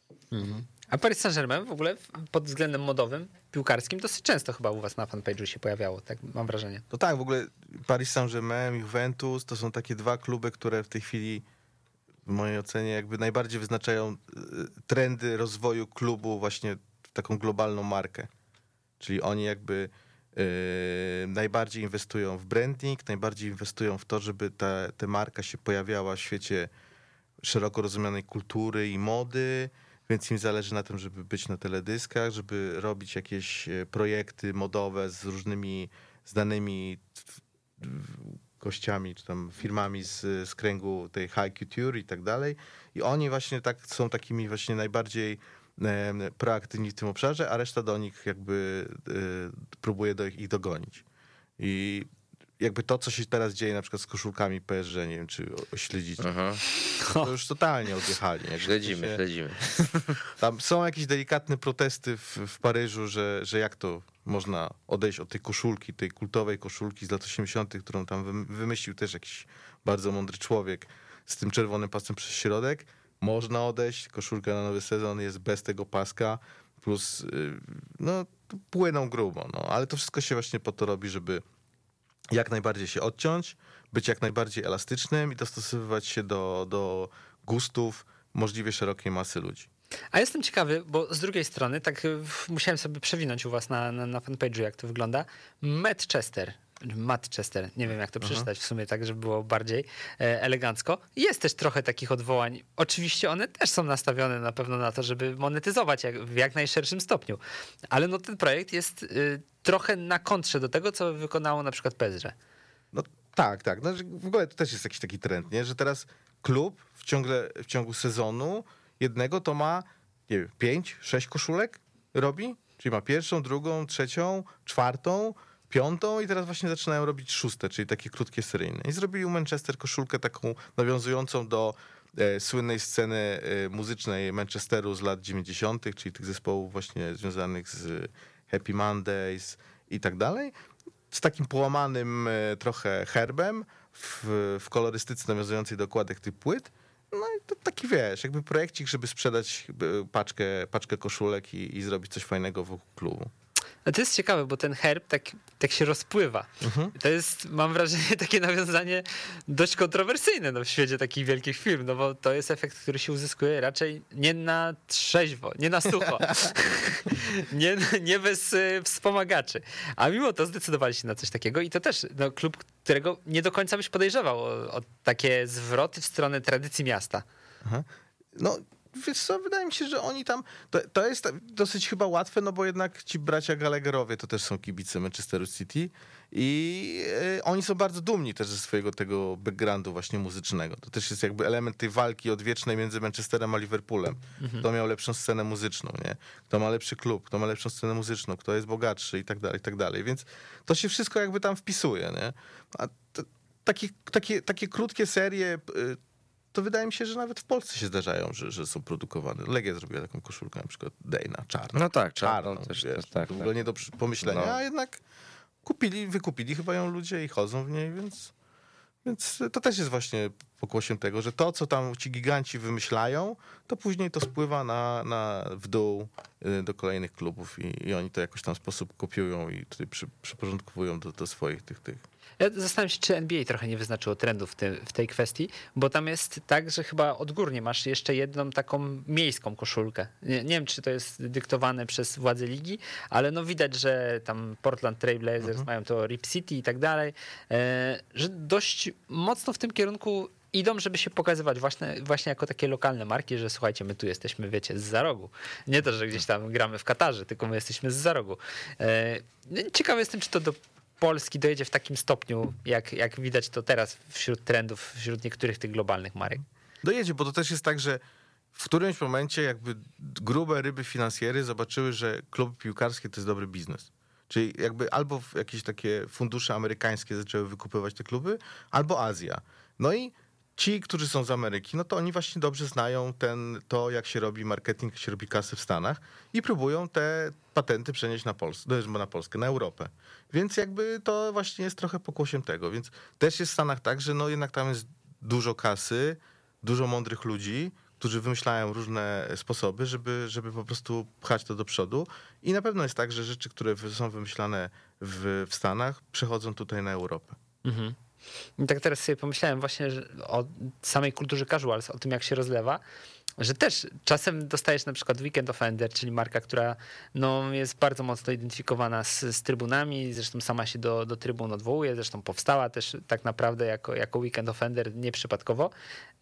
A Paris Saint-Germain w ogóle pod względem modowym, piłkarskim dosyć często chyba u was na fanpage'u się pojawiało, tak mam wrażenie. No tak, w ogóle Paris Saint-Germain, Juventus to są takie dwa kluby, które w tej chwili w mojej ocenie jakby najbardziej wyznaczają y, trendy rozwoju klubu właśnie w taką globalną markę. Czyli oni jakby y, najbardziej inwestują w branding, najbardziej inwestują w to, żeby ta, ta marka się pojawiała w świecie szeroko rozumianej kultury i mody, więc im zależy na tym, żeby być na teledyskach, żeby robić jakieś e, projekty modowe z różnymi znanymi gościami, czy tam firmami z, z kręgu tej high couture i tak dalej. I oni właśnie tak są takimi właśnie najbardziej em, proaktywni w tym obszarze, a reszta do nich jakby y, próbuje do ich, ich dogonić. I jakby to, co się teraz dzieje na przykład z koszulkami PSG, nie wiem, czy śledzicie, to już totalnie odjechali. Śledzimy, się- śledzimy. Tam są jakieś delikatne protesty w, w Paryżu, że, że jak to można odejść od tej koszulki, tej kultowej koszulki z lat 80., którą tam wym- wymyślił też jakiś bardzo mądry człowiek z tym czerwonym pasem przez środek. Można odejść, koszulka na nowy sezon jest bez tego paska, plus y, no, płyną grubo, no, ale to wszystko się właśnie po to robi, żeby jak najbardziej się odciąć, być jak najbardziej elastycznym i dostosowywać się do, do gustów możliwie szerokiej masy ludzi. A jestem ciekawy, bo z drugiej strony, tak musiałem sobie przewinąć u was na, na, na fanpage'u, jak to wygląda. Manchester, Manchester, nie wiem jak to przeczytać w sumie tak, żeby było bardziej e, elegancko. Jest też trochę takich odwołań. Oczywiście one też są nastawione na pewno na to, żeby monetyzować jak, w jak najszerszym stopniu. Ale no ten projekt jest y, trochę na kontrze do tego, co wykonało na przykład PSG. No tak, tak. No, w ogóle to też jest jakiś taki trend, nie? że teraz klub w, ciągle, w ciągu sezonu jednego to ma nie wiem, pięć, sześć koszulek robi, czyli ma pierwszą, drugą, trzecią, czwartą, piątą i teraz właśnie zaczynają robić szóste, czyli takie krótkie seryjne. I zrobili u Manchester koszulkę taką nawiązującą do e, słynnej sceny e, muzycznej Manchesteru z lat 90., czyli tych zespołów właśnie związanych z Happy Mondays i tak dalej z takim połamanym e, trochę herbem w, w kolorystyce nawiązującej do okładek tych płyt. No i to taki wiesz, jakby projekcik, żeby sprzedać e, paczkę, paczkę koszulek i, i zrobić coś fajnego wokół klubu. No to jest ciekawe, bo ten herb tak, tak się rozpływa. To jest, mam wrażenie, takie nawiązanie dość kontrowersyjne no, w świecie takich wielkich firm, no bo to jest efekt, który się uzyskuje raczej nie na trzeźwo, nie na sucho, nie, nie bez y, wspomagaczy. A mimo to zdecydowali się na coś takiego i to też no, klub, którego nie do końca byś podejrzewał o, o takie zwroty w stronę tradycji miasta. No, wiesz co, wydaje mi się, że oni tam, to, to jest dosyć chyba łatwe, no bo jednak ci bracia Gallagherowie to też są kibice Manchesteru City i e, oni są bardzo dumni też ze swojego tego backgroundu właśnie muzycznego. To też jest jakby element tej walki odwiecznej między Manchesterem a Liverpoolem. Kto miał lepszą scenę muzyczną, nie? Kto ma lepszy klub, kto ma lepszą scenę muzyczną, kto jest bogatszy i tak dalej, i tak dalej. Więc to się wszystko jakby tam wpisuje, nie? A to, takie, takie, takie krótkie serie y, to wydaje mi się, że nawet w Polsce się zdarzają, że, że są produkowane. Legia zrobiła taką koszulkę na przykład Dejna, czarną. No tak, czarną, czarną też, wiesz, tak, w ogóle tak. nie do pomyślenia, No. a jednak kupili, wykupili chyba ją ludzie i chodzą w niej, więc, więc to też jest właśnie pokłosiem tego, że to, co tam ci giganci wymyślają, to później to spływa na, na, w dół y, do kolejnych klubów i, i oni to jakoś tam sposób kopiują i tutaj przy, przyporządkowują do, do swoich tych, tych Ja zastanawiam się, czy NBA trochę nie wyznaczyło trendów w, tym, w tej kwestii, bo tam jest tak, że chyba odgórnie masz jeszcze jedną taką miejską koszulkę. Nie, nie wiem, czy to jest dyktowane przez władze ligi, ale no widać, że tam Portland Trail Blazers mają to Rip City i tak dalej, e, że dość mocno w tym kierunku idą, żeby się pokazywać właśnie, właśnie jako takie lokalne marki, że słuchajcie, my tu jesteśmy, wiecie, z za rogu. Nie to, że gdzieś tam gramy w Katarze, tylko my jesteśmy z za rogu. E, Ciekawy jestem, czy to do Polski dojedzie w takim stopniu, jak, jak widać to teraz wśród trendów, wśród niektórych tych globalnych marek. dojedzie, bo to też jest tak, że w którymś momencie jakby grube ryby finansjery zobaczyły, że kluby piłkarskie to jest dobry biznes. Czyli jakby albo jakieś takie fundusze amerykańskie zaczęły wykupywać te kluby, albo Azja. No i ci, którzy są z Ameryki, no to oni właśnie dobrze znają ten, to, jak się robi marketing, jak się robi kasy w Stanach i próbują te patenty przenieść na Polskę, no, na Polskę, na Europę. Więc jakby to właśnie jest trochę pokłosiem tego. Więc też jest w Stanach tak, że no jednak tam jest dużo kasy, dużo mądrych ludzi, którzy wymyślają różne sposoby, żeby, żeby po prostu pchać to do przodu. I na pewno jest tak, że rzeczy, które są wymyślane w, w Stanach, przechodzą tutaj na Europę. I tak teraz sobie pomyślałem właśnie o samej kulturze casuals, o tym jak się rozlewa, że też czasem dostajesz na przykład Weekend Offender, czyli marka, która no, jest bardzo mocno identyfikowana z, z trybunami, zresztą sama się do, do trybun odwołuje, zresztą powstała też tak naprawdę jako, jako Weekend Offender nieprzypadkowo,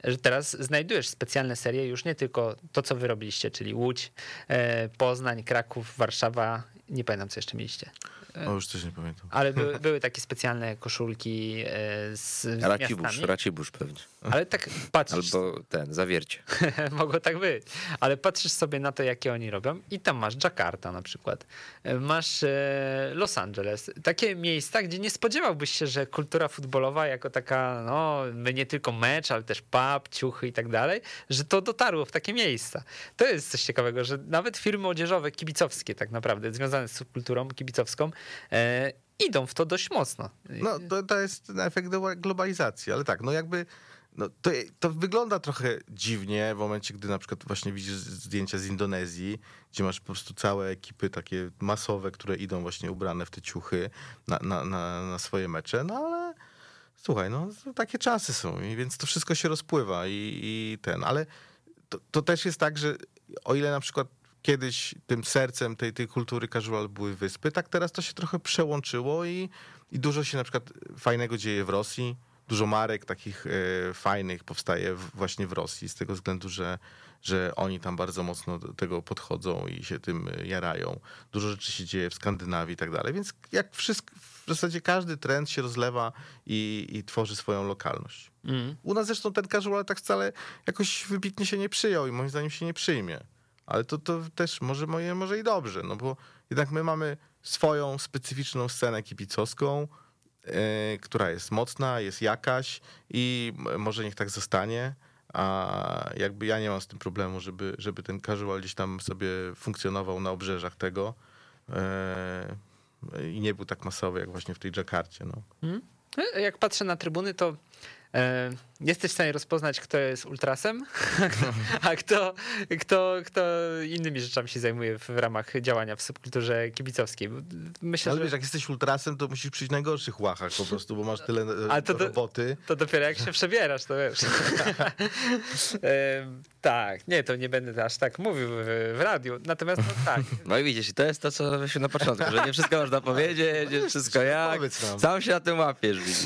że teraz znajdujesz specjalne serie, już nie tylko to, co wy robiliście, czyli Łódź, e, Poznań, Kraków, Warszawa, nie pamiętam, co jeszcze mieliście. O, już coś nie pamiętam. Ale były, były takie specjalne koszulki e, z, z Racibusz, miastami. Racibusz pewnie. Ale tak patrzysz, Albo ten, zawiercie. mogło tak być, ale patrzysz sobie na to, jakie oni robią i tam masz Jakarta na przykład, masz e, Los Angeles, takie miejsca, gdzie nie spodziewałbyś się, że kultura futbolowa jako taka, no nie tylko mecz, ale też pub, ciuchy i tak dalej, że to dotarło w takie miejsca. To jest coś ciekawego, że nawet firmy odzieżowe, kibicowskie tak naprawdę, związane z subkulturą kibicowską, idą w to dość mocno. No, to, to jest efekt glo- globalizacji, ale tak, no jakby no, to, to wygląda trochę dziwnie w momencie, gdy na przykład właśnie widzisz zdjęcia z Indonezji, gdzie masz po prostu całe ekipy takie masowe, które idą właśnie ubrane w te ciuchy na, na, na, na swoje mecze, no ale słuchaj, no takie czasy są więc to wszystko się rozpływa i, i ten, ale to, to też jest tak, że o ile na przykład kiedyś tym sercem tej, tej kultury casual były wyspy, tak teraz to się trochę przełączyło i, i dużo się na przykład fajnego dzieje w Rosji. Dużo marek takich e, fajnych powstaje właśnie w Rosji z tego względu, że, że oni tam bardzo mocno do tego podchodzą i się tym e, jarają. Dużo rzeczy się dzieje w Skandynawii i tak dalej, więc jak wszystko, w zasadzie każdy trend się rozlewa i, i tworzy swoją lokalność. Mm. U nas zresztą ten casual tak wcale jakoś wybitnie się nie przyjął i moim zdaniem się nie przyjmie. Ale to, to też może, moje, może i dobrze, no bo jednak my mamy swoją specyficzną scenę kibicowską, e, która jest mocna, jest jakaś i może niech tak zostanie. A jakby ja nie mam z tym problemu, żeby, żeby ten casual gdzieś tam sobie funkcjonował na obrzeżach tego e, i nie był tak masowy jak właśnie w tej Jakarcie. No. E, Jak patrzę na trybuny, to jesteś w stanie rozpoznać, kto jest ultrasem, a kto, kto, kto innymi rzeczami się zajmuje w ramach działania w subkulturze kibicowskiej. Myślę, Ale że wiesz, jak jesteś ultrasem, to musisz przyjść w najgorszych łachach po prostu, bo masz tyle to do- roboty. to dopiero jak się przebierasz, to wiesz. Tak, nie, to nie będę aż tak mówił w, w radiu. Natomiast no, tak, No i widzisz, i to jest to, co się na początku, że nie wszystko można powiedzieć, nie wszystko jak. Sam się na tym łapiesz, widzisz.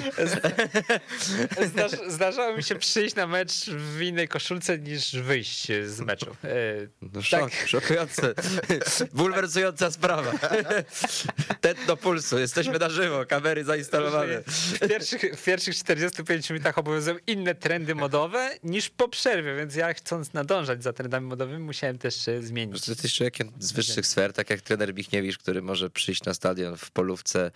Zdarz, zdarzało mi się przyjść na mecz w innej koszulce niż wyjść z meczu. E, No szok, szokujące, bulwersująca sprawa. Tętno pulsu, jesteśmy na żywo, kamery zainstalowane. W pierwszych, w pierwszych 45 minutach obowiązują inne trendy modowe niż po przerwie, więc ja chcąc nadążać za trendami modowymi musiałem też e, zmienić. Ty jesteś człowiekiem z wyższych sfer, tak jak trener Michniewicz, który może przyjść na stadion w polówce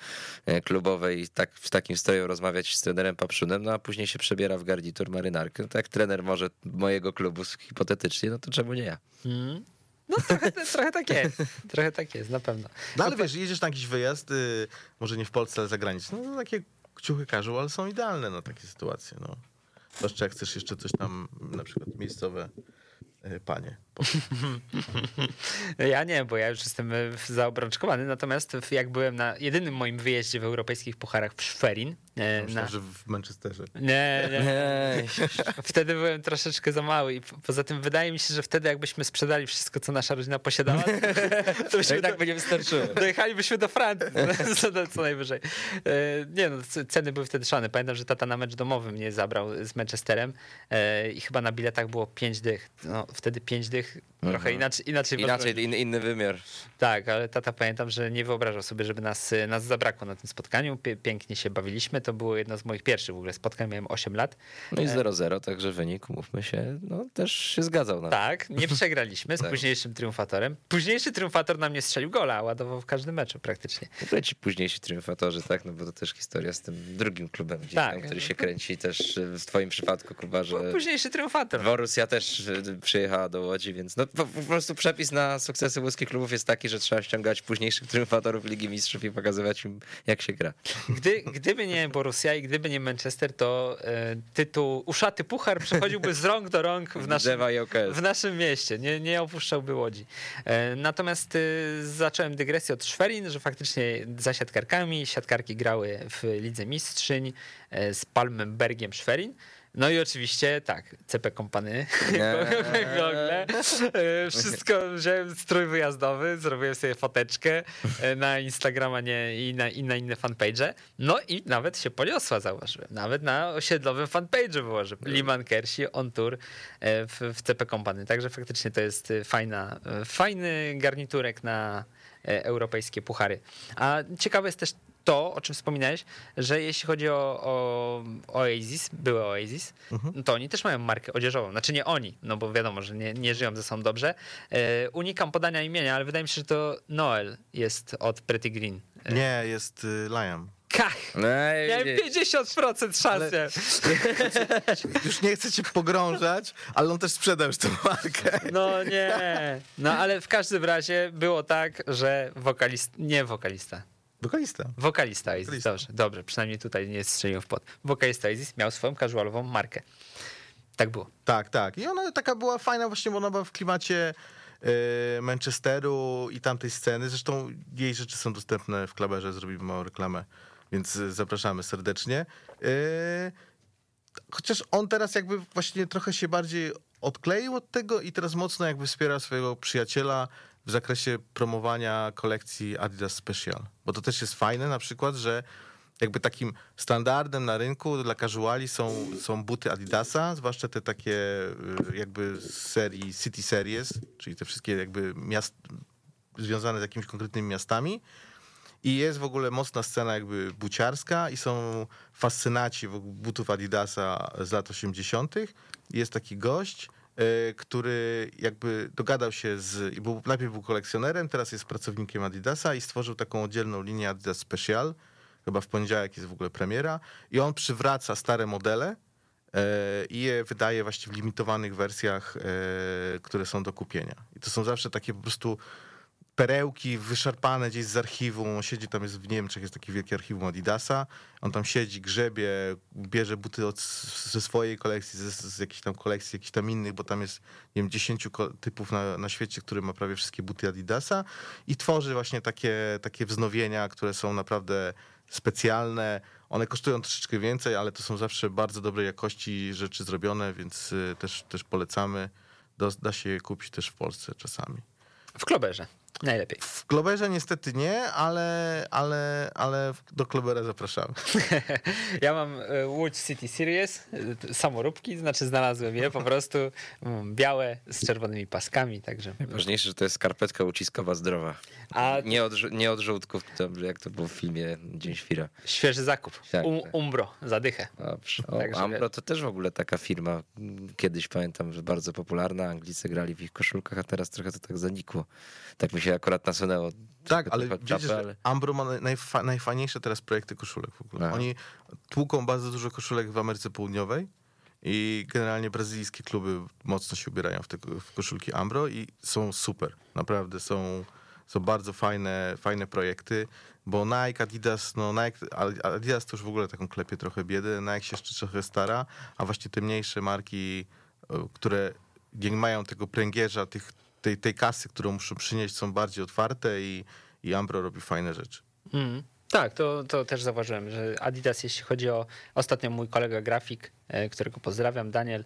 e, klubowej i tak, w takim stroju rozmawiać z trenerem Papszunem, no a później się przebiera w garnitur marynarkę. No, tak jak trener może mojego klubu hipotetycznie, no to czemu nie ja? No trochę, trochę tak jest, trochę tak jest, na pewno. No ale wiesz, jedziesz na jakiś wyjazd, y, może nie w Polsce, ale za granicę, no to takie ciuchy casual są idealne na takie sytuacje, no. Zwłaszcza jak chcesz jeszcze coś tam, na przykład miejscowe y, panie. Ja nie, bo ja już jestem e, zaobrączkowany, natomiast jak byłem na jedynym moim wyjeździe w europejskich pucharach w Schwerin, e, Myślę, na... że w Manchesterze. Nie, nie. Nie, Wtedy byłem troszeczkę za mały i po- poza tym wydaje mi się, że wtedy jakbyśmy sprzedali wszystko, co nasza rodzina posiadała, to byśmy i tak by nie wystarczyło. dojechalibyśmy do Francji, co, co najwyżej. E, Nie no, ceny były wtedy szalone. Pamiętam, że tata na mecz domowy mnie zabrał z Manchesterem i chyba na biletach było 5 dych. No, wtedy 5 dych, think trochę inaczej. Inaczej, Inaczej, in, inny wymiar. Tak, ale tata pamiętam, że nie wyobrażał sobie, żeby nas, nas zabrakło na tym spotkaniu. Pięknie się bawiliśmy. To było jedno z moich pierwszych w ogóle spotkań. Miałem 8 lat. No i 0-0, także wynik, mówmy się, no też się zgadzał na Tak, nie przegraliśmy z Tak. późniejszym triumfatorem. Późniejszy triumfator nam nie strzelił gola, a ładował w każdym meczu praktycznie. To ci późniejsi triumfatorzy, tak? No bo to też historia z tym drugim klubem gdzieś Tak. tam, który się kręci też y, w twoim przypadku, Kuba, że Późniejszy triumfator. Borussia też y, przyjechała do Łodzi, więc no po, po prostu przepis na sukcesy włoskich klubów jest taki, że trzeba ściągać późniejszych triumfatorów Ligi Mistrzów i pokazywać im, jak się gra. Gdy, gdyby nie Borussia i gdyby nie Manchester, to e, tytuł Uszaty Puchar przechodziłby z rąk do rąk w naszym, w naszym mieście. Nie, nie opuszczałby Łodzi. E, natomiast e, zacząłem dygresję od Szwerin, że faktycznie za siatkarkami, siatkarki grały w Lidze Mistrzyń e, z Palmenbergiem Szwerin. No i oczywiście tak, CP Kompany, gogle, E, wszystko, wziąłem strój wyjazdowy, zrobiłem sobie foteczkę e, na Instagrama nie, i, na, i na inne fanpage. No i nawet się poniosła, zauważyłem. Nawet na osiedlowym fanpage'u było, że Liman Kersi on tour e, w, w CP Kompany. Także faktycznie to jest fajna, fajny garniturek na, europejskie puchary. A ciekawe jest też to, o czym wspominałeś, że jeśli chodzi o, o Oasis, były Oasis, no to oni też mają markę odzieżową. Znaczy nie oni, no bo wiadomo, że nie, nie żyją ze sobą dobrze. E, unikam podania imienia, ale wydaje mi się, że to Noel jest od Pretty Green. Nie, jest y, Liam. Kach! Ej, Miałem widzisz. 50% szansy. Już nie chcę cię pogrążać, ale on też sprzedał już tę markę. No nie. No ale w każdym razie było tak, że wokalist, nie wokalista, Wokalista. wokalista Oasis, Wokalista. dobrze, dobrze, przynajmniej tutaj nie strzeliłem w pot. Wokalista Oasis miał swoją casualową markę. Tak było. Tak, tak. I ona taka była fajna właśnie, bo ona była w klimacie y, Manchesteru i tamtej sceny. Zresztą jej rzeczy są dostępne w klaberze, zrobimy małą reklamę, więc zapraszamy serdecznie. Y, chociaż on teraz jakby właśnie trochę się bardziej odkleił od tego i teraz mocno jakby wspiera swojego przyjaciela w zakresie promowania kolekcji Adidas Special. Bo to też jest fajne na przykład, że jakby takim standardem na rynku dla casuali są, są buty Adidasa, zwłaszcza te takie y, jakby z serii City Series, czyli te wszystkie jakby miast związane z jakimiś konkretnymi miastami. I jest w ogóle mocna scena jakby buciarska i są fascynaci butów Adidasa z lat 80. Jest taki gość, który jakby dogadał się z, był, najpierw był kolekcjonerem, teraz jest pracownikiem Adidasa i stworzył taką oddzielną linię Adidas Special. Chyba w poniedziałek jest w ogóle premiera. I on przywraca stare modele e, i je wydaje właśnie w limitowanych wersjach, e, które są do kupienia. I to są zawsze takie po prostu perełki wyszarpane gdzieś z archiwum. On siedzi tam, jest w Niemczech, jest takie wielkie archiwum Adidasa. On tam siedzi, grzebie, bierze buty od, ze swojej kolekcji, ze, z jakiejś tam kolekcji, jakichś tam innych, bo tam jest, nie wiem, 10 ko- typów na, na świecie, który ma prawie wszystkie buty Adidasa i tworzy właśnie takie, takie wznowienia, które są naprawdę specjalne. One kosztują troszeczkę więcej, ale to są zawsze bardzo dobrej jakości rzeczy zrobione, więc y, też, też polecamy. Do, da się je kupić też w Polsce czasami. W kloberze. Najlepiej. W Globerze niestety nie, ale, ale, ale do Globera zapraszamy. Ja mam e, Łódź City Series, e, samoróbki, znaczy znalazłem je po prostu mm, białe z czerwonymi paskami, także. Ważniejsze, że to jest skarpetka uciskowa zdrowa. A Nie od, nie od żołdków, to, jak to było w filmie Dzień Świra. świeży zakup. Tak, Um, tak. Umbro, zadychę. Dobrze. O, Także Ambro to też w ogóle taka firma. Kiedyś pamiętam, że bardzo popularna. Anglicy grali w ich koszulkach, a teraz trochę to tak zanikło. Tak mi się akurat nasunęło. Tak, ale wiecie, czapę, że Ambro ma najfa- najfajniejsze teraz projekty koszulek w ogóle. Aha. Oni tłuką bardzo dużo koszulek w Ameryce Południowej i generalnie brazylijskie kluby mocno się ubierają w te w koszulki Ambro i są super. Naprawdę są, są bardzo fajne, fajne projekty, bo Nike, Adidas, no Nike, Adidas to już w ogóle taką klepie trochę biedy, Nike się jeszcze trochę stara, a właśnie te mniejsze marki, e, które nie mają tego pręgierza, tych, tej, tej kasy, którą muszą przynieść, są bardziej otwarte i, i Ambro robi fajne rzeczy. Mm. Tak, to, to też zauważyłem, że Adidas, jeśli chodzi o ostatnio mój kolega grafik, e, którego pozdrawiam, Daniel,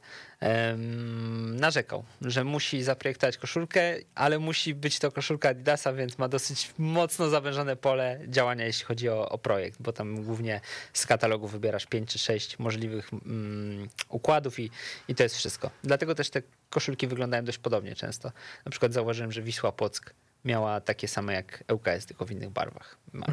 narzekał, że musi zaprojektować koszulkę, ale musi być to koszulka Adidasa, więc ma dosyć mocno zawężone pole działania, jeśli chodzi o, o projekt, bo tam głównie z katalogu wybierasz 5 czy 6 możliwych mm, układów i, i to jest wszystko. Dlatego też te koszulki wyglądają dość podobnie często. Na przykład zauważyłem, że Wisła Płock miała takie same jak ŁKS, tylko w innych barwach. Ma.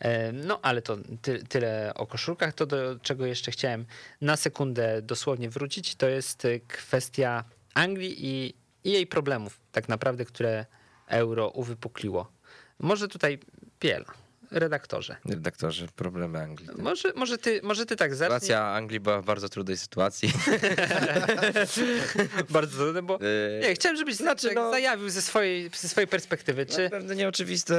E, No, ale to ty, tyle o koszulkach. To, do czego jeszcze chciałem na sekundę dosłownie wrócić, to jest e, kwestia Anglii i, i jej problemów, tak naprawdę, które euro uwypukliło. Może tutaj Piela, redaktorze. Redaktorze, problemy Anglii. Może, może, ty, może ty tak zacznij. Sytuacja Anglii była w bardzo trudnej sytuacji. Bardzo trudne, bo Yy, nie, chciałem, żebyś znaczy, znaczy, no- zajawił ze swojej, ze swojej perspektywy. Czy... Czy, Pewne nieoczywiste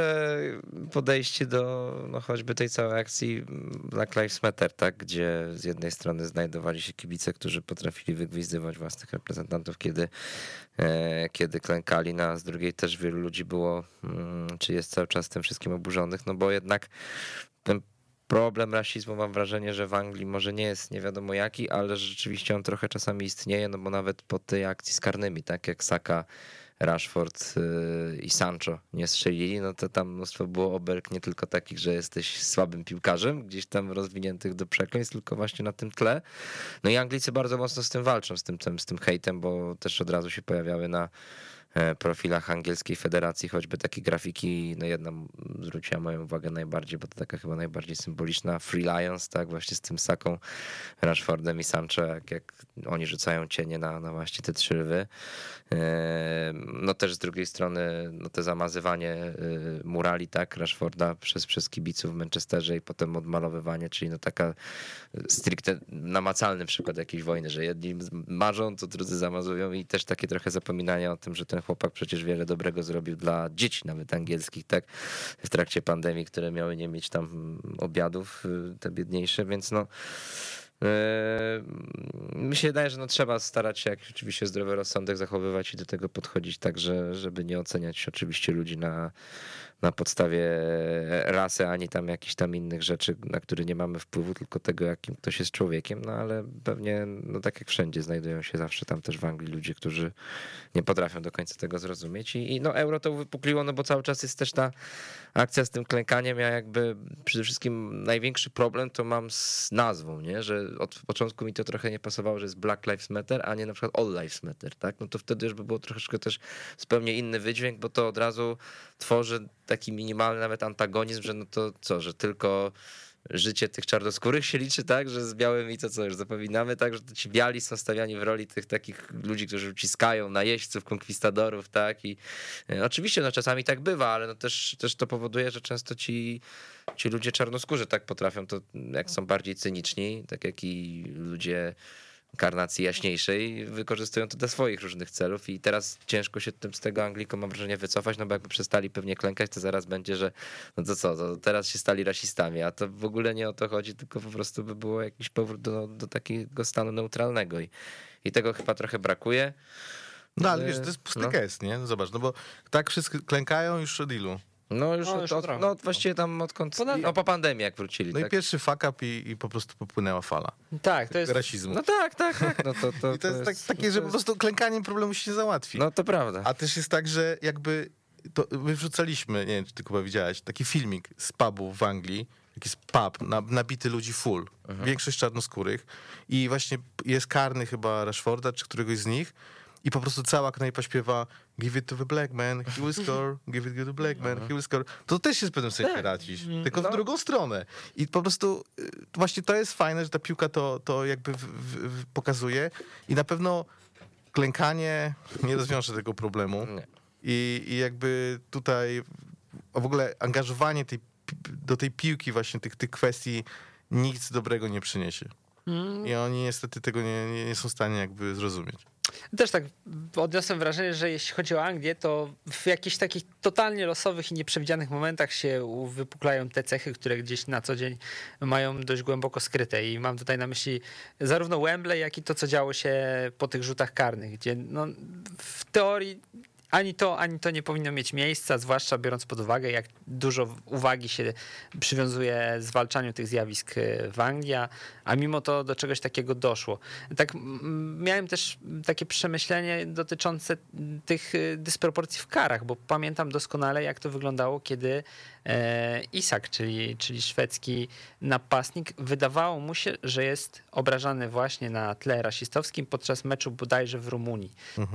podejście do no, choćby tej całej akcji Black Lives Matter, tak? gdzie z jednej strony znajdowali się kibice, którzy potrafili wygwizdywać własnych reprezentantów, kiedy, e, kiedy klękali, no, a z drugiej też wielu ludzi było, mm, czy jest cały czas tym wszystkim oburzonych, no bo jednak ten problem rasizmu mam wrażenie, że w Anglii może nie jest nie wiadomo jaki, ale rzeczywiście on trochę czasami istnieje, no bo nawet po tej akcji z karnymi, tak jak Saka, Rashford yy, i Sancho nie strzelili, no to tam mnóstwo było obelg nie tylko takich, że jesteś słabym piłkarzem, gdzieś tam rozwiniętych do przekleństw, tylko właśnie na tym tle. No i Anglicy bardzo mocno z tym walczą, z tym, z tym hejtem, bo też od razu się pojawiały na profilach angielskiej federacji, choćby takie grafiki, no jedna zwróciła moją uwagę najbardziej, bo to taka chyba najbardziej symboliczna, Free Lions, tak, właśnie z tym Saką, Rashfordem i Sancho, jak, jak oni rzucają cienie na, na właśnie te trzy lwy. E, No też z drugiej strony, no to zamazywanie e, murali, tak, Rashforda przez, przez kibiców w Manchesterze i potem odmalowywanie, czyli no taka stricte namacalny przykład jakiejś wojny, że jedni marzą, to drudzy zamazują i też takie trochę zapominanie o tym, że ten chłopak przecież wiele dobrego zrobił dla dzieci nawet angielskich, tak, w trakcie pandemii, które miały nie mieć tam obiadów, y, te biedniejsze, więc no Yy, Mi się wydaje, że no trzeba starać się, jak oczywiście zdrowy rozsądek zachowywać i do tego podchodzić tak, że, żeby nie oceniać oczywiście ludzi na, na podstawie rasy, ani tam jakichś tam innych rzeczy, na które nie mamy wpływu, tylko tego, jakim ktoś jest człowiekiem, no ale pewnie, no tak jak wszędzie, znajdują się zawsze tam też w Anglii ludzie, którzy nie potrafią do końca tego zrozumieć. I, i no euro to wypukliło, no bo cały czas jest też ta akcja z tym klękaniem, ja jakby przede wszystkim największy problem to mam z nazwą, nie, że od początku mi to trochę nie pasowało, że jest Black Lives Matter, a nie na przykład All Lives Matter, tak, no to wtedy już by było troszeczkę też zupełnie inny wydźwięk, bo to od razu tworzy taki minimalny nawet antagonizm, że no to co, że tylko życie tych czarnoskórych się liczy, tak, że z białymi to co, już zapominamy, tak, że ci biali są stawiani w roli tych takich ludzi, którzy uciskają najeźdźców, konkwistadorów, tak, i e, oczywiście no czasami tak bywa, ale no też, też to powoduje, że często ci, ci ludzie czarnoskórzy tak potrafią, to jak są bardziej cyniczni, tak jak i ludzie karnacji jaśniejszej, wykorzystują to do swoich różnych celów i teraz ciężko się tym z tego Anglikom mam wrażenie wycofać, no bo jakby przestali pewnie klękać, to zaraz będzie, że no to co, to teraz się stali rasistami, a to w ogóle nie o to chodzi, tylko po prostu by było jakiś powrót do, do takiego stanu neutralnego i, i tego chyba trochę brakuje. No ale wiesz, to jest pusty No. gest, nie? No Zobacz, no bo tak wszyscy klękają już od ilu? No już, No, od, już od, od trochę. no właściwie tam odkąd, no po pandemii jak wrócili, No i tak? pierwszy fuck up i, i po prostu popłynęła fala Tak, to jest rasizmu. No tak, tak, tak, no to, to, I to jest tak, takie, że po prostu klękaniem problemu się nie załatwi. No to prawda. A też jest tak, że jakby to my wrzucaliśmy, nie wiem, czy ty Kuba widziałeś, taki filmik z pubu w Anglii, jakiś pub, na, nabity ludzi full, większość czarnoskórych i właśnie jest karny chyba Rashforda, czy któregoś z nich i po prostu cała knajpa śpiewa give it to the black man, he will score, give it to the black man, he will score. To też jest w pewnym sensie racić, tylko w drugą stronę. I po prostu y, właśnie to jest fajne, że ta piłka to, to jakby w, w, pokazuje i na pewno klękanie nie rozwiąże tego problemu. I, I jakby tutaj a w ogóle angażowanie tej, do tej piłki właśnie tych, tych kwestii nic dobrego nie przyniesie. I oni niestety tego nie, nie, nie są w stanie jakby zrozumieć. Też tak odniosłem wrażenie, że jeśli chodzi o Anglię, to w jakichś takich totalnie losowych i nieprzewidzianych momentach się wypuklają te cechy, które gdzieś na co dzień mają dość głęboko skryte. I mam tutaj na myśli zarówno Wembley, jak i to, co działo się po tych rzutach karnych, gdzie no, w teorii ani to, ani to nie powinno mieć miejsca, zwłaszcza biorąc pod uwagę, jak dużo uwagi się przywiązuje zwalczaniu tych zjawisk e, w Anglii, a- mimo to do czegoś takiego doszło. Tak miałem też takie przemyślenie dotyczące tych e, dysproporcji w karach, bo pamiętam doskonale, jak to wyglądało, kiedy Isak, czyli, czyli szwedzki napastnik, wydawało mu się, że jest obrażany właśnie na tle rasistowskim podczas meczu bodajże w Rumunii.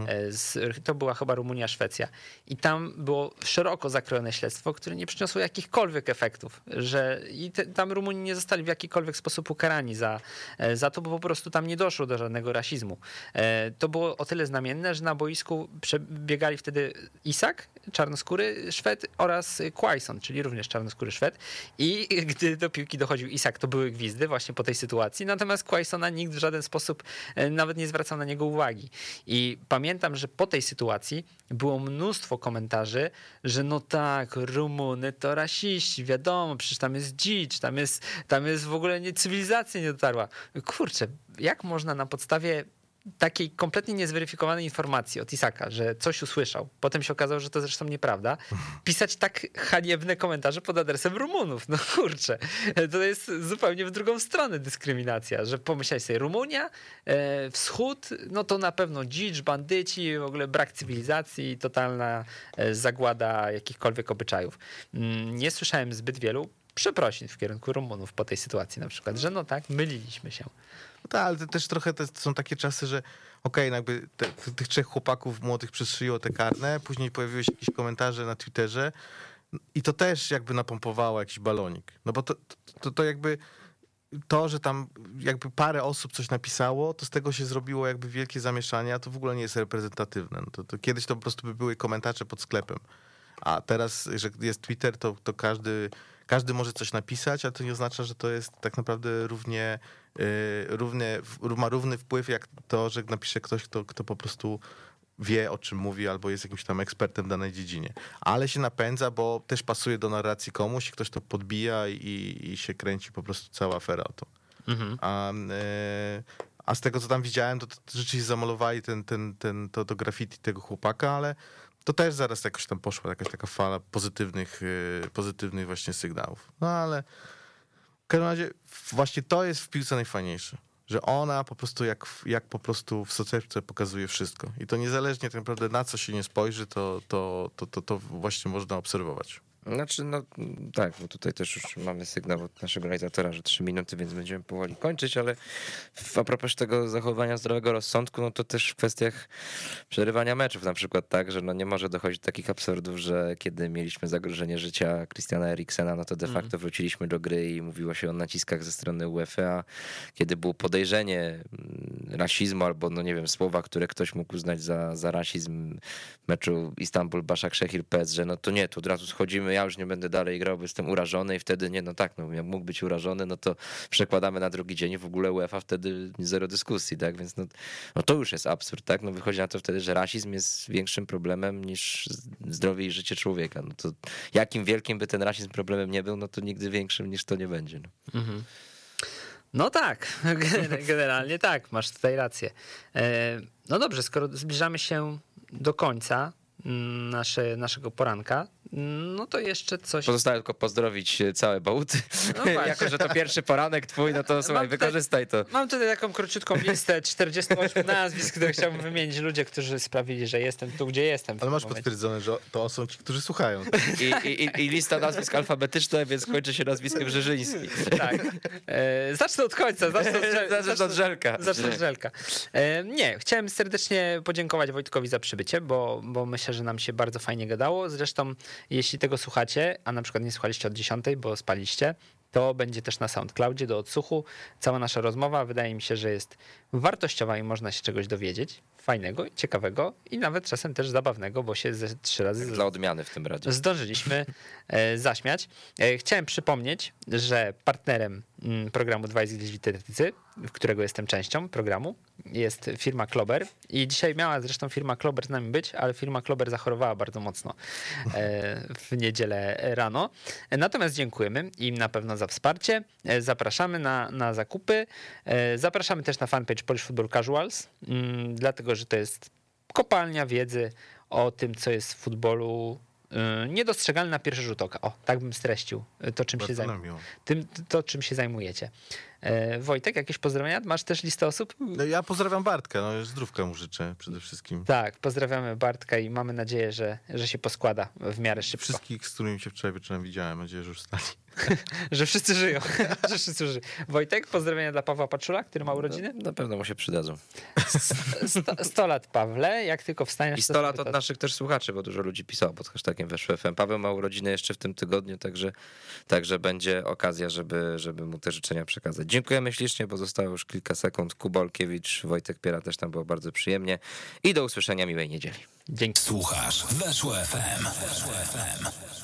E, Z, to była chyba Rumunia-Szwecja. I tam było szeroko zakrojone śledztwo, które nie przyniosło jakichkolwiek efektów, że i te, tam Rumuni nie zostali w jakikolwiek sposób ukarani za, e, za to, bo po prostu tam nie doszło do żadnego rasizmu. E, To było o tyle znamienne, że na boisku przebiegali wtedy Isak, czarnoskóry Szwed oraz Quaison, czyli również czarnoskóry Szwed. I gdy do piłki dochodził Isak, to były gwizdy właśnie po tej sytuacji, natomiast Quaisona nikt w żaden sposób e, nawet nie zwracał na niego uwagi. I pamiętam, że po tej sytuacji było mnóstwo komentarzy, że no tak, Rumuny to rasiści, wiadomo, przecież tam jest dzicz, tam jest, tam jest w ogóle nie, cywilizacja nie dotarła. Kurczę, jak można na podstawie takiej kompletnie niezweryfikowanej informacji od Isaka, że coś usłyszał, potem się okazało, że to zresztą nieprawda, pisać tak haniebne komentarze pod adresem Rumunów. No kurczę, to jest zupełnie w drugą stronę dyskryminacja, że pomyślałeś sobie, Rumunia, e, wschód, no to na pewno dzicz, bandyci, w ogóle brak cywilizacji, totalna e, zagłada jakichkolwiek obyczajów. Mm, Nie słyszałem zbyt wielu przeprosin w kierunku Rumunów po tej sytuacji na przykład, że no tak, myliliśmy się. Tak, ale to też trochę te, są takie czasy, że okej, no jakby te, tych trzech chłopaków młodych przestrzeliło te karne, później pojawiły się jakieś komentarze na Twitterze i to też jakby napompowało jakiś balonik. No bo to, to, to jakby to, że tam jakby parę osób coś napisało, to z tego się zrobiło jakby wielkie zamieszanie, a to w ogóle nie jest reprezentatywne. No to, to kiedyś to po prostu by były komentarze pod sklepem. A teraz, że jest Twitter, to, to każdy, każdy może coś napisać, ale to nie oznacza, że to jest tak naprawdę równie, yy, równie ma równy wpływ jak to, że napisze ktoś, kto, kto po prostu wie, o czym mówi, albo jest jakimś tam ekspertem w danej dziedzinie. Ale się napędza, bo też pasuje do narracji komuś i ktoś to podbija i, i się kręci po prostu cała afera o to. A, e, a z tego, co tam widziałem, to, to rzeczywiście zamalowali ten, ten, ten, to, to graffiti tego chłopaka, ale to też zaraz jakoś tam poszła jakaś taka fala pozytywnych, e, pozytywnych właśnie sygnałów. No ale w każdym razie właśnie to jest w piłce najfajniejsze. Że ona po prostu jak, jak po prostu w soczewce pokazuje wszystko. I to niezależnie tak naprawdę na co się nie spojrzy, to, to, to, to, to właśnie można obserwować. Znaczy, no tak, bo tutaj też już mamy sygnał od naszego realizatora, że trzy minuty, więc będziemy powoli kończyć, ale w- a propos tego zachowania zdrowego rozsądku, no to też w kwestiach przerywania meczów. Na przykład tak, że no nie może dochodzić do takich absurdów, że kiedy mieliśmy zagrożenie życia Christiana Eriksena, no to de facto wróciliśmy do gry i mówiło się o naciskach ze strony UEFA, kiedy było podejrzenie mm, rasizmu albo no nie wiem, słowa, które ktoś mógł uznać za, za rasizm meczu Istanbul, Baszak, Szechir, PSG, no to nie, tu od razu schodzimy, ja już nie będę dalej grał, bo jestem urażony i wtedy nie, no tak, no jak mógł być urażony, no to przekładamy na drugi dzień w ogóle UEFA wtedy zero dyskusji, tak, więc no, no to już jest absurd, tak, no wychodzi na to wtedy, że rasizm jest większym problemem niż zdrowie i życie człowieka, no to jakim wielkim by ten rasizm problemem nie był, no to nigdy większym niż to nie będzie, no. No tak, generalnie tak, masz tutaj rację. E, No dobrze, skoro zbliżamy się do końca nasze, naszego poranka, no to jeszcze coś. Pozostaje tylko pozdrowić e, całe bałuty, No jako że to pierwszy poranek twój, no to słuchaj, tutaj- wykorzystaj to. Mam tutaj taką króciutką listę 48 nazwisk, które chciałbym wymienić. Ludzie, którzy sprawili, że jestem tu, gdzie jestem. Ale masz momencie. potwierdzone, że to są ci, którzy słuchają. I, i, i- I lista nazwisk alfabetyczna, więc kończy się nazwiskiem Rzeżyński. Tak. E, zacznę od końca. Zacznę od, żel- Zacznę od Żelka. Zacznę od żelka. E, nie, chciałem serdecznie podziękować Wojtkowi za przybycie, bo, bo myślę, że nam się bardzo fajnie gadało. Zresztą, jeśli tego słuchacie, a na przykład nie słuchaliście od 10, bo spaliście, to będzie też na SoundCloudzie do odsłuchu. Cała nasza rozmowa wydaje mi się, że jest wartościowa i można się czegoś dowiedzieć. Fajnego, ciekawego i nawet czasem też zabawnego, bo się ze trzy razy Dla odmiany w tym razie. zdążyliśmy e, zaśmiać. E, Chciałem przypomnieć, że partnerem programu Dwaj z Tetycy, w którego jestem częścią programu, jest firma Klober. I dzisiaj miała zresztą firma Klober z nami być, ale firma Klober zachorowała bardzo mocno e, w niedzielę rano. E, Natomiast dziękujemy im na pewno za wsparcie. E, Zapraszamy na, na zakupy. Zapraszamy też na fanpage Polish Football Casuals, mm, dlatego że to jest kopalnia wiedzy o tym, co jest w futbolu y, niedostrzegalne na pierwszy rzut oka. O, tak bym streścił y, to, czym się, zajm- tym, to, czym się zajmujecie. E, Wojtek, jakieś pozdrowienia? Masz też listę osób? No, ja pozdrawiam Bartka, no zdrówka mu życzę przede wszystkim. Tak, pozdrawiamy Bartka i mamy nadzieję, że, że się poskłada w miarę szybko. Wszystkich, z którymi się wczoraj wieczorem widziałem, mam nadzieję, że już stali. Że wszyscy żyją. że wszyscy żyją. Wojtek, pozdrowienia dla Pawła Paczula, który ma urodziny. Na pewno mu się przydadzą. Sto, 100 lat, Pawle, jak tylko wstaniesz... I to 100 lat od to- naszych też słuchaczy, bo dużo ludzi pisało pod hashtagiem Weszło FM. Paweł ma urodziny jeszcze w tym tygodniu, także, także będzie okazja, żeby, żeby mu te życzenia przekazać. Dziękujemy ślicznie, bo zostało już kilka sekund. Kuba Olkiewicz, Wojtek Piera też tam było bardzo przyjemnie. I do usłyszenia miłej niedzieli. Dzięki. Słuchasz Weszło FM. Weszło FM.